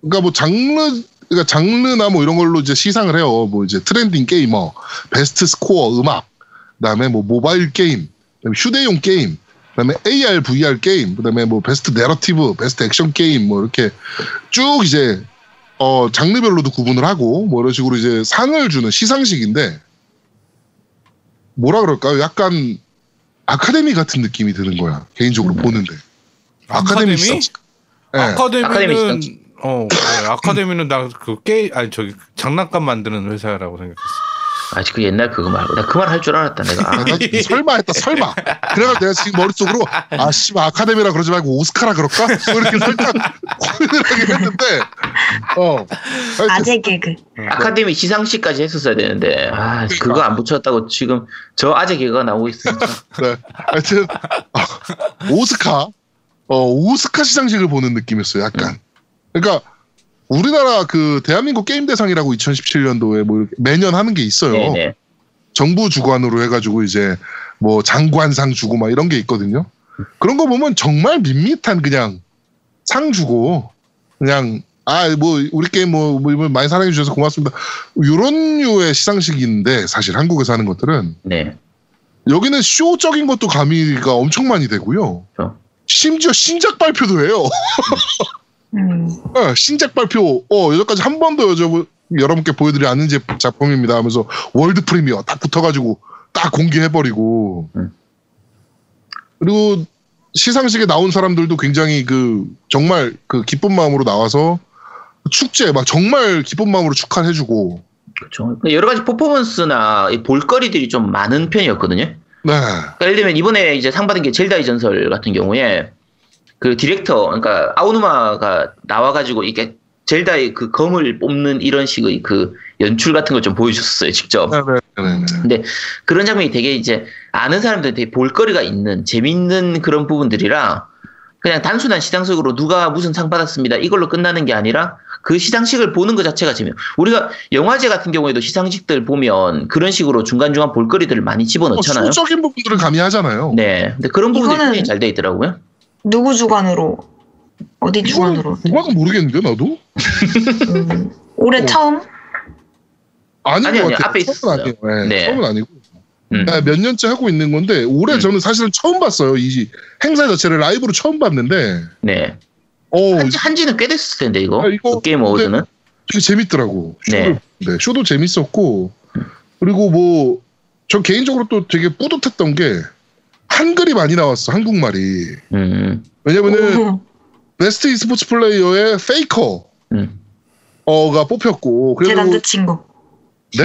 Speaker 1: 그러니까 뭐 장르 그러니까 장르나 뭐 이런 걸로 이제 시상을 해요. 뭐 이제 trending gamer, best score 음악, 그다음에 뭐 모바일 게임, 그다음에 휴대용 게임, 그다음에 AR, VR 게임, 그다음에 뭐 best narrative, best action game 뭐 이렇게 쭉 이제 어 장르별로도 구분을 하고 뭐 이런 식으로 이제 상을 주는 시상식인데 뭐라 그럴까요? 약간 아카데미 같은 느낌이 드는 거야 개인적으로 보는데 아카데미
Speaker 4: 아카데미?
Speaker 1: 시상식. 네.
Speaker 3: 아카데미
Speaker 4: 아카데미는. 어 그래. 아카데미는 나 그 게임 아니 저기 장난감 만드는 회사라고 생각했어.
Speaker 3: 아, 그 옛날 그거 말고 나 그 말 할 줄 알았다 내가.
Speaker 1: 아,
Speaker 3: 아,
Speaker 1: 나 설마 했다 설마 그래가 내가 지금 머릿속으로 아 씨발 아카데미라 그러지 말고 오스카라 그럴까 뭐 이렇게 살짝 고민을 하긴 했는데 어
Speaker 2: 아재 개그.
Speaker 3: 아카데미 시상식까지 했었어야 되는데 아 그거 안 붙였다고 지금 저 아재 개그가 나오고 있어. 진짜.
Speaker 1: 네. 하여튼 아, 오스카 어 오스카 시상식을 보는 느낌이었어요 약간 그러니까 우리나라 그 대한민국 게임 대상이라고 2017년도에 뭐 매년 하는 게 있어요
Speaker 3: 네네.
Speaker 1: 정부 주관으로 해가지고 이제 뭐 장관상 주고 막 이런 게 있거든요. 그런 거 보면 정말 밋밋한 그냥 상 주고 그냥 아 뭐 우리 게임 뭐, 뭐 이번 많이 사랑해 주셔서 고맙습니다. 요런 류의 시상식인데 사실 한국에서 하는 것들은
Speaker 3: 네.
Speaker 1: 여기는 쇼적인 것도 가미가 엄청 많이 되고요.
Speaker 3: 그렇죠.
Speaker 1: 심지어 신작 발표도 해요.
Speaker 2: 음.
Speaker 1: 어, 신작 발표, 어, 여기까지 한 번도 여쭤, 여러분께 보여드리지 않은 제 작품입니다 하면서 world premiere 딱 붙어가지고 딱 공개해버리고.
Speaker 3: 음.
Speaker 1: 그리고 시상식에 나온 사람들도 굉장히 그, 정말 그 기쁜 마음으로 나와서 축제, 막 정말 기쁜 마음으로 축하해주고.
Speaker 3: 그렇죠. 여러 가지 퍼포먼스나 이 볼거리들이 좀 많은 편이었거든요.
Speaker 1: 네.
Speaker 3: 그러니까 예를 들면 이번에 이제 상 받은 게 젤다의 전설 같은 경우에 그 디렉터, 그러니까 아오누마가 나와가지고 이게 젤다의 그 검을 뽑는 이런 식의 그 연출 같은 걸 좀 보여줬어요, 직접.
Speaker 1: 네 네네.
Speaker 3: 그런 장면이 되게 이제 아는 사람들 되게 볼거리가 있는 재밌는 그런 부분들이라 그냥 단순한 시상식으로 누가 무슨 상 받았습니다 이걸로 끝나는 게 아니라 그 시상식을 보는 것 자체가 재미요. 우리가 영화제 같은 경우에도 시상식들 보면 그런 식으로 중간중간 볼거리들을 많이
Speaker 1: 어,
Speaker 3: 집어넣잖아요.
Speaker 1: 쇼적인 부분들을 가미하잖아요.
Speaker 3: 네. 근데 그런 부분들이
Speaker 2: 이거는-
Speaker 3: 굉장히 잘돼 있더라고요.
Speaker 2: 누구 주관으로 어디 주관으로?
Speaker 1: 누가는 모르겠는데, 나도?
Speaker 2: 음. 올해
Speaker 1: 어.
Speaker 2: 처음?
Speaker 1: 아닌
Speaker 3: 아니,
Speaker 1: 것
Speaker 3: 아니,
Speaker 1: 같아요.
Speaker 3: 앞에
Speaker 1: 처음은
Speaker 3: 있었어요.
Speaker 1: 아니에요. 네,
Speaker 3: 네.
Speaker 1: 처음은 아니고.
Speaker 3: 음.
Speaker 1: 네, 몇 년째 하고 있는 건데 올해
Speaker 3: 음.
Speaker 1: 저는 사실은 처음 봤어요. 이 행사 자체를 라이브로 처음 봤는데
Speaker 3: 네.
Speaker 1: 어
Speaker 3: 한지, 한지는 꽤 됐을 텐데, 이거.
Speaker 1: 아, 이거-
Speaker 3: 그 게임 어워드는.
Speaker 1: 되게 재밌더라고. 쇼도,
Speaker 3: 네.
Speaker 1: 네. 쇼도 재밌었고 그리고 뭐저 개인적으로 또 되게 뿌듯했던 게 한글이 많이 나왔어. 한국말이.
Speaker 3: 음.
Speaker 1: 왜냐면은
Speaker 2: 오.
Speaker 1: 베스트 e스포츠 플레이어의 페이커
Speaker 3: 음.
Speaker 1: 어가 뽑혔고
Speaker 2: 제
Speaker 1: 그래도
Speaker 2: 남자친구.
Speaker 1: 네?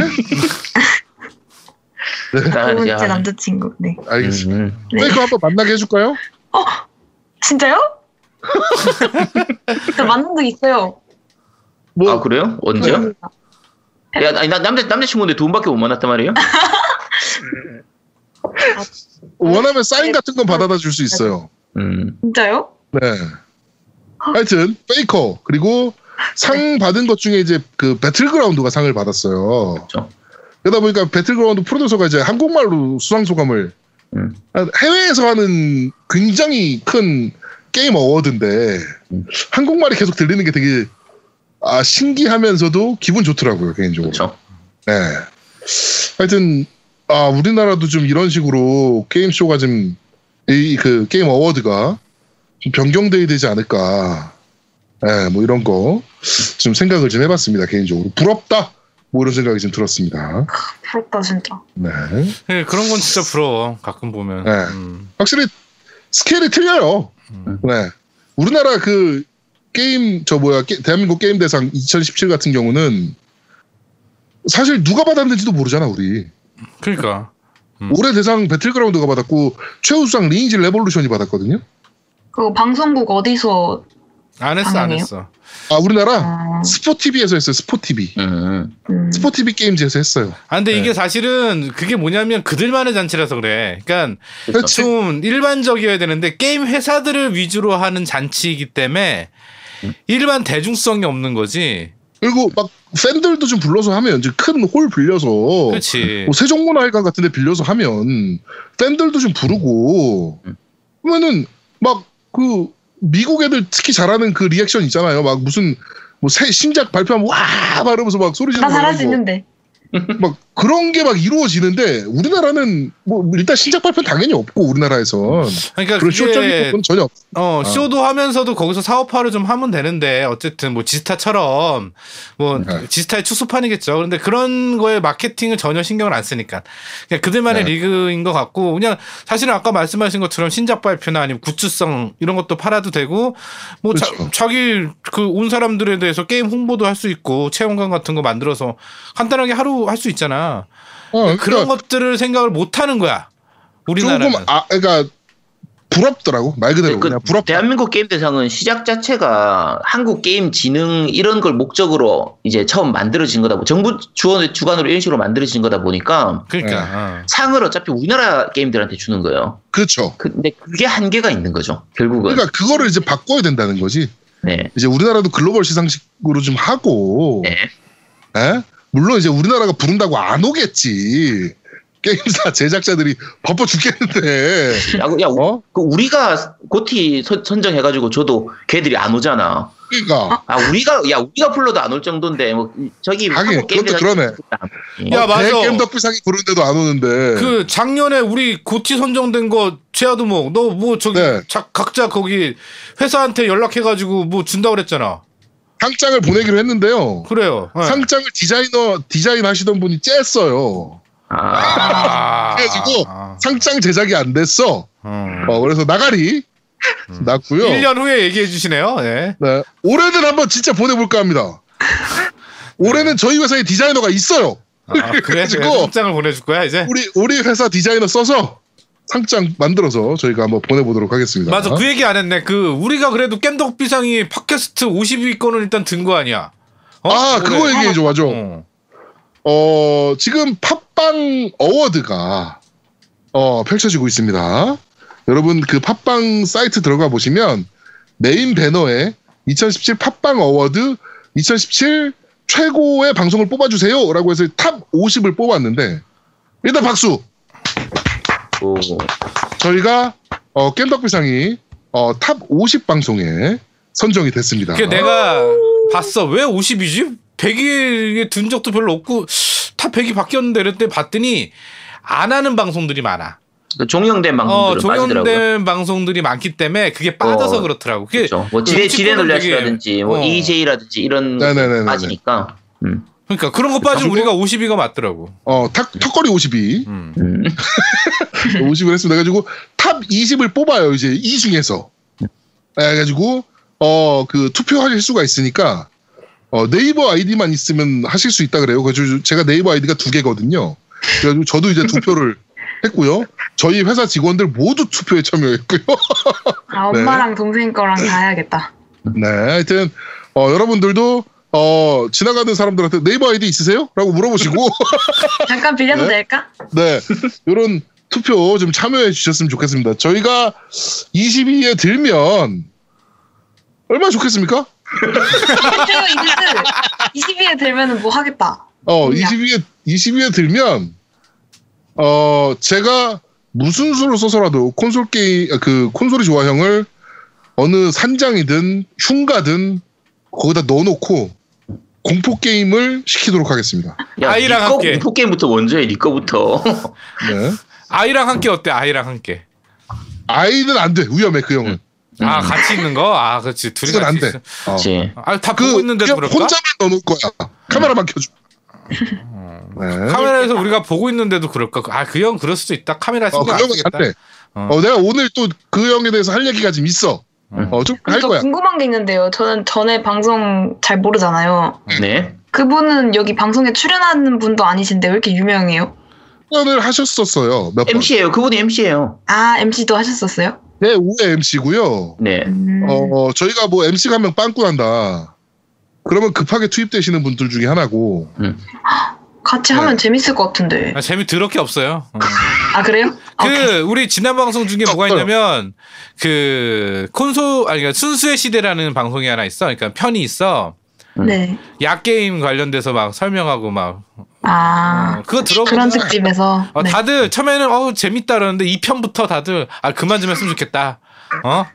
Speaker 3: 그러니까,
Speaker 2: 제
Speaker 3: 야,
Speaker 2: 남자친구. 네.
Speaker 1: 알겠습니다.
Speaker 3: 음.
Speaker 2: 네.
Speaker 1: 페이커 한번 만나게 해줄까요?
Speaker 2: 진짜요? 저 만난 적 있어요.
Speaker 1: 뭐
Speaker 3: 아, 그래요? 언제요?
Speaker 2: 네.
Speaker 3: 야, 아니, 나 남자, 남자친구인데 두 번밖에 못 만났단 말이에요?
Speaker 1: 원하면 사인 같은 건 받아다 줄 수 있어요.
Speaker 3: 음.
Speaker 2: 진짜요?
Speaker 1: 네. 하여튼 페이커 그리고 상 받은 것 중에 이제 그 배틀그라운드가 상을 받았어요.
Speaker 3: 그렇죠.
Speaker 1: 그러다 보니까 배틀그라운드 프로듀서가 이제 한국말로 수상 소감을
Speaker 3: 음.
Speaker 1: 해외에서 하는 굉장히 큰 게임 어워드인데
Speaker 3: 음.
Speaker 1: 한국말이 계속 들리는 게 되게 아 신기하면서도 기분 좋더라고요 개인적으로.
Speaker 3: 그렇죠.
Speaker 1: 네. 하여튼 아 우리나라도 좀 이런 식으로 게임 쇼가 좀 이 그 게임 어워드가 좀 변경돼야 되지 않을까. 네, 뭐 이런 거 좀 생각을 좀 해봤습니다 개인적으로 부럽다. 뭐 이런 생각이 좀 들었습니다.
Speaker 2: 부럽다 진짜.
Speaker 1: 네.
Speaker 4: 네, 그런 건 진짜 부러워. 가끔 보면.
Speaker 1: 네.
Speaker 4: 음.
Speaker 1: 확실히 스케일이 틀려요.
Speaker 4: 음.
Speaker 1: 네. 우리나라 그 게임 저 뭐야 게- 대한민국 게임 대상 2017 같은 경우는 사실 누가 받았는지도 모르잖아 우리.
Speaker 4: 그러니까. 음.
Speaker 1: 올해 대상 배틀그라운드가 받았고 최우수상 리니지 레볼루션이 받았거든요.
Speaker 2: 그거 방송국 어디서
Speaker 4: 안 했어, 안
Speaker 2: 방송이에요?
Speaker 4: 했어.
Speaker 1: 아 우리나라
Speaker 2: 아,
Speaker 1: 스포티비에서 했어요. 스포티비.
Speaker 3: 음.
Speaker 2: 음.
Speaker 1: 스포티비 게임즈에서 했어요.
Speaker 4: 아, 근데
Speaker 1: 네.
Speaker 4: 이게 사실은 그게 뭐냐면 그들만의 잔치라서 그래. 그러니까
Speaker 3: 그렇죠.
Speaker 4: 좀 일반적이어야 되는데 게임 회사들을 위주로 하는 잔치이기 때문에
Speaker 3: 음.
Speaker 4: 일반 대중성이 없는 거지.
Speaker 1: 그리고 막 팬들도 좀 불러서 하면 이제 큰 홀 빌려서. 뭐 세종문화회관 같은 데 빌려서 하면 팬들도 좀 부르고
Speaker 3: 음.
Speaker 1: 그러면은 막 그 미국 애들 특히 잘하는 그 리액션 있잖아요. 막 무슨 뭐 새 신작 발표하면 와 말하면서 막 소리 지르고
Speaker 2: 나 잘할 수 있는데.
Speaker 1: 막 그런 게 막 이루어지는데 우리나라는 뭐 일단 신작 발표는 당연히 없고 우리나라에선
Speaker 4: 그러니까
Speaker 1: 그런 쇼적인 부분은 전혀 없.
Speaker 4: 어, 쇼도 하면서도 거기서 사업화를 좀 하면 되는데 어쨌든 뭐 지스타처럼 뭐
Speaker 1: 네.
Speaker 4: 지스타의 축소판이겠죠. 그런데 그런 거에 마케팅을 전혀 신경을 안 쓰니까 그냥 그들만의
Speaker 1: 네.
Speaker 4: 리그인 것 같고 그냥 사실은 아까 말씀하신 것처럼 신작 발표나 아니면 굿즈성 이런 것도 팔아도 되고 뭐 자,
Speaker 1: 그렇죠.
Speaker 4: 자 기 그 온 사람들에 대해서 게임 홍보도 할 수 있고 체험관 같은 거 만들어서 간단하게 하루 할 수 있잖아.
Speaker 1: 어,
Speaker 4: 그런
Speaker 1: 그러니까
Speaker 4: 것들을 생각을 못 하는 거야. 우리나라는.
Speaker 1: 조금 아 그러니까 부럽더라고 말 그대로
Speaker 3: 그
Speaker 1: 그냥 부럽다.
Speaker 3: 대한민국 게임 대상은 시작 자체가 한국 게임 진흥 이런 걸 목적으로 이제 처음 만들어진 거다. 보- 정부 주원 주관으로 이런 식으로 만들어진 거다 보니까
Speaker 4: 그러니까.
Speaker 1: 네.
Speaker 4: 어.
Speaker 3: 상을 어차피 우리나라 게임들한테 주는 거예요.
Speaker 1: 그렇죠.
Speaker 3: 근데 그게 한계가 있는 거죠. 결국은.
Speaker 1: 그러니까 그거를 이제 바꿔야 된다는 거지.
Speaker 3: 네.
Speaker 1: 이제 우리나라도 글로벌 시상식으로 좀 하고,
Speaker 3: 네.
Speaker 1: 에? 물론 이제 우리나라가 부른다고 안 오겠지. 게임사 제작자들이 바빠 죽겠는데,
Speaker 3: 야, 야
Speaker 1: 어?
Speaker 3: 그 우리가 고티 선- 선정해가지고 저도 걔들이 안 오잖아.
Speaker 1: 그러니까
Speaker 3: 아 우리가 야 우리가 불러도 안 올 정도인데 뭐 저기
Speaker 1: 하긴,
Speaker 3: 한국 게임
Speaker 1: 그것도 그러네.
Speaker 3: 예.
Speaker 4: 야, 맞아.
Speaker 1: 게임 덕비상이 부르는데도 안 오는데.
Speaker 4: 그 작년에 우리 고티 선정된 거 최하두목 너뭐 저기
Speaker 1: 네.
Speaker 4: 자- 각자 거기 회사한테 연락해가지고 뭐 준다 그랬잖아.
Speaker 1: 상장을 보내기로 했는데요.
Speaker 4: 그래요. 네.
Speaker 1: 상장을 디자이너 디자인 하시던 분이 쬐었어요.
Speaker 3: 아,
Speaker 4: 아,
Speaker 1: 그래가지고
Speaker 4: 아,
Speaker 1: 상장 제작이 안 됐어.
Speaker 4: 음.
Speaker 1: 어, 그래서 나가리 났고요.
Speaker 4: 1년 후에 얘기해 주시네요. 예.
Speaker 1: 네. 올해는 한번 진짜 보내볼까 합니다. 올해는 저희 회사에 디자이너가 있어요.
Speaker 4: 아, 그래?
Speaker 1: 그래가지고
Speaker 4: 그래, 상장을 보내줄 거야 이제.
Speaker 1: 우리 우리 회사 디자이너 써서 상장 만들어서 저희가 한번 보내보도록 하겠습니다.
Speaker 4: 맞아 그 얘기 안 했네. 그 우리가 그래도 겜덕비상이 팟캐스트 50위권을 일단 든 거 아니야. 어?
Speaker 1: 아
Speaker 4: 올해.
Speaker 1: 그거 얘기해줘 맞아.
Speaker 4: 어.
Speaker 1: 어 지금 팟빵 어워드가 어 펼쳐지고 있습니다. 여러분 그 팟빵 사이트 들어가 보시면 메인 배너에 2017 팟빵 어워드 2017 최고의 방송을 뽑아주세요라고 해서 탑 50을 뽑았는데 일단 박수.
Speaker 3: 오.
Speaker 1: 저희가 어, 겜덕비상이 어, 탑50 방송에 선정이 됐습니다.
Speaker 4: 그 내가 봤어. 왜 50이지? 100위에 든 적도 별로 없고 다 100위 바뀌었는데 이랬더니 봤더니 안 하는 방송들이 많아.
Speaker 3: 그 종영된
Speaker 4: 어,
Speaker 3: 방송들은 빠지더라고요.
Speaker 4: 종영된 방송들이 많기 때문에 그게 빠져서
Speaker 3: 어,
Speaker 4: 그렇더라고. 그게
Speaker 3: 그렇죠. 뭐 지뢰 지뢰 논리라든지 뭐
Speaker 4: 되게- 어.
Speaker 3: EJ라든지 이런
Speaker 1: 네네네네네.
Speaker 3: 거 빠지니까. 음.
Speaker 4: 그러니까 그런 거 빠지면
Speaker 1: 그리고-
Speaker 4: 우리가 50위가 맞더라고.
Speaker 1: 어, 탁, 턱걸이 50위
Speaker 4: 음.
Speaker 3: 음.
Speaker 1: 50을 했습니다. 그래가지고 탑 20을 뽑아요. 이제 이 중에서. 그래가지고 어, 그 투표하실 수가 있으니까 어, 네이버 아이디만 있으면 하실 수 있다 그래요. 그래서 제가 네이버 아이디가 두 개거든요. 그래가지고 저도 이제 투표를 했고요. 저희 회사 직원들 모두 투표에 참여했고요.
Speaker 2: 아, 엄마랑 동생 거랑 다 해야겠다.
Speaker 1: 네, 하여튼 어, 여러분들도 어, 지나가는 사람들한테 네이버 아이디 있으세요? 라고 물어보시고
Speaker 2: 잠깐 빌려도
Speaker 1: 네?
Speaker 2: 될까?
Speaker 1: 네, 이런 투표 좀 참여해 주셨으면 좋겠습니다. 저희가 22위에 들면 얼마나 좋겠습니까?
Speaker 2: 최고 이기스 20위에 들면은 뭐 하겠다.
Speaker 1: 어,
Speaker 2: 뭐냐?
Speaker 1: 22위에 22위에 들면 어, 제가 무슨 수를 써서라도 콘솔 게임 그 콘솔이 좋아형을 어느 산장이든 흉가든 거기다 넣어놓고 공포 게임을 시키도록 하겠습니다.
Speaker 3: 야,
Speaker 4: 아이랑 함께.
Speaker 3: 공포 게임부터 먼저 해. 니 거부터.
Speaker 1: 네.
Speaker 4: 아이랑 함께 어때? 아이랑 함께.
Speaker 1: 아이는 안 돼. 위험해 그 형은.
Speaker 4: 아 같이 있는 거? 아 그렇지. 둘이
Speaker 1: 그건 안
Speaker 4: 같이
Speaker 1: 돼.
Speaker 4: 있어.
Speaker 1: 어.
Speaker 3: 그렇지.
Speaker 4: 아다
Speaker 1: 그
Speaker 4: 보고 있는데도
Speaker 1: 그냥
Speaker 4: 그럴까?
Speaker 1: 혼자만 넣어놓을 거야. 카메라만 켜줘. 네.
Speaker 4: 카메라에서 우리가 보고 있는데도 그럴까? 아 그 형 그럴 수도 있다. 카메라
Speaker 1: 어,
Speaker 4: 신경 그안
Speaker 1: 형은
Speaker 4: 쓰겠다.
Speaker 1: 안 돼.
Speaker 4: 어.
Speaker 1: 어, 내가 오늘 또 그 형에 대해서 할 얘기가 좀 있어.
Speaker 4: 음.
Speaker 1: 어,
Speaker 2: 좀할저
Speaker 1: 거야.
Speaker 2: 궁금한 게 있는데요. 저는 전에 방송 잘 모르잖아요.
Speaker 3: 네.
Speaker 2: 그분은 여기 방송에 출연하는 분도 아니신데 왜 이렇게 유명해요?
Speaker 1: 출연을 하셨었어요. 몇 번.
Speaker 3: MC예요. 그분이 MC예요.
Speaker 2: 아, MC도 하셨었어요?
Speaker 1: 네, 5회 MC고요.
Speaker 3: 네.
Speaker 2: 음.
Speaker 1: 어, 저희가 뭐 MC가 한 명 빵꾸 난다. 그러면 급하게 투입되시는 분들 중에 하나고.
Speaker 2: 같이
Speaker 1: 네.
Speaker 2: 하면 재밌을 것 같은데.
Speaker 4: 아, 재미 더럽게 없어요. 어.
Speaker 2: 아, 그래요?
Speaker 4: 그
Speaker 2: 오케이.
Speaker 4: 우리 지난 방송 중에 뭐가. 있냐면 그 콘솔 아니 그러니까 순수의 시대라는 방송이 하나 있어. 그러니까 편이 있어.
Speaker 2: 네.
Speaker 4: 약 게임 관련돼서 막 설명하고 막
Speaker 2: 아,
Speaker 4: 어, 그거 들어보면
Speaker 2: 그런 특집에서.
Speaker 4: 어,
Speaker 2: 네.
Speaker 4: 다들 처음에는 어 재밌다 그러는데 2 편부터 다들 아 그만 좀 했으면 좋겠다. 어?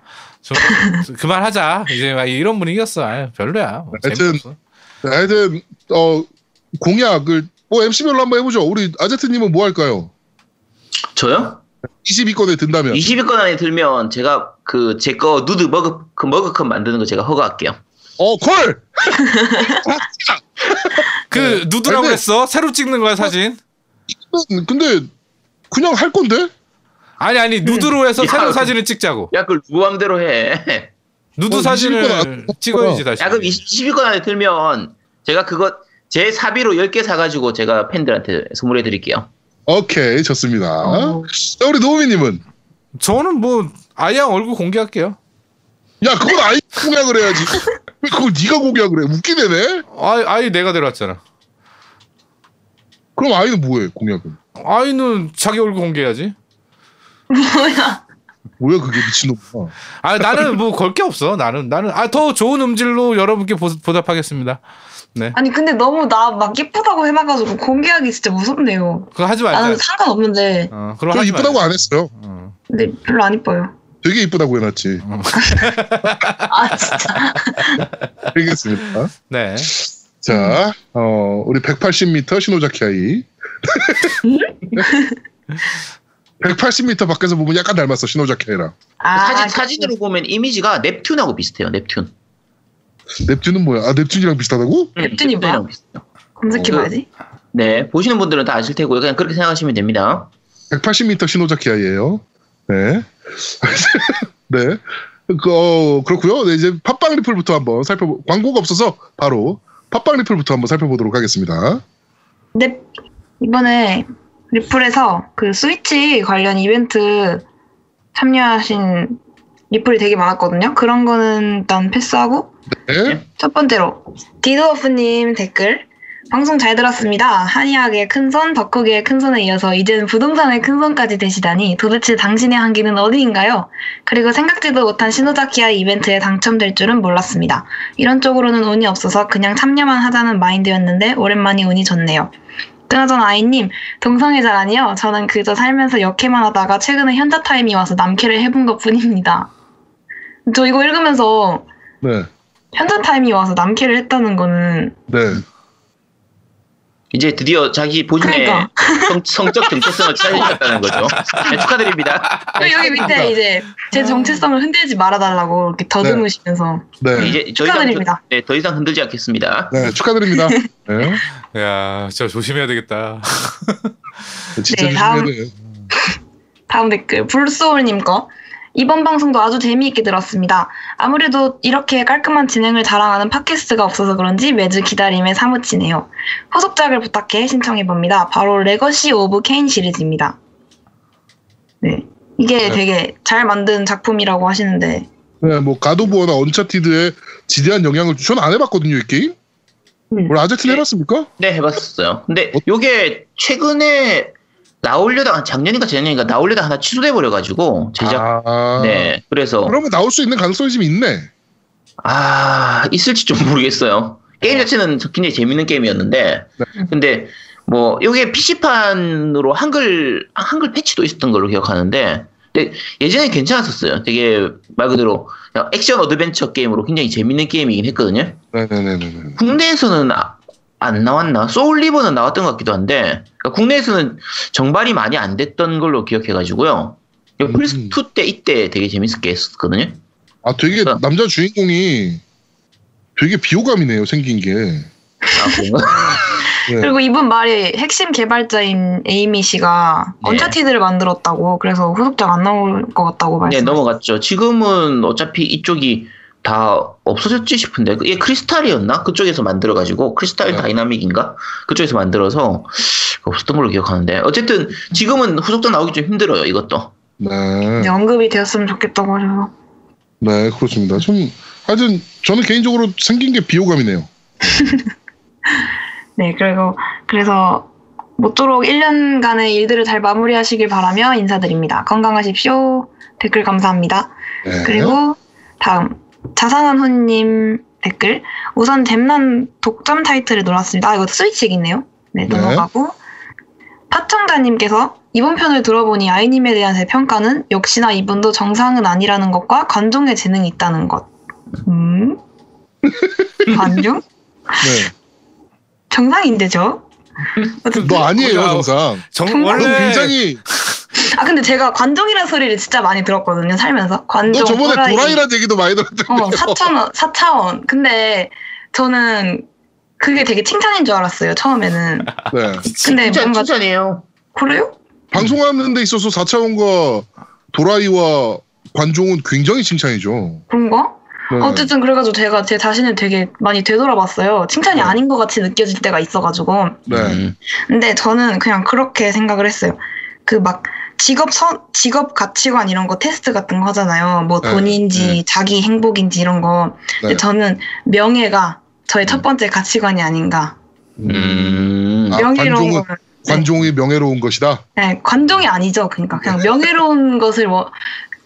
Speaker 4: 좀 그만하자. 이제 막 이런 분위기였어. 아유, 별로야. 뭐
Speaker 1: 하여튼. 네, 하여튼, 어, 공약을, 뭐 MC별로 한번 해보죠. 우리 아제트님은 뭐 할까요?
Speaker 3: 저요?
Speaker 1: 22건에 든다면.
Speaker 3: 20위권 안에 들면 제가 그 제 거 누드 머그 그 머그컵 만드는 거 제가 허가할게요.
Speaker 1: 어, 콜!
Speaker 4: 그
Speaker 1: 네.
Speaker 4: 누드라고
Speaker 1: 근데-
Speaker 4: 했어? 새로 찍는 거야 사진?
Speaker 1: 근데, 그냥 할 건데?
Speaker 4: 아니 아니 누드로 해서
Speaker 3: 야,
Speaker 4: 새로운
Speaker 3: 그-
Speaker 4: 사진을 찍자고.
Speaker 3: 야, 그걸 누구 맘대로 해.
Speaker 4: 누드
Speaker 1: 어,
Speaker 4: 사진을
Speaker 1: 20건 안-
Speaker 4: 찍어야지 다시.
Speaker 3: 야, 그럼 20, 위권 안에 들면 제가 그거 제 사비로 10개 사가지고 제가 팬들한테 선물해 드릴게요.
Speaker 1: 오케이, 좋습니다.
Speaker 2: 어.
Speaker 1: 자, 우리 노우미님은?
Speaker 4: 저는 뭐 아이양 얼굴 공개할게요.
Speaker 1: 야, 그건 아이 공약을 해야지. 왜 그걸 네가 공약을 해? 웃기네 네?
Speaker 4: 아이 아이 내가 데려왔잖아.
Speaker 1: 그럼 아이는 뭐해, 공약은?
Speaker 4: 아이는 자기 얼굴 공개해야지.
Speaker 2: 뭐야?
Speaker 1: 뭐야, 그게 미친놈아.
Speaker 4: 아 나는 뭐 걸 게 없어. 나는 나는 아 더 좋은 음질로 여러분께 보, 보답하겠습니다. 네.
Speaker 2: 아니, 근데 너무 나 막 예쁘다고 해놔가지고 공개하기 진짜 무섭네요.
Speaker 4: 그거 하지
Speaker 2: 나는
Speaker 4: 말자.
Speaker 2: 상관없는데.
Speaker 4: 어, 그럼
Speaker 1: 저
Speaker 4: 하지
Speaker 1: 이쁘다고
Speaker 4: 말자.
Speaker 1: 안 했어요.
Speaker 4: 어.
Speaker 2: 근데 별로 안 이뻐요.
Speaker 1: 되게 이쁘다고 해놨지.
Speaker 2: 아 진짜.
Speaker 1: 알겠습니다.
Speaker 4: 네.
Speaker 1: 자, 어, 우리 180m 신호자키 아이. 180m 밖에서 보면 약간 닮았어, 신호자키 아이랑.
Speaker 2: 아,
Speaker 3: 사진,
Speaker 2: 그-
Speaker 3: 사진으로 보면 이미지가 넵튠하고 비슷해요, 넵튠.
Speaker 1: 넵튠은 뭐야? 아, 넵튠이랑 비슷하다고?
Speaker 3: 응,
Speaker 2: 넵튠이 뭐야? 검색해봐야지.
Speaker 3: 네, 보시는 분들은 다 아실 테고요. 그냥 그렇게 생각하시면 됩니다.
Speaker 1: 180m 신호자키 아이예요 네. 네. 그, 어, 그렇고요 네, 이제 팟빵 리플부터 한번 살펴보, 광고가 없어서 바로 팟빵 리플부터 한번 살펴보도록 하겠습니다.
Speaker 2: 네, 이번에 리플에서 그 스위치 관련 이벤트 참여하신 리플이 되게 많았거든요. 그런 거는 일단 패스하고
Speaker 1: 네.
Speaker 2: 첫 번째로 디드워프님 댓글 방송 잘 들었습니다. 한의학의 큰손, 덕후계의 큰손에 이어서 이제는 부동산의 큰손까지 되시다니 도대체 당신의 한계는 어디인가요? 그리고 생각지도 못한 시노자키아 이벤트에 당첨될 줄은 몰랐습니다. 이런 쪽으로는 운이 없어서 그냥 참여만 하자는 마인드였는데 오랜만에 운이 좋네요. 그나저나 아이님 동성애자라니요? 저는 그저 살면서 역해만 하다가 최근에 현자 타임이 와서 남캐를 해본 것 뿐입니다. 저 이거 읽으면서
Speaker 1: 네.
Speaker 2: 현자 타임이 와서 남캐를 했다는 거는
Speaker 1: 네.
Speaker 3: 이제 드디어 자기 본인의
Speaker 2: 그러니까.
Speaker 3: 성, 성적 정체성을 찾으셨다는 거죠. 네, 축하드립니다.
Speaker 2: 여기, 여기 밑에. 이제 제 정체성을 흔들지 말아달라고 이렇게 더듬으시면서
Speaker 1: 네.
Speaker 3: 이제 더 이상,
Speaker 2: 축하드립니다.
Speaker 3: 네, 더 이상 흔들지 않겠습니다.
Speaker 1: 네, 축하드립니다. 네.
Speaker 4: 야, 진짜 조심해야 되겠다.
Speaker 1: 진짜
Speaker 2: 네,
Speaker 1: 조심해야
Speaker 2: 다음.
Speaker 1: 돼.
Speaker 2: 다음 댓글 불소울님 거 이번 방송도 아주 재미있게 들었습니다. 아무래도 이렇게 깔끔한 진행을 자랑하는 팟캐스트가 없어서 그런지 매주 기다림에 사무치네요. 후속작을 부탁해 신청해봅니다. 바로 레거시 오브 케인 시리즈입니다. 네. 이게
Speaker 1: 네.
Speaker 2: 되게 잘 만든 작품이라고 하시는데
Speaker 1: 네, 뭐 가도부어나 언차티드에 지대한 영향을 주- 저는 안 해봤거든요 이 게임.
Speaker 2: 음.
Speaker 1: 우리 아제트는
Speaker 3: 네.
Speaker 1: 해봤습니까?
Speaker 3: 네, 해봤었어요. 근데
Speaker 1: 어?
Speaker 3: 요게 최근에 나오려다가 작년인가 재작년인가 나오려다 하나 취소돼 버려가지고 제작.
Speaker 1: 아,
Speaker 3: 네, 그래서
Speaker 1: 그러면 나올 수 있는 가능성이 좀 있네.
Speaker 3: 아 있을지 좀 모르겠어요. 게임 자체는 굉장히 재밌는 게임이었는데, 근데 뭐 요게 PC판으로 한글 한글 패치도 있었던 걸로 기억하는데, 근데 예전에 괜찮았었어요. 되게 말 그대로 액션 어드벤처 게임으로 굉장히 재밌는 게임이긴 했거든요.
Speaker 1: 네네네네.
Speaker 3: 국내에서는 아- 안 나왔나? 소울리버는 나왔던 것 같기도 한데, 그러니까 국내에서는 정발이 많이 안 됐던 걸로 기억해가지고요.
Speaker 1: 음.
Speaker 3: 플스2 때 이때 되게 재밌게 했었거든요.
Speaker 1: 아 되게
Speaker 3: 어.
Speaker 1: 남자 주인공이 되게 비호감이네요 생긴 게.
Speaker 3: 아?
Speaker 1: 네.
Speaker 2: 그리고 이분 말이 핵심 개발자인 에이미 씨가
Speaker 3: 네.
Speaker 2: 언차티드를 만들었다고 그래서 후속작 안 나올 것 같다고
Speaker 3: 네,
Speaker 2: 말씀.
Speaker 3: 넘어갔죠. 지금은 어차피 이쪽이 다 없어졌지 싶은데, 얘 크리스탈이었나? 그쪽에서 만들어가지고, 크리스탈
Speaker 1: 네.
Speaker 3: 다이나믹인가? 그쪽에서 만들어서 없었던 걸로 기억하는데, 어쨌든 지금은 후속작 나오기 좀 힘들어요, 이것도.
Speaker 1: 네.
Speaker 2: 언급이 되었으면 좋겠다고 하셔서.
Speaker 1: 네 그렇습니다. 좀 하여튼 저는 개인적으로 생긴 게 비호감이네요.
Speaker 2: 네, 그리고 그래서 모쪼록 1년간의 일들을 잘 마무리하시길 바라며 인사드립니다. 건강하십시오. 댓글 감사합니다.
Speaker 1: 네.
Speaker 2: 그리고 다음 자상한 후님 댓글 우선 댐난 독점 타이틀을 놀았습니다. 아, 이거 스위치이네요. 네,
Speaker 1: 네.
Speaker 2: 넘어가고 파청자님께서 이번 편을 들어보니 아이님에 대한 제 평가는 역시나 이분도 정상은 아니라는 것과 관종의 재능이 있다는 것. 음? 관종?
Speaker 1: 네.
Speaker 2: 정상인데 저?
Speaker 1: 너 아니에요
Speaker 4: 야,
Speaker 1: 정상.
Speaker 4: 정?
Speaker 1: 너
Speaker 4: 원래
Speaker 1: 굉장히
Speaker 2: 아 근데 제가 관종이라는 소리를 진짜 많이 들었거든요 살면서
Speaker 1: 너
Speaker 2: 관종
Speaker 1: 저번에
Speaker 2: 또라이.
Speaker 1: 도라이라는 얘기도 많이 들었잖아요.
Speaker 2: 어 4차원 4차원 근데 저는 그게 되게 칭찬인 줄 알았어요 처음에는
Speaker 1: 네.
Speaker 2: 근데
Speaker 3: 진짜
Speaker 2: 뭔가
Speaker 3: 칭찬이에요.
Speaker 2: 그래요?
Speaker 1: 방송하는 데 있어서 4차원과 도라이와 관종은 굉장히 칭찬이죠.
Speaker 2: 그런가?
Speaker 1: 네.
Speaker 2: 어쨌든 그래가지고 제가 제 자신을 되게 많이 되돌아봤어요 칭찬이
Speaker 1: 네.
Speaker 2: 아닌 것 같이 느껴질 때가 있어가지고
Speaker 1: 네.
Speaker 3: 음.
Speaker 2: 근데 저는 그냥 그렇게 생각을 했어요 그 막 직업 선 직업 가치관 이런 거 테스트 같은 거 하잖아요 뭐
Speaker 1: 네,
Speaker 2: 돈인지
Speaker 1: 네.
Speaker 2: 자기 행복인지 이런 거 근데
Speaker 1: 네.
Speaker 2: 저는 명예가 저의 첫 번째 가치관이 아닌가.
Speaker 3: 음.
Speaker 1: 아,
Speaker 2: 명예로운
Speaker 1: 관종은-
Speaker 2: 걸.
Speaker 1: 관종이 명예로운 것이다.
Speaker 2: 네, 관종이 아니죠. 그러니까 그냥 명예로운 것을 뭐,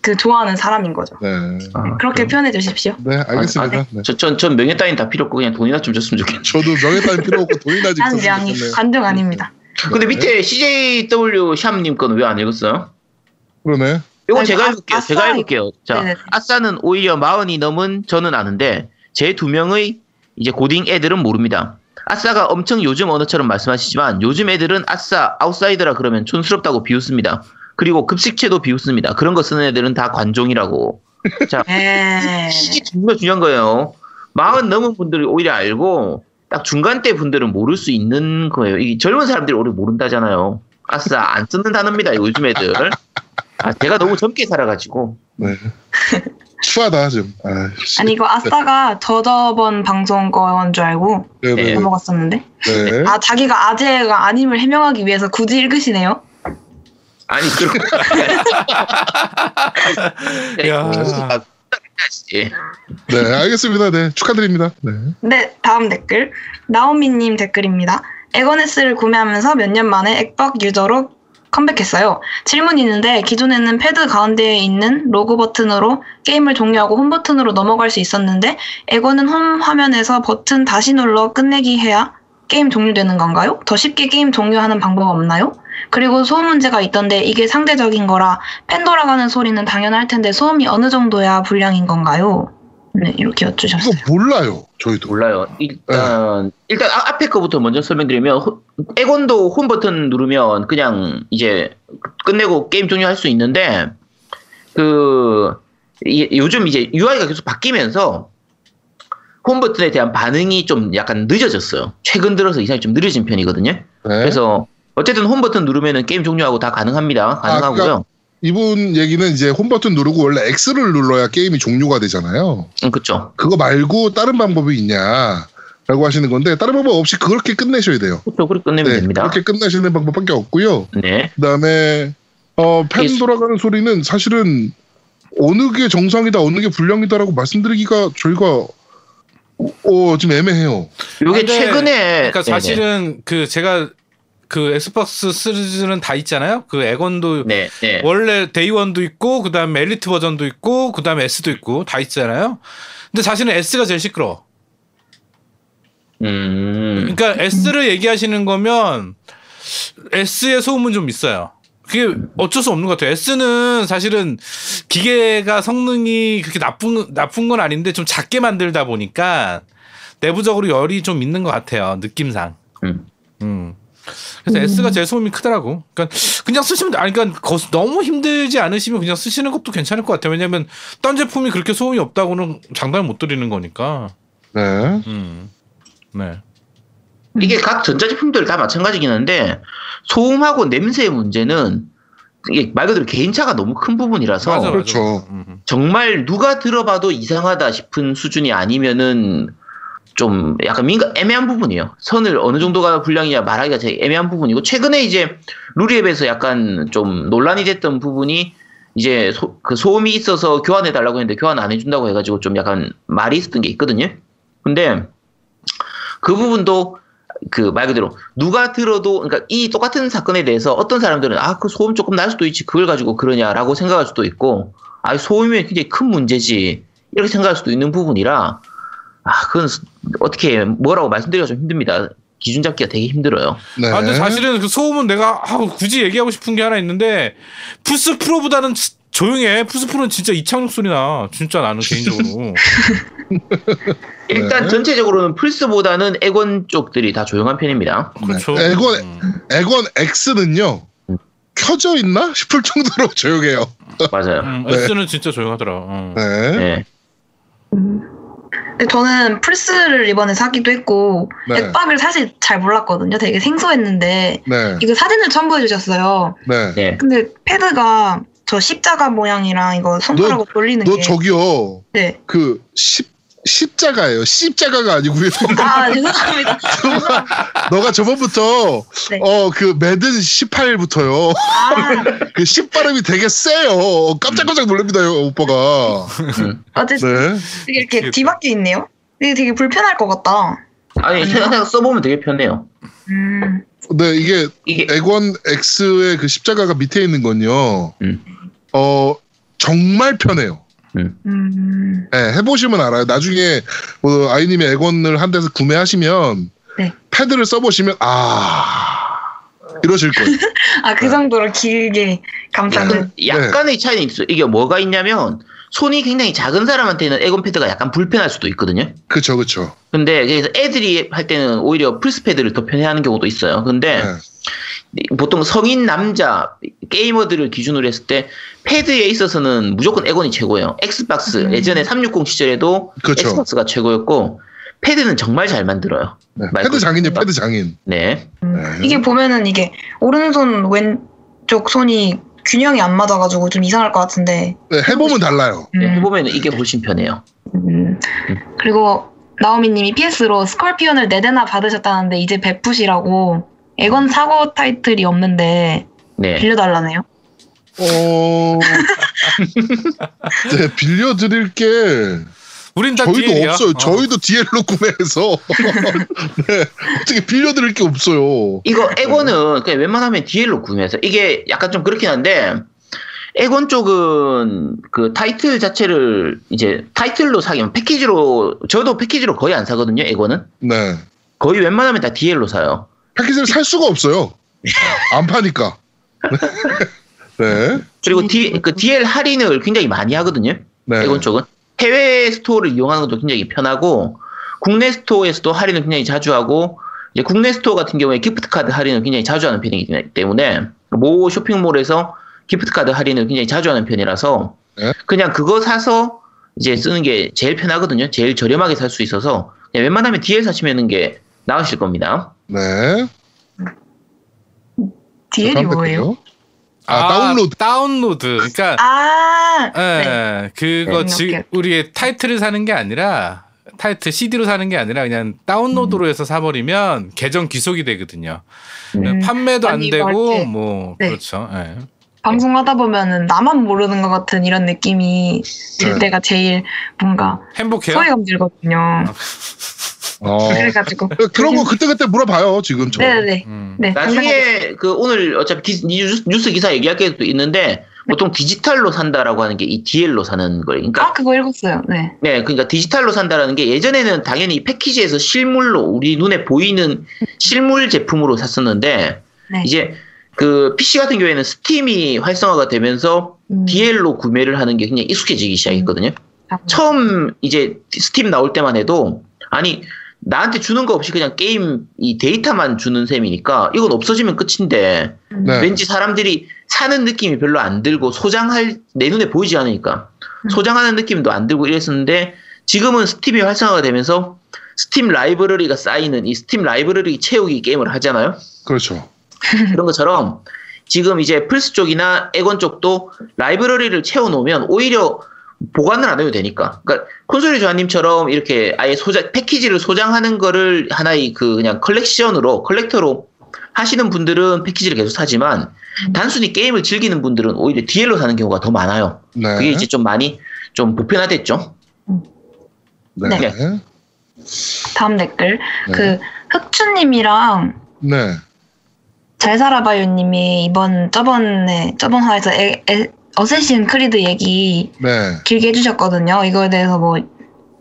Speaker 2: 그 좋아하는 사람인 거죠.
Speaker 1: 네.
Speaker 3: 아,
Speaker 2: 그렇게 표현해 주십시오.
Speaker 1: 네, 알겠습니다.
Speaker 3: 아,
Speaker 1: 네.
Speaker 3: 저, 전, 전 명예 따윈 다 필요 없고 그냥 돈이나 좀 줬으면 좋겠네.
Speaker 1: 저도 명예 따윈 필요 없고 돈이나
Speaker 2: 좀난
Speaker 1: 있었으면
Speaker 2: 명예
Speaker 1: 좋겠네요.
Speaker 2: 관종 아닙니다.
Speaker 3: 근데 밑에 CJW 샴님 거는 왜안 읽었어요?
Speaker 1: 그러네.
Speaker 3: 이건 제가
Speaker 2: 아-
Speaker 3: 해볼게요.
Speaker 2: 아싸
Speaker 3: 제가 해볼게요. 자,
Speaker 2: 네네.
Speaker 3: 아싸는 오히려 마흔이 넘은 저는 아는데 제 두 명의 이제 고딩 애들은 모릅니다. 아싸가 엄청 요즘 언어처럼 말씀하시지만 요즘 애들은 아싸 아웃사이더라 그러면 촌스럽다고 비웃습니다. 그리고 급식체도 비웃습니다. 그런 거 쓰는 애들은 다 관종이라고. 자,
Speaker 2: 에.
Speaker 3: 이게 정말 중요한 거예요. 마흔 넘은 분들이 오히려 알고 딱 중간대 분들은 모를 수 있는 거예요. 이 젊은 사람들이 오히려 모른다잖아요. 아싸 안 쓰는 단어입니다. 요즘 애들. 아, 제가 너무 젊게 살아가지고.
Speaker 1: 네. 추하다 좀. 아, 씨.
Speaker 2: 아니 이거 아싸가 저저번 방송 거인 줄 알고
Speaker 1: 네, 네,
Speaker 3: 네.
Speaker 2: 넘어갔었는데
Speaker 1: 네.
Speaker 2: 아 자기가 아재가 아님을 해명하기 위해서 굳이 읽으시네요.
Speaker 3: 아니 그런
Speaker 4: 야.
Speaker 3: 예.
Speaker 1: 네, 알겠습니다. 네, 축하드립니다. 네.
Speaker 2: 네, 다음 댓글. 나오미님 댓글입니다. 에거네스를 구매하면서 몇 년 만에 액박 유저로 컴백했어요. 질문이 있는데 기존에는 패드 가운데에 있는 로고 버튼으로 게임을 종료하고 홈 버튼으로 넘어갈 수 있었는데 엑원은 홈 화면에서 버튼 다시 눌러 끝내기 해야 게임 종료되는 건가요? 더 쉽게 게임 종료하는 방법 없나요? 그리고 소음 문제가 있던데 이게 상대적인 거라 팬 돌아가는 소리는 당연할 텐데 소음이 어느 정도야 불량인 건가요? 네, 이렇게 여쭈셨어요.
Speaker 1: 이거 몰라요. 저희도.
Speaker 3: 몰라요. 일단 일단 아- 앞에 거부터 먼저 설명드리면 호- 에곤도 홈 버튼 누르면 그냥 이제 끝내고 게임 종료할 수 있는데 그 이- 요즘 이제 UI가 계속 바뀌면서 홈 버튼에 대한 반응이 좀 약간 늦어졌어요. 최근 들어서 이상이 좀 느려진 편이거든요.
Speaker 1: 네.
Speaker 3: 그래서 어쨌든 홈 버튼 누르면은 게임 종료하고 다 가능합니다. 가능하고요.
Speaker 1: 그러니까 이분 얘기는 이제 홈 버튼 누르고 원래 X를 눌러야 게임이 종료가 되잖아요.
Speaker 3: 음, 그쵸.
Speaker 1: 그거 말고 다른 방법이 있냐 라고 하시는 건데 다른 방법 없이 그렇게 끝내셔야 돼요.
Speaker 3: 그쵸. 그렇게 끝내면
Speaker 1: 네,
Speaker 3: 됩니다.
Speaker 1: 그렇게 끝내시는 방법밖에 없고요.
Speaker 3: 네.
Speaker 1: 그다음에 어, 팬
Speaker 3: 예.
Speaker 1: 돌아가는 소리는 사실은 어느 게 정상이다, 어느 게 불량이다라고 말씀드리기가 저희가 어, 좀 애매해요.
Speaker 4: 근데
Speaker 3: 최근에
Speaker 4: 그러니까
Speaker 3: 네네.
Speaker 4: 사실은 그 제가 그 엑스박스 시리즈는 다 있잖아요. 그 엑원도
Speaker 3: 네, 네.
Speaker 4: 원래 데이원도 있고 그다음에 엘리트 버전도 있고 그다음에 S도 있고 다 있잖아요. 근데 사실은 S가 제일 시끄러.
Speaker 3: 음.
Speaker 4: 그러니까 S를 얘기하시는 거면 S의 소음은 좀 있어요. 그게 어쩔 수 없는 것 같아요. S는 사실은 기계가 성능이 그렇게 나쁜 나쁜 건 아닌데 좀 작게 만들다 보니까 내부적으로 열이 좀 있는 것 같아요. 느낌상.
Speaker 3: 음.
Speaker 4: 음. 그래서 S가 제일 소음이 크더라고. 그러니까 그냥 쓰시면 돼. 아니 그러니까 거- 너무 힘들지 않으시면 그냥 쓰시는 것도 괜찮을 것 같아요. 왜냐면 딴 제품이 그렇게 소음이 없다고는 장담을 못 드리는 거니까.
Speaker 1: 네.
Speaker 4: 음. 네.
Speaker 3: 이게 각 전자제품들 다 마찬가지긴 한데 소음하고 냄새의 문제는 이게 말 그대로 개인차가 너무 큰 부분이라서
Speaker 4: 맞아, 맞아.
Speaker 1: 그렇죠.
Speaker 4: 음.
Speaker 3: 정말 누가 들어봐도 이상하다 싶은 수준이 아니면은 좀 약간 민감 애매한 부분이에요. 선을 어느 정도가 불량이냐 말하기가 되게 애매한 부분이고 최근에 이제 루리앱에서 약간 좀 논란이 됐던 부분이 이제 소, 그 소음이 있어서 교환해 달라고 했는데 교환 안 해준다고 해가지고 좀 약간 말이 있었던 게 있거든요. 근데 그 부분도 그 말 그대로 누가 들어도 그러니까 이 똑같은 사건에 대해서 어떤 사람들은 아 그 소음 조금 날 수도 있지 그걸 가지고 그러냐라고 생각할 수도 있고 아 소음이 굉장히 큰 문제지 이렇게 생각할 수도 있는 부분이라 아 그건 어떻게 뭐라고 말씀드리기가 좀 힘듭니다 기준 잡기가 되게 힘들어요
Speaker 1: 네.
Speaker 4: 아, 근데 사실은 그 소음은 내가 아, 굳이 얘기하고 싶은 게 하나 있는데 플스 프로보다는 지- 조용해. 플스 프로는 진짜 이착륙 소리 나. 진짜 나는 개인적으로.
Speaker 3: 일단
Speaker 1: 네.
Speaker 3: 전체적으로는 플스보다는 엑원 쪽들이 다 조용한 편입니다
Speaker 4: 그렇죠.
Speaker 1: 네. 엑원-
Speaker 4: 음.
Speaker 1: 엑원 X는요 켜져 있나 싶을 정도로 조용해요.
Speaker 3: 맞아요
Speaker 4: 음,
Speaker 1: 네.
Speaker 4: S는 진짜 조용하더라. 어.
Speaker 1: 네.
Speaker 3: 네.
Speaker 2: 저는 플스를 이번에 사기도 했고
Speaker 1: 네.
Speaker 2: 액박을 사실 잘 몰랐거든요. 되게 생소했는데
Speaker 1: 네.
Speaker 2: 이거 사진을 첨부해 주셨어요.
Speaker 1: 네.
Speaker 3: 네.
Speaker 2: 근데 패드가 저 십자가 모양이랑 이거 손가락으로 돌리는 너게
Speaker 1: 저기요
Speaker 2: 네.
Speaker 1: 그 십, 십자가예요. 십자가가 아니고요.
Speaker 2: 아 죄송합니다.
Speaker 1: 너가 저번부터
Speaker 2: 네.
Speaker 1: 어그 매든 18부터요.
Speaker 2: 아,
Speaker 1: 그 10 발음이 되게 세요. 깜짝깜짝 놀랍니다, 요 오빠가.
Speaker 3: 음.
Speaker 2: 어쨌든
Speaker 1: 네.
Speaker 2: 되게 이렇게 뒤바뀌어 있네요. 이게 되게 불편할 것 같다.
Speaker 3: 아니 생각 써보면 되게 편해요
Speaker 2: 음,
Speaker 1: 네, 이게
Speaker 3: 이게
Speaker 1: 액원 X의 그 십자가가 밑에 있는 건요.
Speaker 3: 음.
Speaker 1: 어 정말 편해요.
Speaker 2: 음,
Speaker 1: 네, 해보시면 알아요. 나중에 뭐 아이님이 액원을 한 데서 구매하시면
Speaker 2: 네.
Speaker 1: 패드를 써보시면 아 이러실 거예요.
Speaker 2: 아그 정도로 길게 감사는.
Speaker 3: 약간, 약간의 차이는 있어요. 이게 뭐가 있냐면 손이 굉장히 작은 사람한테는 에곤 패드가 약간 불편할 수도 있거든요.
Speaker 1: 그쵸, 그쵸.
Speaker 3: 근데 그래서 애들이 할 때는 오히려 플스 패드를 더 편해하는 경우도 있어요. 근데
Speaker 1: 네.
Speaker 3: 보통 성인 남자 게이머들을 기준으로 했을 때 패드에 있어서는 무조건 엑원이 최고예요. 엑스박스
Speaker 2: 음.
Speaker 3: 예전에 360 시절에도
Speaker 1: 그렇죠.
Speaker 3: 엑스박스가 최고였고 패드는 정말 잘 만들어요.
Speaker 1: 네. 패드 장인이요, 패드 장인.
Speaker 3: 네.
Speaker 2: 음,
Speaker 1: 네.
Speaker 2: 이게 보면은 이게 오른손 왼쪽 손이 균형이 안 맞아가지고 좀 이상할 것 같은데.
Speaker 1: 네, 해보면 달라요.
Speaker 2: 음,
Speaker 3: 네, 해보면 이게 훨씬 편해요.
Speaker 2: 음. 그리고 나오미님이 PS로 스컬피온을 네 대나 받으셨다는데 이제 베푸시라고 에건 사고 타이틀이 없는데
Speaker 3: 네.
Speaker 2: 빌려달라네요.
Speaker 1: 어, 네, 빌려드릴 게
Speaker 4: 우린 다
Speaker 1: 저희도
Speaker 4: DL 이야.
Speaker 1: 없어요.
Speaker 4: 어.
Speaker 1: 저희도 DL로 구매해서 네, 어떻게 빌려드릴 게 없어요.
Speaker 3: 이거 에곤은 그냥 웬만하면 DL로 구매해서 이게 약간 좀 그렇긴 한데 에곤 쪽은 그 타이틀 자체를 이제 타이틀로 사기면 패키지로 저도 패키지로 거의 안 사거든요. 에곤은
Speaker 1: 네,
Speaker 3: 거의 웬만하면 다 DL로 사요.
Speaker 1: 패키지를 살 수가 없어요. 안 파니까. 네,
Speaker 3: 그리고 D, 그 DL 할인을 굉장히 많이 하거든요.
Speaker 1: 네,
Speaker 3: 엑원 쪽은 해외 스토어를 이용하는 것도 굉장히 편하고 국내 스토어에서도 할인을 굉장히 자주 하고 이제 국내 스토어 같은 경우에 기프트 카드 할인을 굉장히 자주 하는 편이기 때문에 모 쇼핑몰에서 기프트 카드 할인을 굉장히 자주 하는 편이라서
Speaker 1: 네.
Speaker 3: 그냥 그거 사서 이제 쓰는 게 제일 편하거든요. 제일 저렴하게 살 수 있어서 그냥 웬만하면 DL 사시면 게 나으실 겁니다.
Speaker 1: 네.
Speaker 2: DL이 뭐예요?
Speaker 1: 아, 다운로드.
Speaker 4: 다운로드. 그러니까
Speaker 2: 아,
Speaker 4: 예,
Speaker 2: 네.
Speaker 4: 그거
Speaker 2: 네,
Speaker 4: 지,
Speaker 2: 오케이.
Speaker 4: 우리의 타이틀을 사는 게 아니라 타이틀 CD로 사는 게 아니라 그냥 다운로드로 해서 사버리면 계정 귀속이 되거든요.
Speaker 2: 음.
Speaker 4: 판매도 안
Speaker 2: 아니, 이거
Speaker 4: 되고
Speaker 2: 이렇게-
Speaker 4: 뭐
Speaker 2: 네.
Speaker 4: 그렇죠. 예.
Speaker 2: 방송하다 보면은 나만 모르는 것 같은 이런 느낌이 들
Speaker 1: 네.
Speaker 2: 때가 제일 뭔가
Speaker 4: 행복해요.
Speaker 2: 소외감 들거든요.
Speaker 1: 어.
Speaker 2: 그래가지고.
Speaker 1: 그런 거 그때 그때 물어봐요, 지금 저.
Speaker 2: 네네네.
Speaker 4: 음.
Speaker 2: 네.
Speaker 3: 나중에 그 오늘 어차피 기- 뉴스, 뉴스 기사 얘기할 게도 있는데 보통 디지털로 산다라고 하는 게 이 DL로 사는 거예요. 그러니까
Speaker 2: 아, 그거 읽었어요. 네.
Speaker 3: 네, 그러니까 디지털로 산다라는 게 예전에는 당연히 이 패키지에서 실물로 우리 눈에 보이는 실물 제품으로 샀었는데
Speaker 2: 네.
Speaker 3: 이제 그 PC 같은 경우에는 스팀이 활성화가 되면서
Speaker 2: 음,
Speaker 3: DL로 구매를 하는 게 굉장히 익숙해지기 시작했거든요.
Speaker 2: 아,
Speaker 3: 처음 이제 스팀 나올 때만 해도 아니 나한테 주는 거 없이 그냥 게임 이 데이터만 주는 셈이니까 이건 없어지면 끝인데
Speaker 2: 음,
Speaker 1: 네.
Speaker 3: 왠지 사람들이 사는 느낌이 별로 안 들고 소장할 내 눈에 보이지 않으니까
Speaker 2: 음.
Speaker 3: 소장하는 느낌도 안 들고 이랬었는데 지금은 스팀이 활성화가 되면서 스팀 라이브러리가 쌓이는 이 스팀 라이브러리 채우기 게임을 하잖아요.
Speaker 1: 그렇죠.
Speaker 3: 그런 것처럼 지금 이제 플스 쪽이나 엑원 쪽도 라이브러리를 채워놓으면 오히려 보관을 안 해도 되니까. 그러니까 콘솔이 조아님처럼 이렇게 아예 소장 패키지를 소장하는 거를 하나의 그 그냥 컬렉션으로 컬렉터로 하시는 분들은 패키지를 계속 사지만 단순히 게임을 즐기는 분들은 오히려 DL로 사는 경우가 더 많아요.
Speaker 1: 네.
Speaker 3: 그게 이제 좀 많이 좀 보편화됐죠.
Speaker 1: 네.
Speaker 3: 네.
Speaker 1: 네.
Speaker 2: 다음 댓글.
Speaker 1: 네.
Speaker 2: 그, 흑추님이랑
Speaker 1: 네.
Speaker 2: 잘 살아봐요님이 이번, 저번에, 저번 화에서 에, 에, 어쌔신 크리드 얘기
Speaker 1: 네.
Speaker 2: 길게 해주셨거든요. 이거에 대해서 뭐,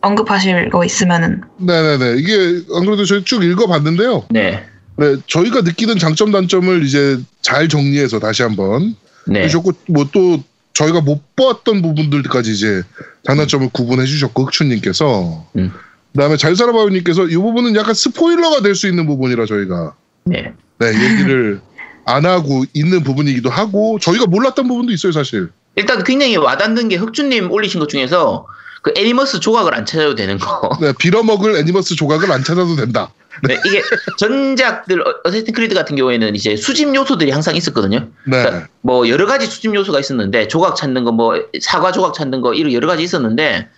Speaker 2: 언급하실 거 있으면은.
Speaker 1: 네네네. 이게 안 그래도 저희 쭉 읽어봤는데요.
Speaker 3: 네.
Speaker 1: 네, 저희가 느끼는 장점 단점을 이제 잘 정리해서 다시 한번
Speaker 3: 네.
Speaker 1: 해주셨고 뭐 또 저희가 못 봤던 부분들까지 이제 장단점을 구분해 주셨고 흑춘님께서
Speaker 3: 음.
Speaker 1: 그다음에 잘 살아봐요님께서 이 부분은 약간 스포일러가 될 수 있는 부분이라 저희가
Speaker 3: 네.
Speaker 1: 네 얘기를 안 하고 있는 부분이기도 하고 저희가 몰랐던 부분도 있어요 사실.
Speaker 3: 일단 굉장히 와닿는 게 흑주님 올리신 것 중에서 그 애니머스 조각을 안 찾아도 되는 거.
Speaker 1: 네, 빌어먹을 애니머스 조각을 안 찾아도 된다.
Speaker 3: 네, 이게 전작들 어- 어쌔신 크리드 같은 경우에는 이제 수집 요소들이 항상 있었거든요.
Speaker 1: 네,
Speaker 3: 그러니까 뭐 여러 가지 수집 요소가 있었는데 조각 찾는 거 뭐 사과 조각 찾는 거 이런 여러 가지 있었는데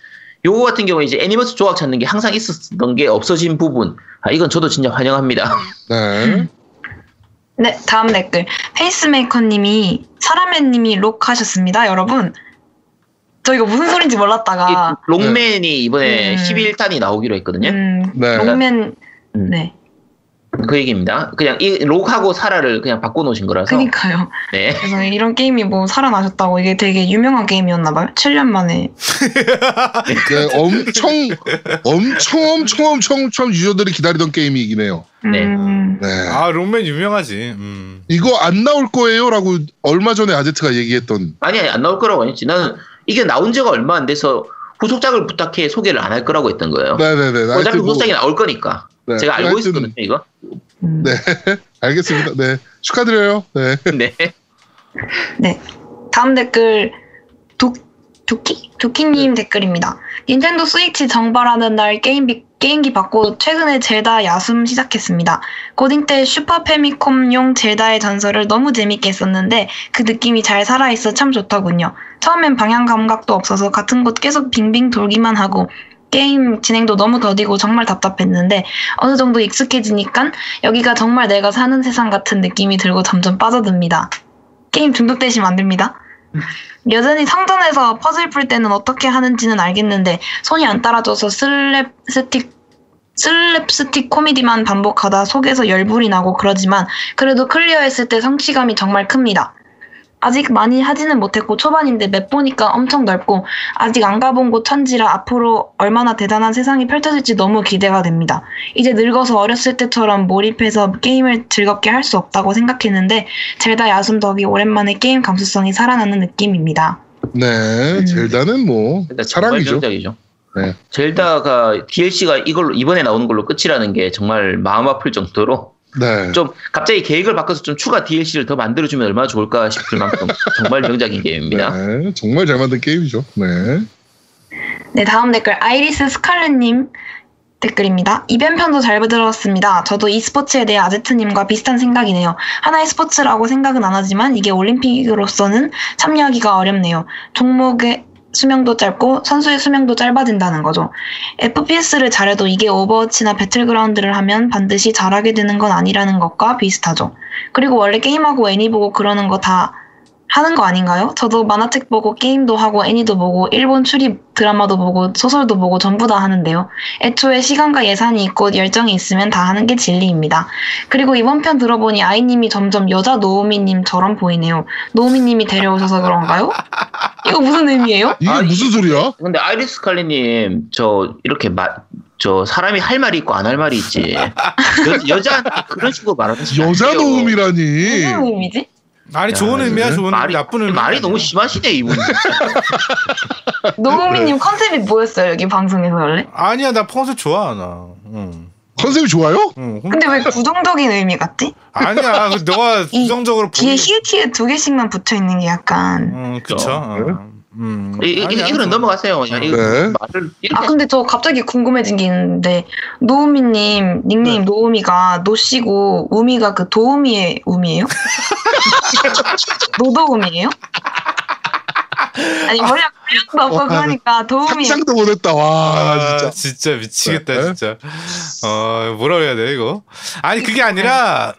Speaker 3: 요거 같은 경우에 이제 애니머스 조각 찾는 게 항상 있었던 게 없어진 부분. 아 이건 저도 진짜 환영합니다.
Speaker 1: 네,
Speaker 2: 네, 다음 댓글. 페이스메이커님이, 사라맨님이 록 하셨습니다, 여러분. 저 이거 무슨 소린지 몰랐다가.
Speaker 3: 이 록맨이 이번에
Speaker 2: 음.
Speaker 3: 11탄이 나오기로 했거든요.
Speaker 2: 음,
Speaker 1: 네.
Speaker 2: 록맨,
Speaker 3: 음.
Speaker 2: 네.
Speaker 3: 그 얘기입니다. 그냥 이 록하고 사라를 그냥 바꿔놓으신 거라서.
Speaker 2: 그니까요.
Speaker 3: 네.
Speaker 2: 그래서 이런 게임이 뭐 살아나셨다고 이게 되게 유명한 게임이었나봐요. 7년 만에.
Speaker 1: 네, 엄청 엄청 엄청 엄청 엄청 유저들이 기다리던 게임이긴 해요.
Speaker 3: 네.
Speaker 2: 음,
Speaker 1: 네.
Speaker 4: 아 롱맨 유명하지. 음.
Speaker 1: 이거 안 나올 거예요 라고 얼마 전에 아제트가 얘기했던
Speaker 3: 아니, 아니, 안 나올 거라고 했지. 나는 이게 나온 지가 얼마 안 돼서 후속작을 부탁해 소개를 안 할 거라고 했던 거예요.
Speaker 1: 네네네.
Speaker 3: 어차피
Speaker 1: 하여튼 뭐-
Speaker 3: 후속작이 나올 거니까.
Speaker 1: 네,
Speaker 3: 제가 알고
Speaker 1: 하여튼-
Speaker 3: 있었거든요, 이거.
Speaker 2: 음.
Speaker 1: 네, 알겠습니다. 네, 축하드려요. 네.
Speaker 3: 네.
Speaker 2: 네. 다음 댓글 도, 도끼? 도끼님 댓글입니다. 닌텐도 스위치 정발하는 날 게임기, 게임기 받고 최근에 젤다 야숨 시작했습니다. 고딩 때 슈퍼 패미콤용 젤다의 전설을 너무 재밌게 했었는데 그 느낌이 잘 살아있어 참 좋더군요. 처음엔 방향 감각도 없어서 같은 곳 계속 빙빙 돌기만 하고 게임 진행도 너무 더디고 정말 답답했는데 어느 정도 익숙해지니까 여기가 정말 내가 사는 세상 같은 느낌이 들고 점점 빠져듭니다. 게임 중독되시면 안 됩니다. 여전히 성전에서 퍼즐 풀 때는 어떻게 하는지는 알겠는데 손이 안 따라줘서 슬랩스틱 슬랩스틱 코미디만 반복하다 속에서 열불이 나고 그러지만 그래도 클리어했을 때 성취감이 정말 큽니다. 아직 많이 하지는 못했고 초반인데 맵 보니까 엄청 넓고 아직 안 가본 곳 천지라 앞으로 얼마나 대단한 세상이 펼쳐질지 너무 기대가 됩니다. 이제 늙어서 어렸을 때처럼 몰입해서 게임을 즐겁게 할 수 없다고 생각했는데 젤다 야숨 덕이 오랜만에 게임 감수성이 살아나는 느낌입니다.
Speaker 1: 네,
Speaker 2: 음.
Speaker 1: 젤다는 뭐
Speaker 3: 일단 정말
Speaker 1: 사랑이죠.
Speaker 3: 명작이죠.
Speaker 1: 네.
Speaker 3: 젤다가 DLC가 이걸로 이번에 나오는 걸로 끝이라는 게 정말 마음 아플 정도로
Speaker 1: 네.
Speaker 3: 좀 갑자기 계획을 바꿔서 좀 추가 DLC를 더 만들어주면 얼마나 좋을까 싶을 만큼 정말 명작인 게임입니다.
Speaker 1: 네, 정말 잘 만든 게임이죠. 네.
Speaker 2: 네, 다음 댓글 아이리스 스칼렛님 댓글입니다. 이변 편도 잘 들었습니다. 저도 e스포츠에 대해 아제트님과 비슷한 생각이네요. 하나의 스포츠라고 생각은 안 하지만 이게 올림픽으로서는 참여하기가 어렵네요. 종목의 수명도 짧고 선수의 수명도 짧아진다는 거죠. FPS를 잘해도 이게 오버워치나 배틀그라운드를 하면 반드시 잘하게 되는 건 아니라는 것과 비슷하죠. 그리고 원래 게임하고 애니 보고 그러는 거 다 하는 거 아닌가요? 저도 만화책 보고 게임도 하고 애니도 보고 일본 출입 드라마도 보고 소설도 보고 전부 다 하는데요. 애초에 시간과 예산이 있고 열정이 있으면 다 하는 게 진리입니다. 그리고 이번 편 들어보니 아이님이 점점 여자 노우미님처럼 보이네요. 노우미님이 데려오셔서 그런가요? 이거 무슨 의미예요?
Speaker 1: 이게
Speaker 3: 아,
Speaker 1: 무슨 소리야?
Speaker 3: 근데 아이리스 칼리님 저 이렇게 마, 저 사람이 할 말이 있고 안 할 말이 있지. 여, 여자한테 그런 식으로 말하시면
Speaker 1: 여자
Speaker 2: 무슨
Speaker 1: 노움이라니.
Speaker 2: 의미지?
Speaker 4: 아니 좋은
Speaker 3: 야,
Speaker 4: 의미야
Speaker 1: 네.
Speaker 4: 좋은
Speaker 3: 말이
Speaker 4: 나쁜 의미
Speaker 3: 말이 너무 심하시네 이분.
Speaker 2: 노우미님 컨셉이 뭐였어요 여기 방송에서 원래?
Speaker 4: 아니야 나 컨셉 좋아 나 응.
Speaker 1: 컨셉이 좋아요?
Speaker 4: 응.
Speaker 2: 근데 왜 부정적인 의미 같지?
Speaker 4: 아니야 그 너가
Speaker 2: 이
Speaker 4: 부정적으로
Speaker 2: 뒤에 히읗히읗 두 개씩만 붙어 있는 게 약간
Speaker 4: 응 그쵸 어. 음.
Speaker 3: 이, 이,
Speaker 4: 아니야,
Speaker 3: 이거는
Speaker 4: 좀-
Speaker 3: 넘어가세요. 그냥 이거
Speaker 1: 네.
Speaker 3: 말을 이렇게
Speaker 2: 아 근데 저 갑자기 궁금해진 게 있는데 노우미님 닉네임
Speaker 1: 네.
Speaker 2: 노우미가 노씨고 우미가 그 도우미의 우미예요? 노도우미예요? 아니 머리가 풀려도 없고
Speaker 1: 와,
Speaker 2: 그러니까 도우미
Speaker 1: 상상도 못했다. 와,
Speaker 4: 아,
Speaker 1: 나 진짜.
Speaker 4: 진짜 미치겠다
Speaker 1: 네.
Speaker 4: 진짜 어 뭐라 그래야 돼 이거 아니 그게 아니라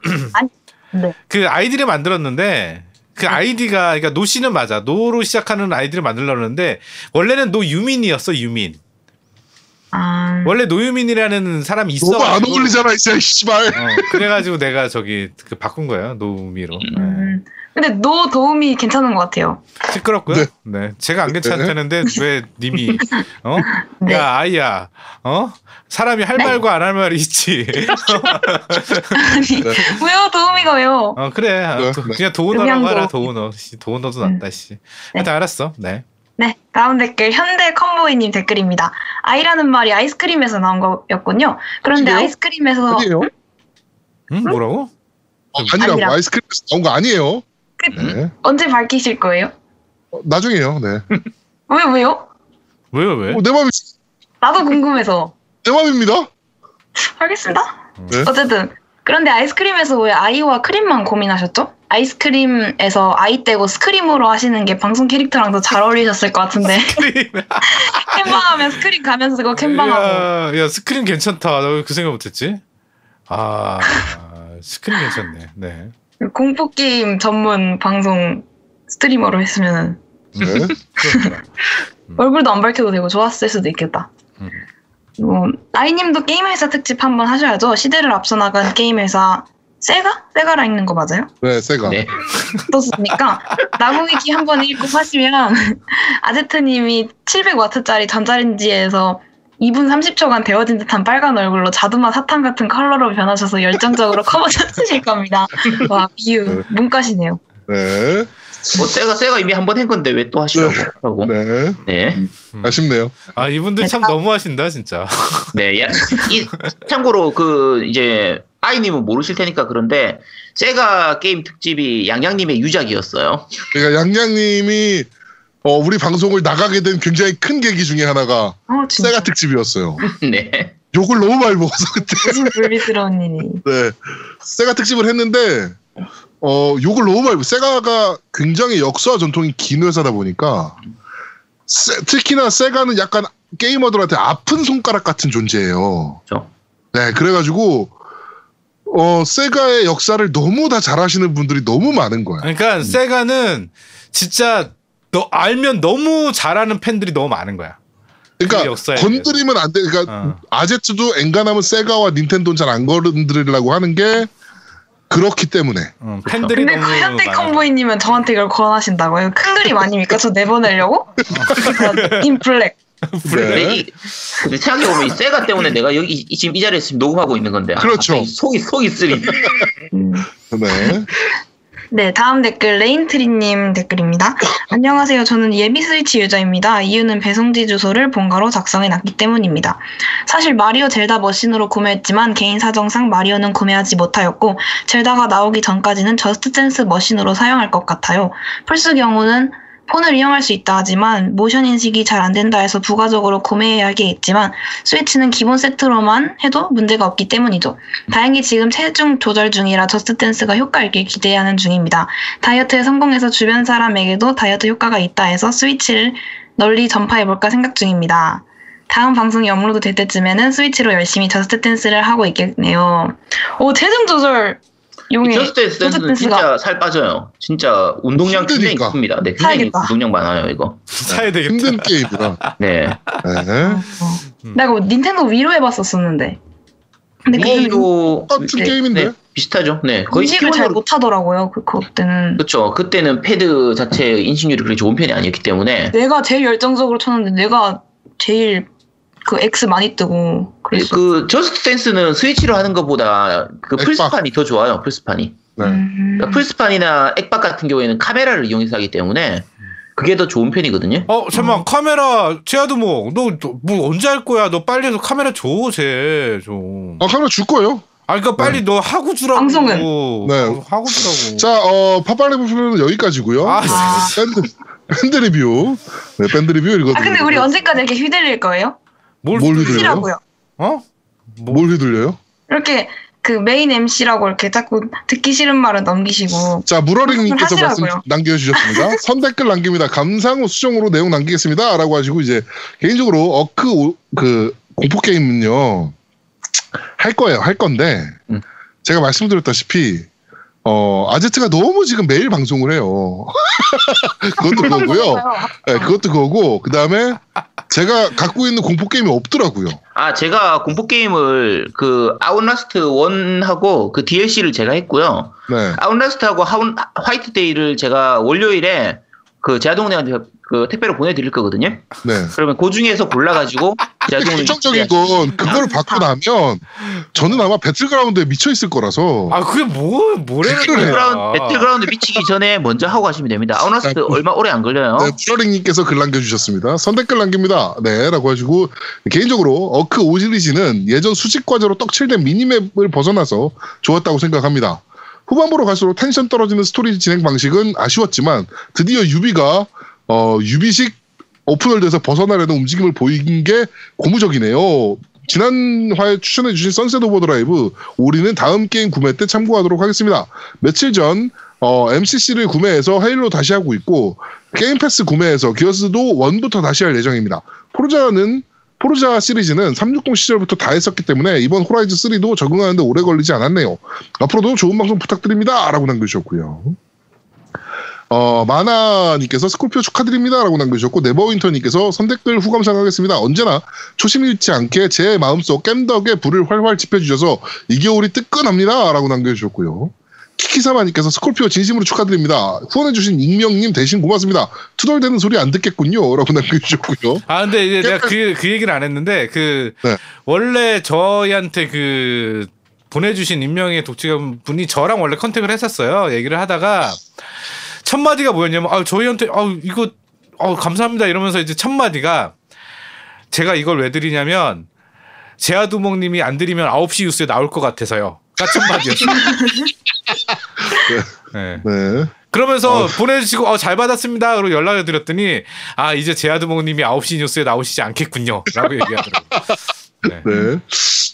Speaker 2: 네.
Speaker 4: 그 아이디를 만들었는데 그 아이디가 그러니까 노 씨는 맞아 노로 시작하는 아이디를 만들려고 했는데 원래는 노 유민이었어 유민
Speaker 2: 아,
Speaker 4: 원래 노유민이라는 사람이 있어
Speaker 1: 너무 안 어울리잖아, 진짜, 씨발.
Speaker 4: 어, 그래가지고 내가 저기 그 바꾼 거예요 노우미로 네.
Speaker 2: 음. 근데 노 도우미 괜찮은 것 같아요.
Speaker 4: 시끄럽고요.
Speaker 1: 네.
Speaker 4: 네. 제가 안 괜찮다는데 왜 님이 어?
Speaker 2: 네.
Speaker 4: 야 아이야 어? 사람이 할
Speaker 2: 네.
Speaker 4: 말과 안 할 말이 있지.
Speaker 2: 아니 왜요 도우미가 왜요?
Speaker 4: 어 그래 아,
Speaker 1: 네,
Speaker 4: 도-
Speaker 1: 네.
Speaker 4: 그냥 도우너라고. 하라 도우너. 씨, 도우너도 낫다 씨. 하여튼 알았어. 네.
Speaker 2: 네, 다음 댓글 현대 컨보이님 댓글입니다. 아이라는 말이 아이스크림에서 나온 거였군요. 그런데
Speaker 1: 아니에요?
Speaker 2: 아이스크림에서
Speaker 1: 아니에요?
Speaker 4: 응 뭐라고?
Speaker 1: 어, 아니라고.
Speaker 2: 아니라.
Speaker 1: 아이스크림에서 나온 거 아니에요.
Speaker 2: 그-
Speaker 1: 네.
Speaker 2: 언제 밝히실 거예요?
Speaker 1: 어, 나중에요, 네.
Speaker 2: 왜 왜요?
Speaker 4: 왜요 왜?
Speaker 1: 어, 내 맘이,
Speaker 2: 나도 궁금해서.
Speaker 1: 내 맘입니다.
Speaker 2: 알겠습니다.
Speaker 1: 네.
Speaker 2: 어쨌든 그런데 아이스크림에서 왜 아이와 크림만 고민하셨죠? 아이스크림에서 아이 떼고 스크림으로 하시는 게 방송 캐릭터랑 더잘 어울리셨을 것 같은데 캠방하면 스크림 가면 쓰고 캠방하고
Speaker 4: 야, 야 스크린 괜찮다. 나 그 생각 못했지. 아이스크림 괜찮네. 네.
Speaker 2: 공포 게임 전문 방송 streamer로 했으면
Speaker 1: 네.
Speaker 4: 그렇구나.
Speaker 2: 얼굴도 안 밝혀도 되고 좋았을 수도 있겠다.
Speaker 4: 음.
Speaker 2: 뭐, 아이님도 게임 회사 특집 한번 하셔야죠. 시대를 앞서 나간 게임 회사 세가? 세가라 읽는 거 맞아요?
Speaker 1: 네, 세가.
Speaker 3: 네.
Speaker 2: 어떻습니까? 나무위키 한번 읽고 하시면 아제트님이 700와트짜리 전자레인지에서 2분 30초간 데워진 듯한 빨간 얼굴로 자두맛 사탕 같은 컬러로 변하셔서 열정적으로 커버 쳐주실 겁니다. 와 비유 문과시네요.
Speaker 1: 네.
Speaker 3: 뭐 세가 세가 이미 한 번 한 건데 왜 또 하시라고 하고.
Speaker 1: 네.
Speaker 3: 네.
Speaker 1: 아쉽네요.
Speaker 4: 아 이분들 참 너무하신다 진짜.
Speaker 3: 네. 야, 이, 참고로 그 이제 아이님은 모르실 테니까 그런데 세가 게임 특집이 양양님의 유작이었어요.
Speaker 1: 그러니까 양양님이 어, 우리 방송을 나가게 된 굉장히 큰 계기 중에 하나가
Speaker 2: 어 진짜
Speaker 1: 세가 특집이었어요.
Speaker 3: 네.
Speaker 1: 욕을 너무 많이 먹어서 그때
Speaker 2: 무슨 불미스러운 일이.
Speaker 1: 네. 세가 특집을 했는데 어, 욕을 너무 많이 세가가 굉장히 역사와 전통이 긴 회사다 보니까 세- 특히나 세가는 약간 게이머들한테 아픈 손가락 같은 존재예요.
Speaker 3: 그렇죠.
Speaker 1: 네, 그래가지고 어 세가의 역사를 너무 다 잘하시는 분들이 너무 많은 거야.
Speaker 4: 그러니까 세가는 진짜 너 알면 너무 잘하는 팬들이 너무 많은 거야. 그
Speaker 1: 그러니까 건드리면 안 돼. 그러니까
Speaker 4: 어.
Speaker 1: 아제트도 엔간하면 세가와 닌텐도는 잘 안 건드리려고 하는 게 그렇기 때문에.
Speaker 4: 어, 팬들이
Speaker 2: 근데
Speaker 4: 많아.
Speaker 2: 컨보이님은 저한테 이걸 권하신다고요? 큰 그림 아닙니까? 저 내보내려고? 인플렉.
Speaker 3: 근데 이, 근데 생각해 보면 이 세가 때문에 내가 여기 이- 지금 이 자리에 지금 녹음하고 있는 건데. 아,
Speaker 1: 그렇죠.
Speaker 3: 갑자기 속이, 속이 쓰리.
Speaker 2: 음.
Speaker 1: 네.
Speaker 2: 네, 다음 댓글 레인트리님 댓글입니다. 안녕하세요. 저는 예비 스위치 유저입니다. 이유는 배송지 주소를 본가로 작성해 놨기 때문입니다. 사실 마리오 젤다 머신으로 구매했지만 개인 사정상 마리오는 구매하지 못하였고 젤다가 나오기 전까지는 저스트 댄스 머신으로 사용할 것 같아요. 플스 경우는 폰을 이용할 수 있다 하지만 모션 인식이 잘 안 된다 해서 부가적으로 구매해야겠지만 스위치는 기본 세트로만 해도 문제가 없기 때문이죠. 다행히 지금 체중 조절 중이라 저스트 댄스가 효과 있길 기대하는 중입니다. 다이어트에 성공해서 주변 사람에게도 다이어트 효과가 있다 해서 스위치를 널리 전파해볼까 생각 중입니다. 다음 방송이 업로드 될 때쯤에는 스위치로 열심히 저스트 댄스를 하고 있겠네요. 오, 체중 조절 용의
Speaker 3: 저스트
Speaker 2: 댄스가
Speaker 3: 진짜 살 빠져요. 진짜 운동량 굉장히
Speaker 1: 힘드니까.
Speaker 3: 큽니다. 네, 굉장히
Speaker 2: 사야겠다.
Speaker 3: 운동량 많아요, 이거.
Speaker 4: 사야 되겠다.
Speaker 1: 힘든 게임이라.
Speaker 3: 네.
Speaker 1: 네.
Speaker 2: 내가 뭐 닌텐도 위로 해봤었었는데 근데
Speaker 3: 위로
Speaker 1: 똑같은
Speaker 2: 네,
Speaker 1: 게임인데.
Speaker 3: 네, 비슷하죠. 네. 거의
Speaker 2: 인식을 잘
Speaker 3: 키보드로-
Speaker 2: 못하더라고요. 그 그때는
Speaker 3: 그렇죠. 그때는 패드 자체 인식률이 그렇게 좋은 편이 아니었기 때문에
Speaker 2: 내가 제일 열정적으로 쳤는데 내가 제일 그 X 많이 뜨고 그랬어.
Speaker 3: 그 저스트 댄스는 스위치로 하는 것보다 그
Speaker 1: 액박.
Speaker 3: 플스판이 더 좋아요. 플스판이.
Speaker 1: 네.
Speaker 2: 음.
Speaker 3: 그러니까 플스판이나 액박 같은 경우에는 카메라를 이용해서 하기 때문에 그게 더 좋은 편이거든요.
Speaker 4: 어 잠깐 카메라 제아도 뭐너 뭐 언제 할 거야? 너 빨리 너 카메라 줘쟤 좀.
Speaker 1: 아, 카메라 줄 거예요.
Speaker 4: 아 그러니까 빨리 너 하고 주라고.
Speaker 2: 방송은?
Speaker 1: 네.
Speaker 4: 어, 하고 주라고.
Speaker 1: 자, 어, 파파레브는 여기까지고요.
Speaker 4: 아,
Speaker 1: 네, 밴드, 밴드 리뷰. 네, 밴드 리뷰 읽어드립니다.
Speaker 2: 아 근데 우리 언제까지 이렇게 휘둘릴 거예요?
Speaker 4: 뭘,
Speaker 1: 뭘
Speaker 4: 휘둘려?
Speaker 1: 휘둘려요?
Speaker 4: 어? 뭐,
Speaker 1: 뭘 휘둘려요?
Speaker 2: 이렇게 그 메인 MC라고 이렇게 자꾸 듣기 싫은 말은 넘기시고
Speaker 1: 자, 무러링님께서
Speaker 2: 좀
Speaker 1: 말씀. 남겨주셨습니다. 선 댓글 남깁니다. 감상 후 수정으로 내용 남기겠습니다. 라고 하시고, 이제, 개인적으로, 어크, 오- 그, 공포게임은요, 할 거예요. 할 건데,
Speaker 3: 음.
Speaker 1: 제가 말씀드렸다시피, 어, 아제트가 너무 지금 매일 방송을 해요. 그것도 그거고요. 네, 그것도 그거고, 그 다음에, 제가 갖고 있는 공포게임이 없더라고요.
Speaker 3: 아, 제가 공포 게임을 그 아웃라스트 1하고 그 DLC를 제가 했고요.
Speaker 1: 네.
Speaker 3: 아웃라스트하고 하운, 화이트 데이를 제가 월요일에 그 제아동네한테 그 택배로 보내드릴 거거든요.
Speaker 1: 네.
Speaker 3: 그러면 그 중에서 골라가지고 제아동네
Speaker 1: 결정적인 건 그걸 받고 나면 저는 아마 배틀그라운드에 미쳐 있을 거라서
Speaker 4: 아 그게 뭐 뭐래는?
Speaker 3: 배틀그라운드, 배틀그라운드 미치기 전에 먼저 하고 가시면 됩니다. 아웃라스트
Speaker 1: 아, 그-
Speaker 3: 얼마 오래 안 걸려요.
Speaker 1: 네, 무러링님께서 글 남겨주셨습니다. 선댓글 남깁니다. 네, 라고 하시고 개인적으로 어크 5 시리즈는 예전 수집 과제로 떡칠된 미니맵을 벗어나서 좋았다고 생각합니다. 후반부로 갈수록 텐션 떨어지는 스토리 진행 방식은 아쉬웠지만 드디어 유비가 어, 유비식 open world에서 벗어나려는 움직임을 보인 게 고무적이네요. 지난 화에 추천해주신 선셋 오버 드라이브 우리는 다음 게임 구매 때 참고하도록 하겠습니다. 며칠 전 어, MCC를 구매해서 헤일로 다시 하고 있고 게임 패스 구매해서 기어스도 one부터 다시 할 예정입니다. 포르자는 포르자 시리즈는 360 시절부터 다 했었기 때문에 이번 호라이즌 3도 적응하는데 오래 걸리지 않았네요. 앞으로도 좋은 방송 부탁드립니다. 라고 남겨주셨고요. 어, 마나님께서 스콜피오 축하드립니다 라고 남겨주셨고 네버윈터님께서 선댓글 후감상 하겠습니다. 언제나 초심 잃지 않게 제 마음속 깸덕에 불을 활활 지펴주셔서 이 겨울이 뜨끈합니다 라고 남겨주셨고요. 키키사마님께서 스콜피오 진심으로 축하드립니다. 후원해주신 익명님 대신 고맙습니다. 투덜대는 소리 안 듣겠군요 라고 남겨주셨고요.
Speaker 4: 아 근데 이제 내가 그, 그 얘기를 안 했는데 그
Speaker 1: 네.
Speaker 4: 원래 저희한테 그 보내주신 인명의 독지가 분이 저랑 원래 컨택을 했었어요. 얘기를 하다가 첫 마디가 뭐였냐면 아 저희한테 아 이거 아 감사합니다 이러면서 이제 첫 마디가 제가 이걸 왜 드리냐면 제아두목님이 안 드리면 9시 뉴스에 나올 것 같아서요. 까첫 마디였어요. 네.
Speaker 1: 네.
Speaker 4: 그러면서 보내주시고 어, 잘 받았습니다. 그리고 연락을 드렸더니 아 이제 제아드몽님이 9시 뉴스에 나오시지 않겠군요. 라고 얘기하더라고요. 네.
Speaker 1: 네.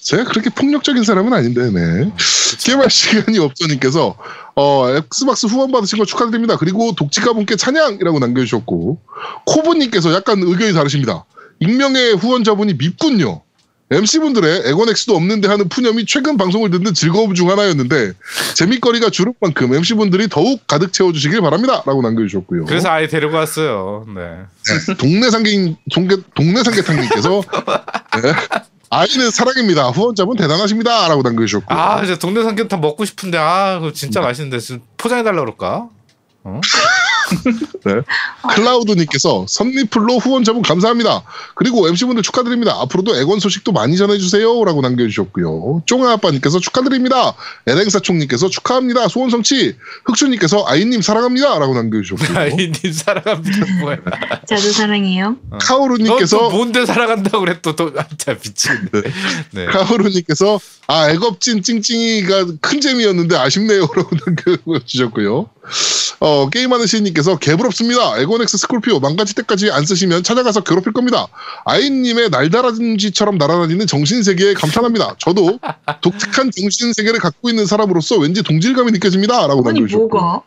Speaker 1: 제가 그렇게 폭력적인 사람은 아닌데, 네. 게임할 시간이 없어님께서, 어, Xbox 후원 받으신 거 축하드립니다. 그리고 독지가분께 찬양이라고 남겨주셨고, 코브님께서 약간 의견이 다르십니다. 익명의 후원자분이 밉군요. MC분들의 엑원 X도 없는데 하는 푸념이 최근 방송을 듣는 즐거움 중 하나였는데, 재밌거리가 준 만큼 MC분들이 더욱 가득 채워주시길 바랍니다. 라고 남겨주셨고요.
Speaker 4: 그래서 아예 데리고 왔어요. 네.
Speaker 1: 동네 삼계 동계 동네 삼계탕님께서 네. 아이는 사랑입니다. 후원자분 대단하십니다 라고 남겨주셨고
Speaker 4: 요아 이제 동네 삼계탕 먹고 싶은데 아 진짜 맛있는데 지금 포장해 달라 그럴까? 어?
Speaker 1: 클라우드님께서 선리플로 후원자분 감사합니다. 그리고 MC분들 축하드립니다. 앞으로도 애건 소식도 많이 전해주세요 라고 남겨주셨고요. 쫑아 아빠님께서 축하드립니다. 에랭사총님께서 축하합니다. 소원 성취. 흑수님께서 아이님 사랑합니다 라고 남겨주셨고요.
Speaker 4: 아이님 사랑합니다 뭐야?
Speaker 2: 자주 사랑해요.
Speaker 1: 카오루님께서
Speaker 4: 너또 뭔데 사랑한다고 그래 또또 아, 진짜 미치겠네. 네.
Speaker 1: 카오루님께서 아 애겁진 찡찡이가 큰 재미였는데 아쉽네요 라고 남겨주셨고요. 어, 게임하는 시인님께서 개부럽습니다. 에고넥스 스콜피오 망가질 때까지 안 쓰시면 찾아가서 괴롭힐 겁니다. 아이님의 날다람쥐처럼 날아다니는 정신세계에 감탄합니다. 저도 독특한 정신세계를 갖고 있는 사람으로서 왠지 동질감이 느껴집니다. 라고
Speaker 2: 아니
Speaker 1: 남겨주셨고
Speaker 2: 뭐가?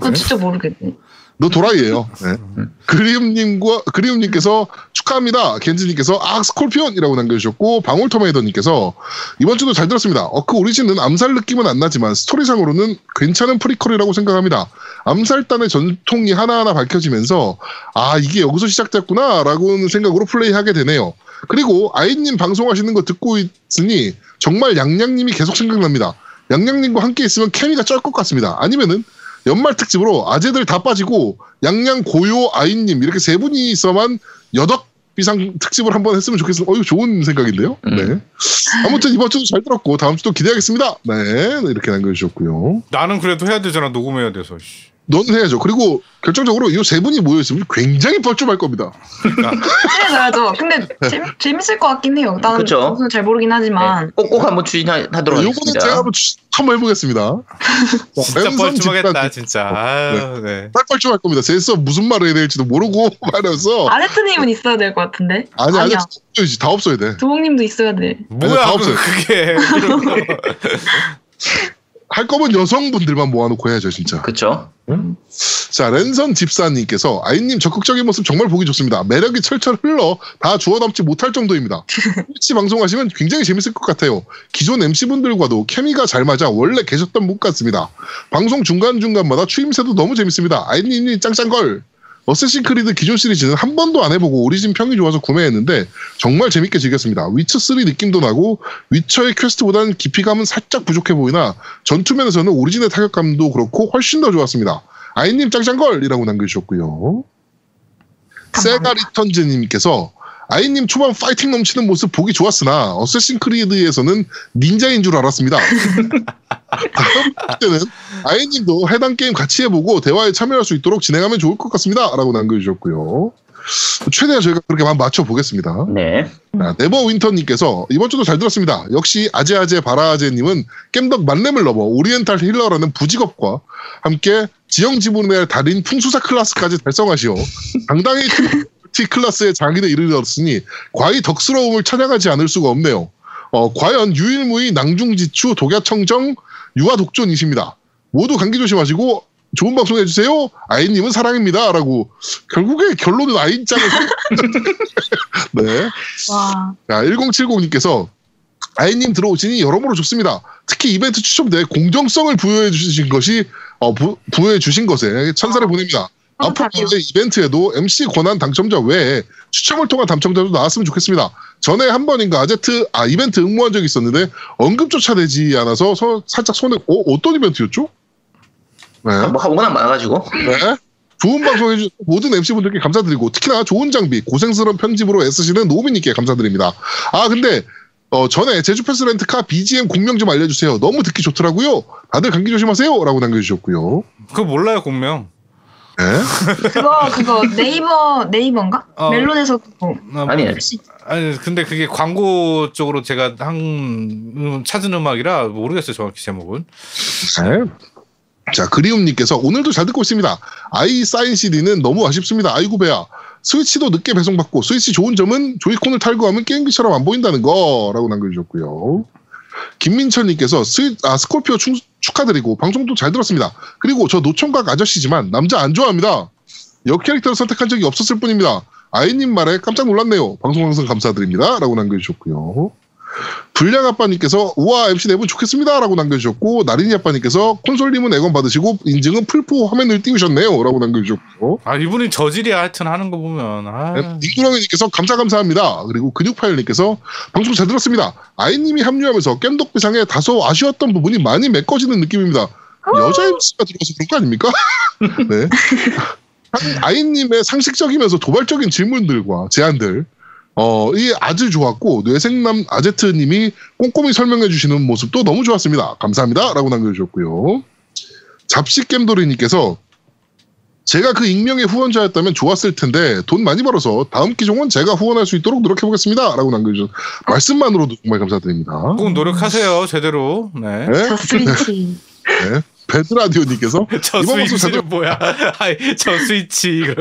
Speaker 2: 난 진짜 모르겠네.
Speaker 1: 너 도라이예요. 네. 그리움님과 그리움님께서 축하합니다. 겐지님께서 아 Scorpion이라고 남겨주셨고 방울토마이더님께서 이번 주도 잘 들었습니다. 어크 Origin은 암살 느낌은 안 나지만 스토리상으로는 괜찮은 prequel이라고 생각합니다. 암살단의 전통이 하나하나 밝혀지면서 아 이게 여기서 시작됐구나라고는 생각으로 플레이하게 되네요. 그리고 아이님 방송하시는 거 듣고 있으니 정말 양양님이 계속 생각납니다. 양양님과 함께 있으면 케미가 쩔 것 같습니다. 아니면은 연말 특집으로 아재들 다 빠지고 양양 고요 아이님 이렇게 세 분이 있어만 여덟 비상 특집을 한번 했으면 좋겠습니다. 어, 이거 좋은 생각인데요.
Speaker 3: 음.
Speaker 1: 네. 아무튼 이번 주도 잘 들었고 다음 주도 기대하겠습니다. 네, 이렇게 남겨주셨고요.
Speaker 4: 나는 그래도 해야 되잖아 녹음해야 돼서. 씨.
Speaker 1: 너는 해야죠. 그리고 결정적으로 이 세 분이 모여있으면 굉장히 뻘쭘할 겁니다.
Speaker 2: 해야죠. 근데 재밌, 재밌을 것 같긴 해요. 나는
Speaker 3: 그쵸?
Speaker 2: 방송 잘 모르긴 하지만
Speaker 3: 네, 꼭꼭 한번 추진하도록
Speaker 1: 요거는
Speaker 3: 하겠습니다.
Speaker 1: 제가 한번, 추- 한번 해보겠습니다.
Speaker 4: 진짜 뻘쭘하겠다 진짜. 아유, 네.
Speaker 1: 딱 뻘쭘할 겁니다. 셋이서 무슨 말을 해야 될지도 모르고 말해서
Speaker 2: 아레트님은 있어야 될 것 같은데.
Speaker 1: 아니 아니 다 없어야 돼.
Speaker 2: 두목님도 있어야 돼.
Speaker 4: 뭐야
Speaker 1: 다
Speaker 4: 그-
Speaker 1: 없어요.
Speaker 4: 그게.
Speaker 1: 할 거면 여성분들만 모아놓고 해야죠 진짜.
Speaker 3: 그쵸?
Speaker 1: 자 랜선 집사님께서 아이님 적극적인 모습 정말 보기 좋습니다. 매력이 철철 흘러 다 주워 담지 못할 정도입니다. 같이 방송하시면 굉장히 재밌을 것 같아요. 기존 MC분들과도 케미가 잘 맞아 원래 계셨던 분 같습니다. 방송 중간중간마다 추임새도 너무 재밌습니다. 아이님이 짱짱걸. Assassin's Creed 기존 시리즈는 한 번도 안 해보고 Origin 평이 좋아서 구매했는데 정말 재밌게 즐겼습니다. 위쳐3 느낌도 나고 Witcher의 quest보다는 깊이감은 살짝 부족해 보이나 전투면에서는 Origin의 타격감도 그렇고 훨씬 더 좋았습니다. 아이님 짱짱걸이라고 남겨주셨고요. Sega Returns님께서 아이님 초반 파이팅 넘치는 모습 보기 좋았으나 Assassin's Creed에서는 닌자인 줄 알았습니다. 다음 때는 아이님도 해당 게임 같이 해보고 대화에 참여할 수 있도록 진행하면 좋을 것 같습니다. 라고 남겨주셨고요. 최대한 저희가 그렇게 맞춰보겠습니다.
Speaker 3: 네.
Speaker 1: 자, Neverwinter님께서 이번 주도 잘 들었습니다. 역시 아재아재 바라아재님은 겜덕 만렙을 넘어 oriental healer라는 부직업과 함께 지형 지분의 달인 풍수사 클래스까지 달성하시어 당당히 T 클래스의 장인에 이르렀으니 과히 덕스러움을 찬양하지 않을 수가 없네요. 어, 과연 유일무이 낭중지추 독야청정 유아독존이십니다. 모두 감기 조심하시고 좋은 방송 해주세요. 아이님은 사랑입니다. 라고 결국에 결론은 아이짱을 네.
Speaker 2: 와.
Speaker 1: 자, 1070님께서 아이님 들어오시니 여러모로 좋습니다. 특히 이벤트 추첨대에 공정성을 부여해 주신 것이 어, 부, 부여해 주신 것에 찬사를 보냅니다. 앞으로 이벤트에도 MC 권한 당첨자 외에 추첨을 통한 당첨자도 나왔으면 좋겠습니다. 전에 한 번인가 아제트 아 이벤트 응모한 적이 있었는데 언급조차 되지 않아서 서- 살짝 손에 어, 어떤 이벤트였죠? 네.
Speaker 3: 뭐 워낙 많아가지고
Speaker 1: 네. 좋은 방송 해주신 모든 MC분들께 감사드리고 특히나 좋은 장비, 고생스러운 편집으로 애쓰시는 노우미님께 감사드립니다. 아 근데 어, 전에 제주 패스 렌트카 BGM 공명 좀 알려주세요. 너무 듣기 좋더라고요. 다들 감기 조심하세요. 라고 남겨주셨고요.
Speaker 4: 그거 몰라요 공명.
Speaker 1: 네.
Speaker 2: 그거 그거 네이버 네이버인가?
Speaker 4: 어.
Speaker 2: 멜론에서 그거
Speaker 4: 아,
Speaker 3: 아니
Speaker 2: 혹시
Speaker 4: 아니 근데 그게 광고 쪽으로 제가 한 음, 찾은 음악이라 모르겠어요 정확히 제목은.
Speaker 1: 네. 자, 그리움님께서 오늘도 잘 듣고 있습니다. 아이 사인 CD는 너무 아쉽습니다. 아이고 배야. 스위치도 늦게 배송받고 스위치 좋은 점은 조이콘을 탈거하면 게임기처럼 안 보인다는 거라고 남겨주셨고요. 김민철님께서 스위, 아, 스콜피오 충- 축하드리고 방송도 잘 들었습니다. 그리고 저 노총각 아저씨지만 남자 안 좋아합니다. 여 캐릭터를 선택한 적이 없었을 뿐입니다. 아이님 말에 깜짝 놀랐네요. 방송 항상 감사드립니다. 라고 남겨주셨고요. 불량 아빠님께서 우와 MC 네분 좋겠습니다 라고 남겨주셨고 나린이 아빠님께서 콘솔님은 애건 받으시고 인증은 풀포 화면을 띄우셨네요 라고 남겨주셨고
Speaker 4: 아 이분이 저질이야 하여튼 하는 거 보면. 아.
Speaker 1: 닉구렁이님께서 감사 감사합니다 그리고 근육파일님께서 방송 잘 들었습니다 아이님이 합류하면서 겜덕비상에 다소 아쉬웠던 부분이 많이 메꿔지는 느낌입니다 여자 MC가 들어와서 그런 거 아닙니까? 네. 한- 아이님의 상식적이면서 도발적인 질문들과 제안들 어, 이 아주 좋았고 뇌생남 아제트님이 꼼꼼히 설명해 주시는 모습도 너무 좋았습니다. 감사합니다. 라고 남겨주셨고요. 잡식겜돌이님께서 제가 그 익명의 후원자였다면 좋았을 텐데 돈 많이 벌어서 다음 기종은 제가 후원할 수 있도록 노력해 보겠습니다. 라고 남겨주셨 말씀만으로도 정말 감사드립니다.
Speaker 4: 꼭 노력하세요 제대로. 네.
Speaker 1: 네?
Speaker 2: 저 스위치
Speaker 1: 배드라디오님께서
Speaker 4: 저 스위치는 뭐야? 아이, 저 스위치 이거.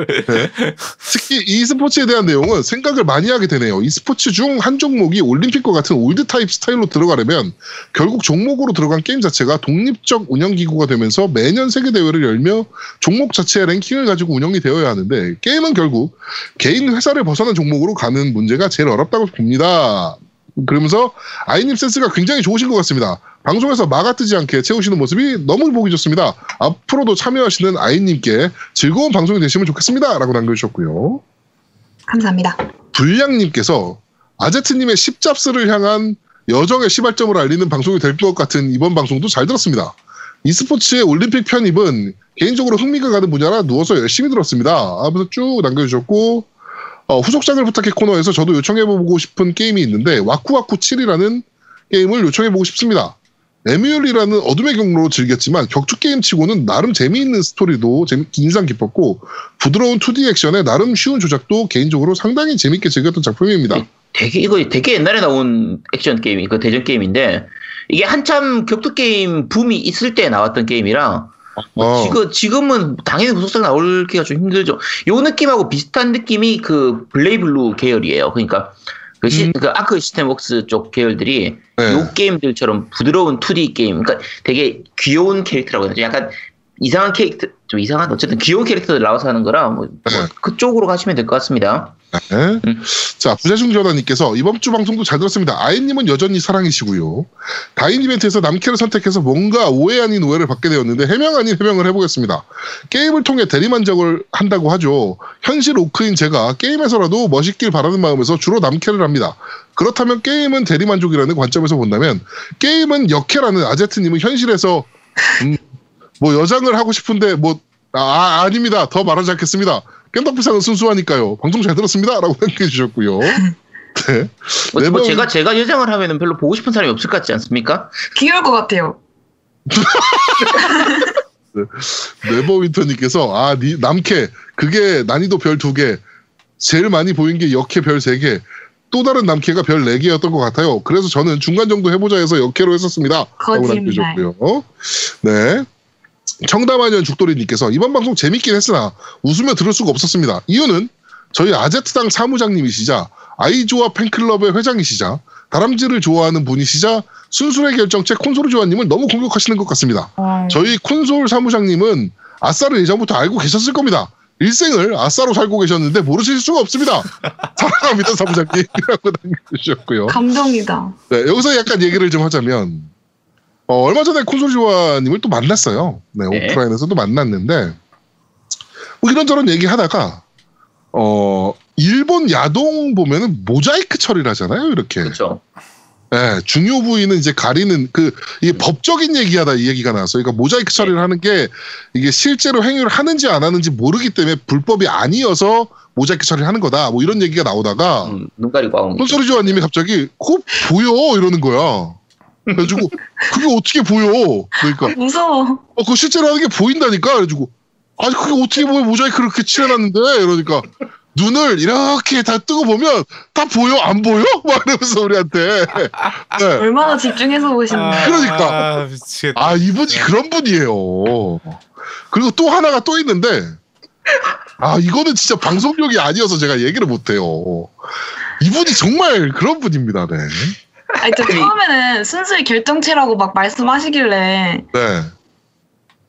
Speaker 1: 특히 e스포츠에 대한 내용은 생각을 많이 하게 되네요. e스포츠 중 한 종목이 올림픽과 같은 old 타입 스타일로 들어가려면 결국 종목으로 들어간 게임 자체가 독립적 운영 기구가 되면서 매년 세계 대회를 열며 종목 자체의 랭킹을 가지고 운영이 되어야 하는데 게임은 결국 개인 회사를 벗어난 종목으로 가는 문제가 제일 어렵다고 봅니다. 그러면서 아이님 센스가 굉장히 좋으신 것 같습니다. 방송에서 마가 뜨지 않게 채우시는 모습이 너무 보기 좋습니다. 앞으로도 참여하시는 아이님께 즐거운 방송이 되시면 좋겠습니다. 라고 남겨주셨고요.
Speaker 2: 감사합니다.
Speaker 1: 불량님께서 아제트님의 십잡스를 향한 여정의 시발점을 알리는 방송이 될 것 같은 이번 방송도 잘 들었습니다. e스포츠의 올림픽 편입은 개인적으로 흥미가 가는 분야라 누워서 열심히 들었습니다. 하면서 쭉 남겨주셨고 어, 후속작을 부탁해 코너에서 저도 요청해보고 싶은 게임이 있는데 와쿠와쿠 7이라는 게임을 요청해보고 싶습니다. 에뮬이라는 어둠의 경로로 즐겼지만 격투 게임 치고는 나름 재미있는 스토리도 재미- 인상 깊었고 부드러운 2D 액션에 나름 쉬운 조작도 개인적으로 상당히 재밌게 즐겼던 작품입니다.
Speaker 3: 되게 이거 되게 옛날에 나온 액션 게임이 그 대전 게임인데 이게 한참 격투 게임 붐이 있을 때 나왔던 게임이라
Speaker 1: 어,
Speaker 3: 지금 지금은 당연히 후속작 나올기가 좀 힘들죠. 요 느낌하고 비슷한 느낌이 그 BlazBlue 계열이에요. 그러니까 그, 시,
Speaker 1: 음.
Speaker 3: 그 Arc System Works 쪽 계열들이
Speaker 1: 네.
Speaker 3: 요 게임들처럼 부드러운 2D 게임, 그러니까 되게 귀여운 캐릭터라고 해야 되죠. 약간 이상한 캐릭터, 좀 이상한 어쨌든 귀여운 캐릭터들 나와서 하는 거라 뭐, 뭐
Speaker 1: 네.
Speaker 3: 그쪽으로 가시면 될 것 같습니다.
Speaker 1: 네.
Speaker 3: 음.
Speaker 1: 자, 부재중 전화님께서 이번 주 방송도 잘 들었습니다. 아이님은 여전히 사랑이시고요. 다인 이벤트에서 남캐를 선택해서 뭔가 오해 아닌 오해를 받게 되었는데 해명 아닌 해명을 해보겠습니다. 게임을 통해 대리만족을 한다고 하죠. 현실 오크인 제가 게임에서라도 멋있길 바라는 마음에서 주로 남캐를 합니다. 그렇다면 게임은 대리만족이라는 관점에서 본다면 게임은 역캐라는 아제트님은 현실에서 음, 뭐 여장을 하고 싶은데 뭐 아, 아, 닙니다 더 말하지 않겠습니다. 깸덕비상은 순수하니까요. 방송 잘 들었습니다. 라고 남겨주셨고요. 네.
Speaker 3: 뭐, 네뭐
Speaker 1: 번-
Speaker 3: 제가 제가 여장을 하면은 별로 보고 싶은 사람이 없을 것 같지 않습니까?
Speaker 2: 귀여울 것 같아요.
Speaker 1: 네버윈터님께서 아 니- 남캐 그게 난이도 별 두 개 제일 많이 보인 게 역캐 별 세 개 또 다른 남캐가 별네 개였던 것 같아요. 그래서 저는 중간 정도 해보자 해서 역캐로 했었습니다. 라고
Speaker 2: 거짓말.
Speaker 1: 네. 청담하년 죽돌이님께서 이번 방송 재밌긴 했으나 웃으며 들을 수가 없었습니다. 이유는 저희 아제트당 사무장님이시자 아이조아 팬클럽의 회장이시자 다람쥐를 좋아하는 분이시자 순수의 결정체 콘솔 조아님을 너무 공격하시는 것 같습니다.
Speaker 2: 어,
Speaker 1: 저희 콘솔 사무장님은 아싸를 예전부터 알고 계셨을 겁니다. 일생을 아싸로 살고 계셨는데 모르실 수가 없습니다. 사랑합니다, 사부장님이라고 남겨주셨고요.
Speaker 2: 감동이다.
Speaker 1: 네, 여기서 약간 얘기를 좀 하자면 어, 얼마 전에 콘솔지와님을 또 만났어요. 네,
Speaker 3: 네.
Speaker 1: 오프라인에서도 만났는데 뭐 이런저런 얘기하다가 어 일본 야동 보면은 모자이크 처리를 하잖아요. 이렇게
Speaker 3: 그렇죠.
Speaker 1: 네, 중요 부위는 이제 가리는 그 이게 법적인 얘기하다 이 얘기가 나왔어요. 그러니까 모자이크 처리를 하는 게 이게 실제로 행위를 하는지 안 하는지 모르기 때문에 불법이 아니어서 모자이크 처리를 하는 거다. 뭐 이런 얘기가 나오다가
Speaker 3: 음, 눈 가리고 아웅.
Speaker 1: 콘솔이 조아님이 갑자기 그거 보여 이러는 거야. 그래가지고 그게 어떻게 보여? 그러니까
Speaker 2: 무서워.
Speaker 1: 어, 그거 실제로 하는 게 보인다니까. 그래가지고 아니 그게 어떻게 보여 모자이크 그렇게 칠해놨는데 이러니까 눈을 이렇게 다 뜨고 보면 다 보여 안 보여? 막 이러면서 우리한테 네.
Speaker 2: 얼마나 집중해서 보시는데.
Speaker 1: 그러니까.
Speaker 4: 아, 미치겠다.
Speaker 1: 아 이분이 그런 분이에요. 그리고 또 하나가 또 있는데 아 이거는 진짜 방송력이 아니어서 제가 얘기를 못해요. 이분이 정말 그런 분입니다. 네.
Speaker 2: 아니, 저 처음에는 순수히 결정체라고 막 말씀하시길래
Speaker 1: 네.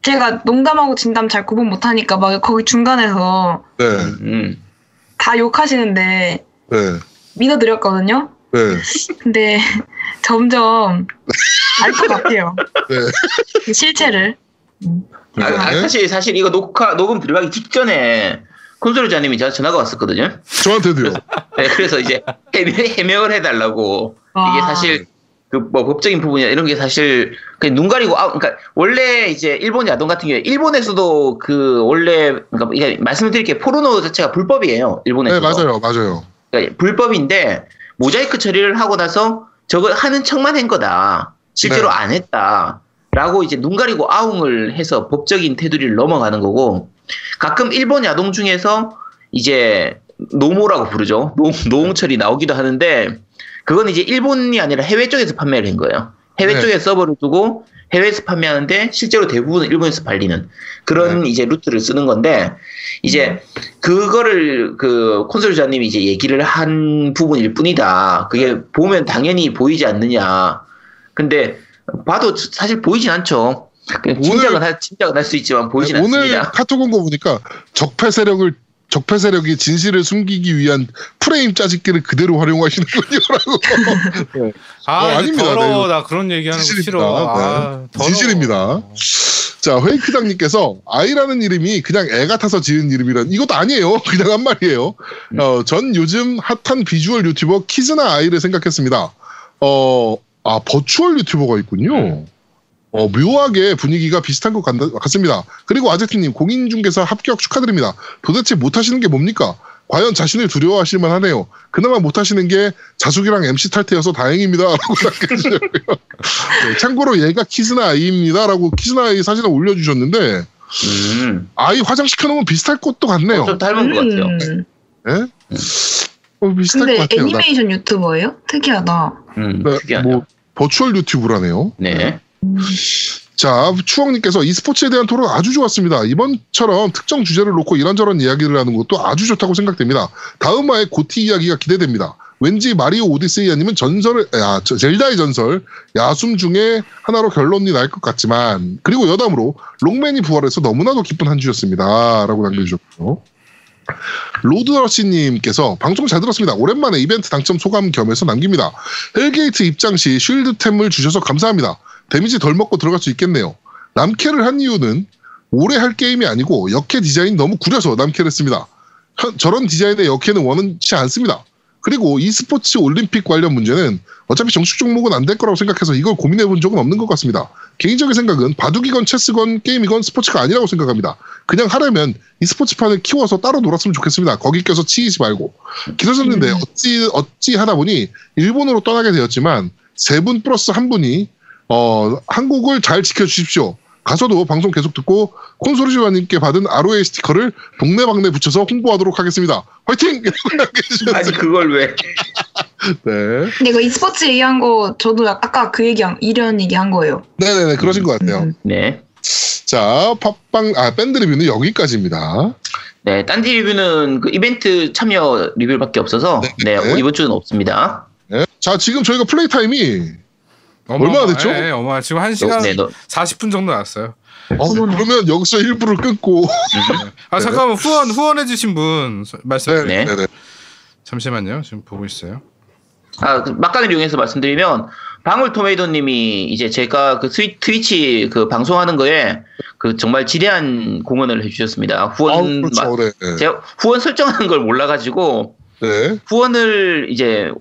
Speaker 2: 제가 농담하고 진담 잘 구분 못하니까 막 거기 중간에서
Speaker 1: 네.
Speaker 3: 음.
Speaker 2: 다 욕하시는데
Speaker 1: 네.
Speaker 2: 믿어드렸거든요.
Speaker 1: 네.
Speaker 2: 근데 점점 알 것 같아요.
Speaker 1: 네.
Speaker 2: 실체를.
Speaker 3: 아, 아,
Speaker 1: 네.
Speaker 3: 사실 사실 이거 녹화 녹음 들어가기 직전에 콘솔자님이 저 전화가 왔었거든요.
Speaker 1: 저한테도요.
Speaker 3: 네, 그래서 이제 해명, 해명을 해달라고 이게
Speaker 2: 와.
Speaker 3: 사실 그 뭐 법적인 부분이나 이런 게 사실 그냥 눈 가리고 아 그러니까 원래 이제 일본 야동 같은 경우에 일본에서도 그 원래 그러니까 이게 말씀을 드릴 게 포르노 자체가 불법이에요
Speaker 1: 네
Speaker 3: 일본에서
Speaker 1: 맞아요 맞아요.
Speaker 3: 그러니까 불법인데 모자이크 처리를 하고 나서 저걸 하는 척만 한 거다 실제로
Speaker 1: 네.
Speaker 3: 안 했다 라고 이제 눈 가리고 아웅을 해서 법적인 테두리를 넘어가는 거고 가끔 일본 야동 중에서 이제 노모라고 부르죠 노, 노모 처리 나오기도 하는데 그건 이제 일본이 아니라 해외 쪽에서 판매를 한 거예요 해외
Speaker 1: 네.
Speaker 3: 쪽에 서버를 두고 해외에서 판매하는데 실제로 대부분은 일본에서 발리는 그런
Speaker 1: 네.
Speaker 3: 이제 루트를 쓰는 건데 이제 그거를 그 콘솔자님이 이제 얘기를 한 부분일 뿐이다. 그게 보면 당연히 보이지 않느냐. 근데 봐도 사실 보이진 않죠. 그냥
Speaker 1: 오늘-
Speaker 3: 짐작은 할, 짐작은 할 수 있지만 보이진
Speaker 1: 네, 오늘
Speaker 3: 않습니다.
Speaker 1: 카톡 온 거 보니까 적폐 세력을 적폐 세력이 진실을 숨기기 위한 프레임 짜집기를 그대로 활용하시는군요라고.
Speaker 4: 아,
Speaker 1: 어, 아닙니다.
Speaker 4: 더러워.
Speaker 1: 네.
Speaker 4: 나 그런 얘기하는 거
Speaker 1: 진실입니다.
Speaker 4: 싫어. 아,
Speaker 1: 네.
Speaker 4: 더러워.
Speaker 1: 진실입니다. 자, 회이크장님께서 아이라는 이름이 그냥 애 같아서 지은 이름이란 이것도 아니에요. 그냥 한 말이에요. 어, 전 요즘 핫한 비주얼 유튜버 키즈나 아이를 생각했습니다. 어, 아, 버추얼 유튜버가 있군요. 어, 묘하게 분위기가 비슷한 것 같, 같습니다. 그리고 아제트님, 공인중개사 합격 축하드립니다. 도대체 못하시는 게 뭡니까? 과연 자신을 두려워하실 만하네요. 그나마 못하시는 게 자숙이랑 MC 탈퇴여서 다행입니다. 라고 남겨주셨고요. 네, 참고로 얘가 키즈나 아이입니다. 라고 키즈나 아이 사진을 올려주셨는데,
Speaker 3: 음,
Speaker 1: 아이 화장시켜놓으면 비슷할 것도 같네요.
Speaker 3: 좀 닮은 것 같아요.
Speaker 2: 음.
Speaker 1: 예? 어, 비슷할 것
Speaker 2: 근데
Speaker 1: 같아요. 나-
Speaker 2: 애니메이션 유튜버예요? 특이하다.
Speaker 3: 음,
Speaker 1: 네,
Speaker 3: 특이하네요.
Speaker 1: 뭐, 버추얼 유튜브라네요.
Speaker 3: 네.
Speaker 1: 자, 추억님께서 e스포츠에 대한 토론 아주 좋았습니다. 이번처럼 특정 주제를 놓고 이런저런 이야기를 하는 것도 아주 좋다고 생각됩니다. 다음화의 고티 이야기가 기대됩니다. 왠지 마리오 오디세이 아니면 전설을, 야, 저- 젤다의 전설, 야숨 중에 하나로 결론이 날 것 같지만, 그리고 여담으로 롱맨이 부활해서 너무나도 기쁜 한 주였습니다. 라고 남겨주셨고요. 로드러시님께서 방송 잘 들었습니다. 오랜만에 이벤트 당첨 소감 겸해서 남깁니다. hell gate 입장 시 shield템을 주셔서 감사합니다. 데미지 덜 먹고 들어갈 수 있겠네요. 남캐를 한 이유는 오래 할 게임이 아니고 여캐 디자인 너무 구려서 남캐를 했습니다. 현- 저런 디자인의 여캐는 원치 않습니다. 그리고 e스포츠 올림픽 관련 문제는 어차피 정식 종목은 안 될 거라고 생각해서 이걸 고민해 본 적은 없는 것 같습니다. 개인적인 생각은 바둑이건 체스건 게임이건 스포츠가 아니라고 생각합니다. 그냥 하려면 e스포츠판을 키워서 따로 놀았으면 좋겠습니다. 거기 껴서 치이지 말고. 길어졌는데
Speaker 2: 음.
Speaker 1: 어찌 어찌 하다 보니 일본으로 떠나게 되었지만 세 분 플러스 한 분이 어 한국을 잘 지켜주십시오. 가서도 방송 계속 듣고 콘솔시와님께 받은 ROA 스티커를 동네방네 붙여서 홍보하도록 하겠습니다. 화이팅!
Speaker 3: 아니 그걸 왜?
Speaker 1: 네.
Speaker 2: 근데 이거 e스포츠 얘기한 거 저도 아까 그 얘기 이런 얘기 한 거예요.
Speaker 1: 네네네, 그러신 것 같아요.
Speaker 2: 음.
Speaker 3: 네.
Speaker 1: 자, 팟빵, 아, 밴드 리뷰는 여기까지입니다.
Speaker 3: 네, 딴지 리뷰는 그 이벤트 참여 리뷰밖에 없어서 네,
Speaker 1: 네.
Speaker 3: 이번 주는 없습니다.
Speaker 1: 네. 자, 지금 저희가 플레이 타임이
Speaker 4: 어마어마-
Speaker 1: 얼마나 됐죠?
Speaker 4: 예, 어마 지금 1시간
Speaker 3: 네, 너,
Speaker 4: 40분 정도 났어요.
Speaker 1: 어,
Speaker 2: 어머나.
Speaker 1: 그러면 여기서 일부를 끊고.
Speaker 4: 아 잠깐만 후원 후원해 주신 분 말씀
Speaker 1: 네,
Speaker 3: 네.
Speaker 1: 네, 네.
Speaker 4: 잠시만요 지금 보고 있어요.
Speaker 3: 아, 그 막간을 이용해서 말씀드리면 방울토메이도님이 이제 제가 그 트위, 트위치 그 방송하는 거에 그 정말 지대한 공헌을 해주셨습니다.
Speaker 1: 아,
Speaker 3: 후원 마-
Speaker 1: 그렇죠. 네, 네.
Speaker 3: 제가 후원 설정하는 걸 몰라가지고
Speaker 1: 네.
Speaker 3: 후원을 이제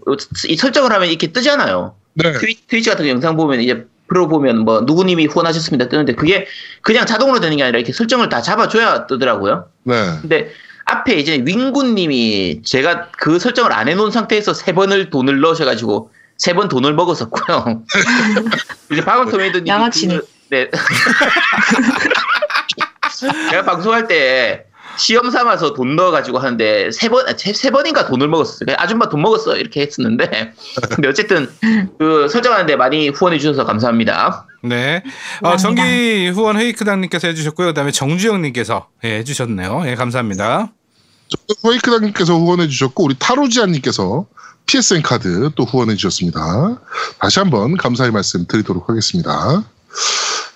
Speaker 3: 이 설정을 하면 이렇게 뜨잖아요.
Speaker 1: 네.
Speaker 3: 트위, 트위치 같은 거 영상 보면 이제 프로 보면 뭐 누구님이 후원하셨습니다 뜨는데 그게 그냥 자동으로 되는 게 아니라 이렇게 설정을 다 잡아줘야 뜨더라고요.
Speaker 1: 네.
Speaker 3: 근데 앞에 이제 윙구님이 제가 그 설정을 안 해놓은 상태에서 세 번을 돈을 넣으셔가지고 세 번 돈을 먹었었고요. 이제 방울토메이도님이
Speaker 2: 양아치네.
Speaker 3: 그- 네. 제가 방송할 때 시험 삼아서 돈 넣어가지고 하는데 세 번, 세, 세 번인가 돈을 먹었어요. 아줌마 돈 먹었어. 이렇게 했었는데. 근데 어쨌든 그 설정하는데 많이 후원해 주셔서 감사합니다.
Speaker 4: 네. 어. 정기 후원 헤이크당님께서 해주셨고요. 그 다음에 정주영님께서 예, 해주셨네요. 예, 감사합니다.
Speaker 1: 호이크당님께서 후원해 주셨고 우리 타로지안님께서 PSN 카드 또 후원해 주셨습니다. 다시 한번 감사의 말씀 드리도록 하겠습니다.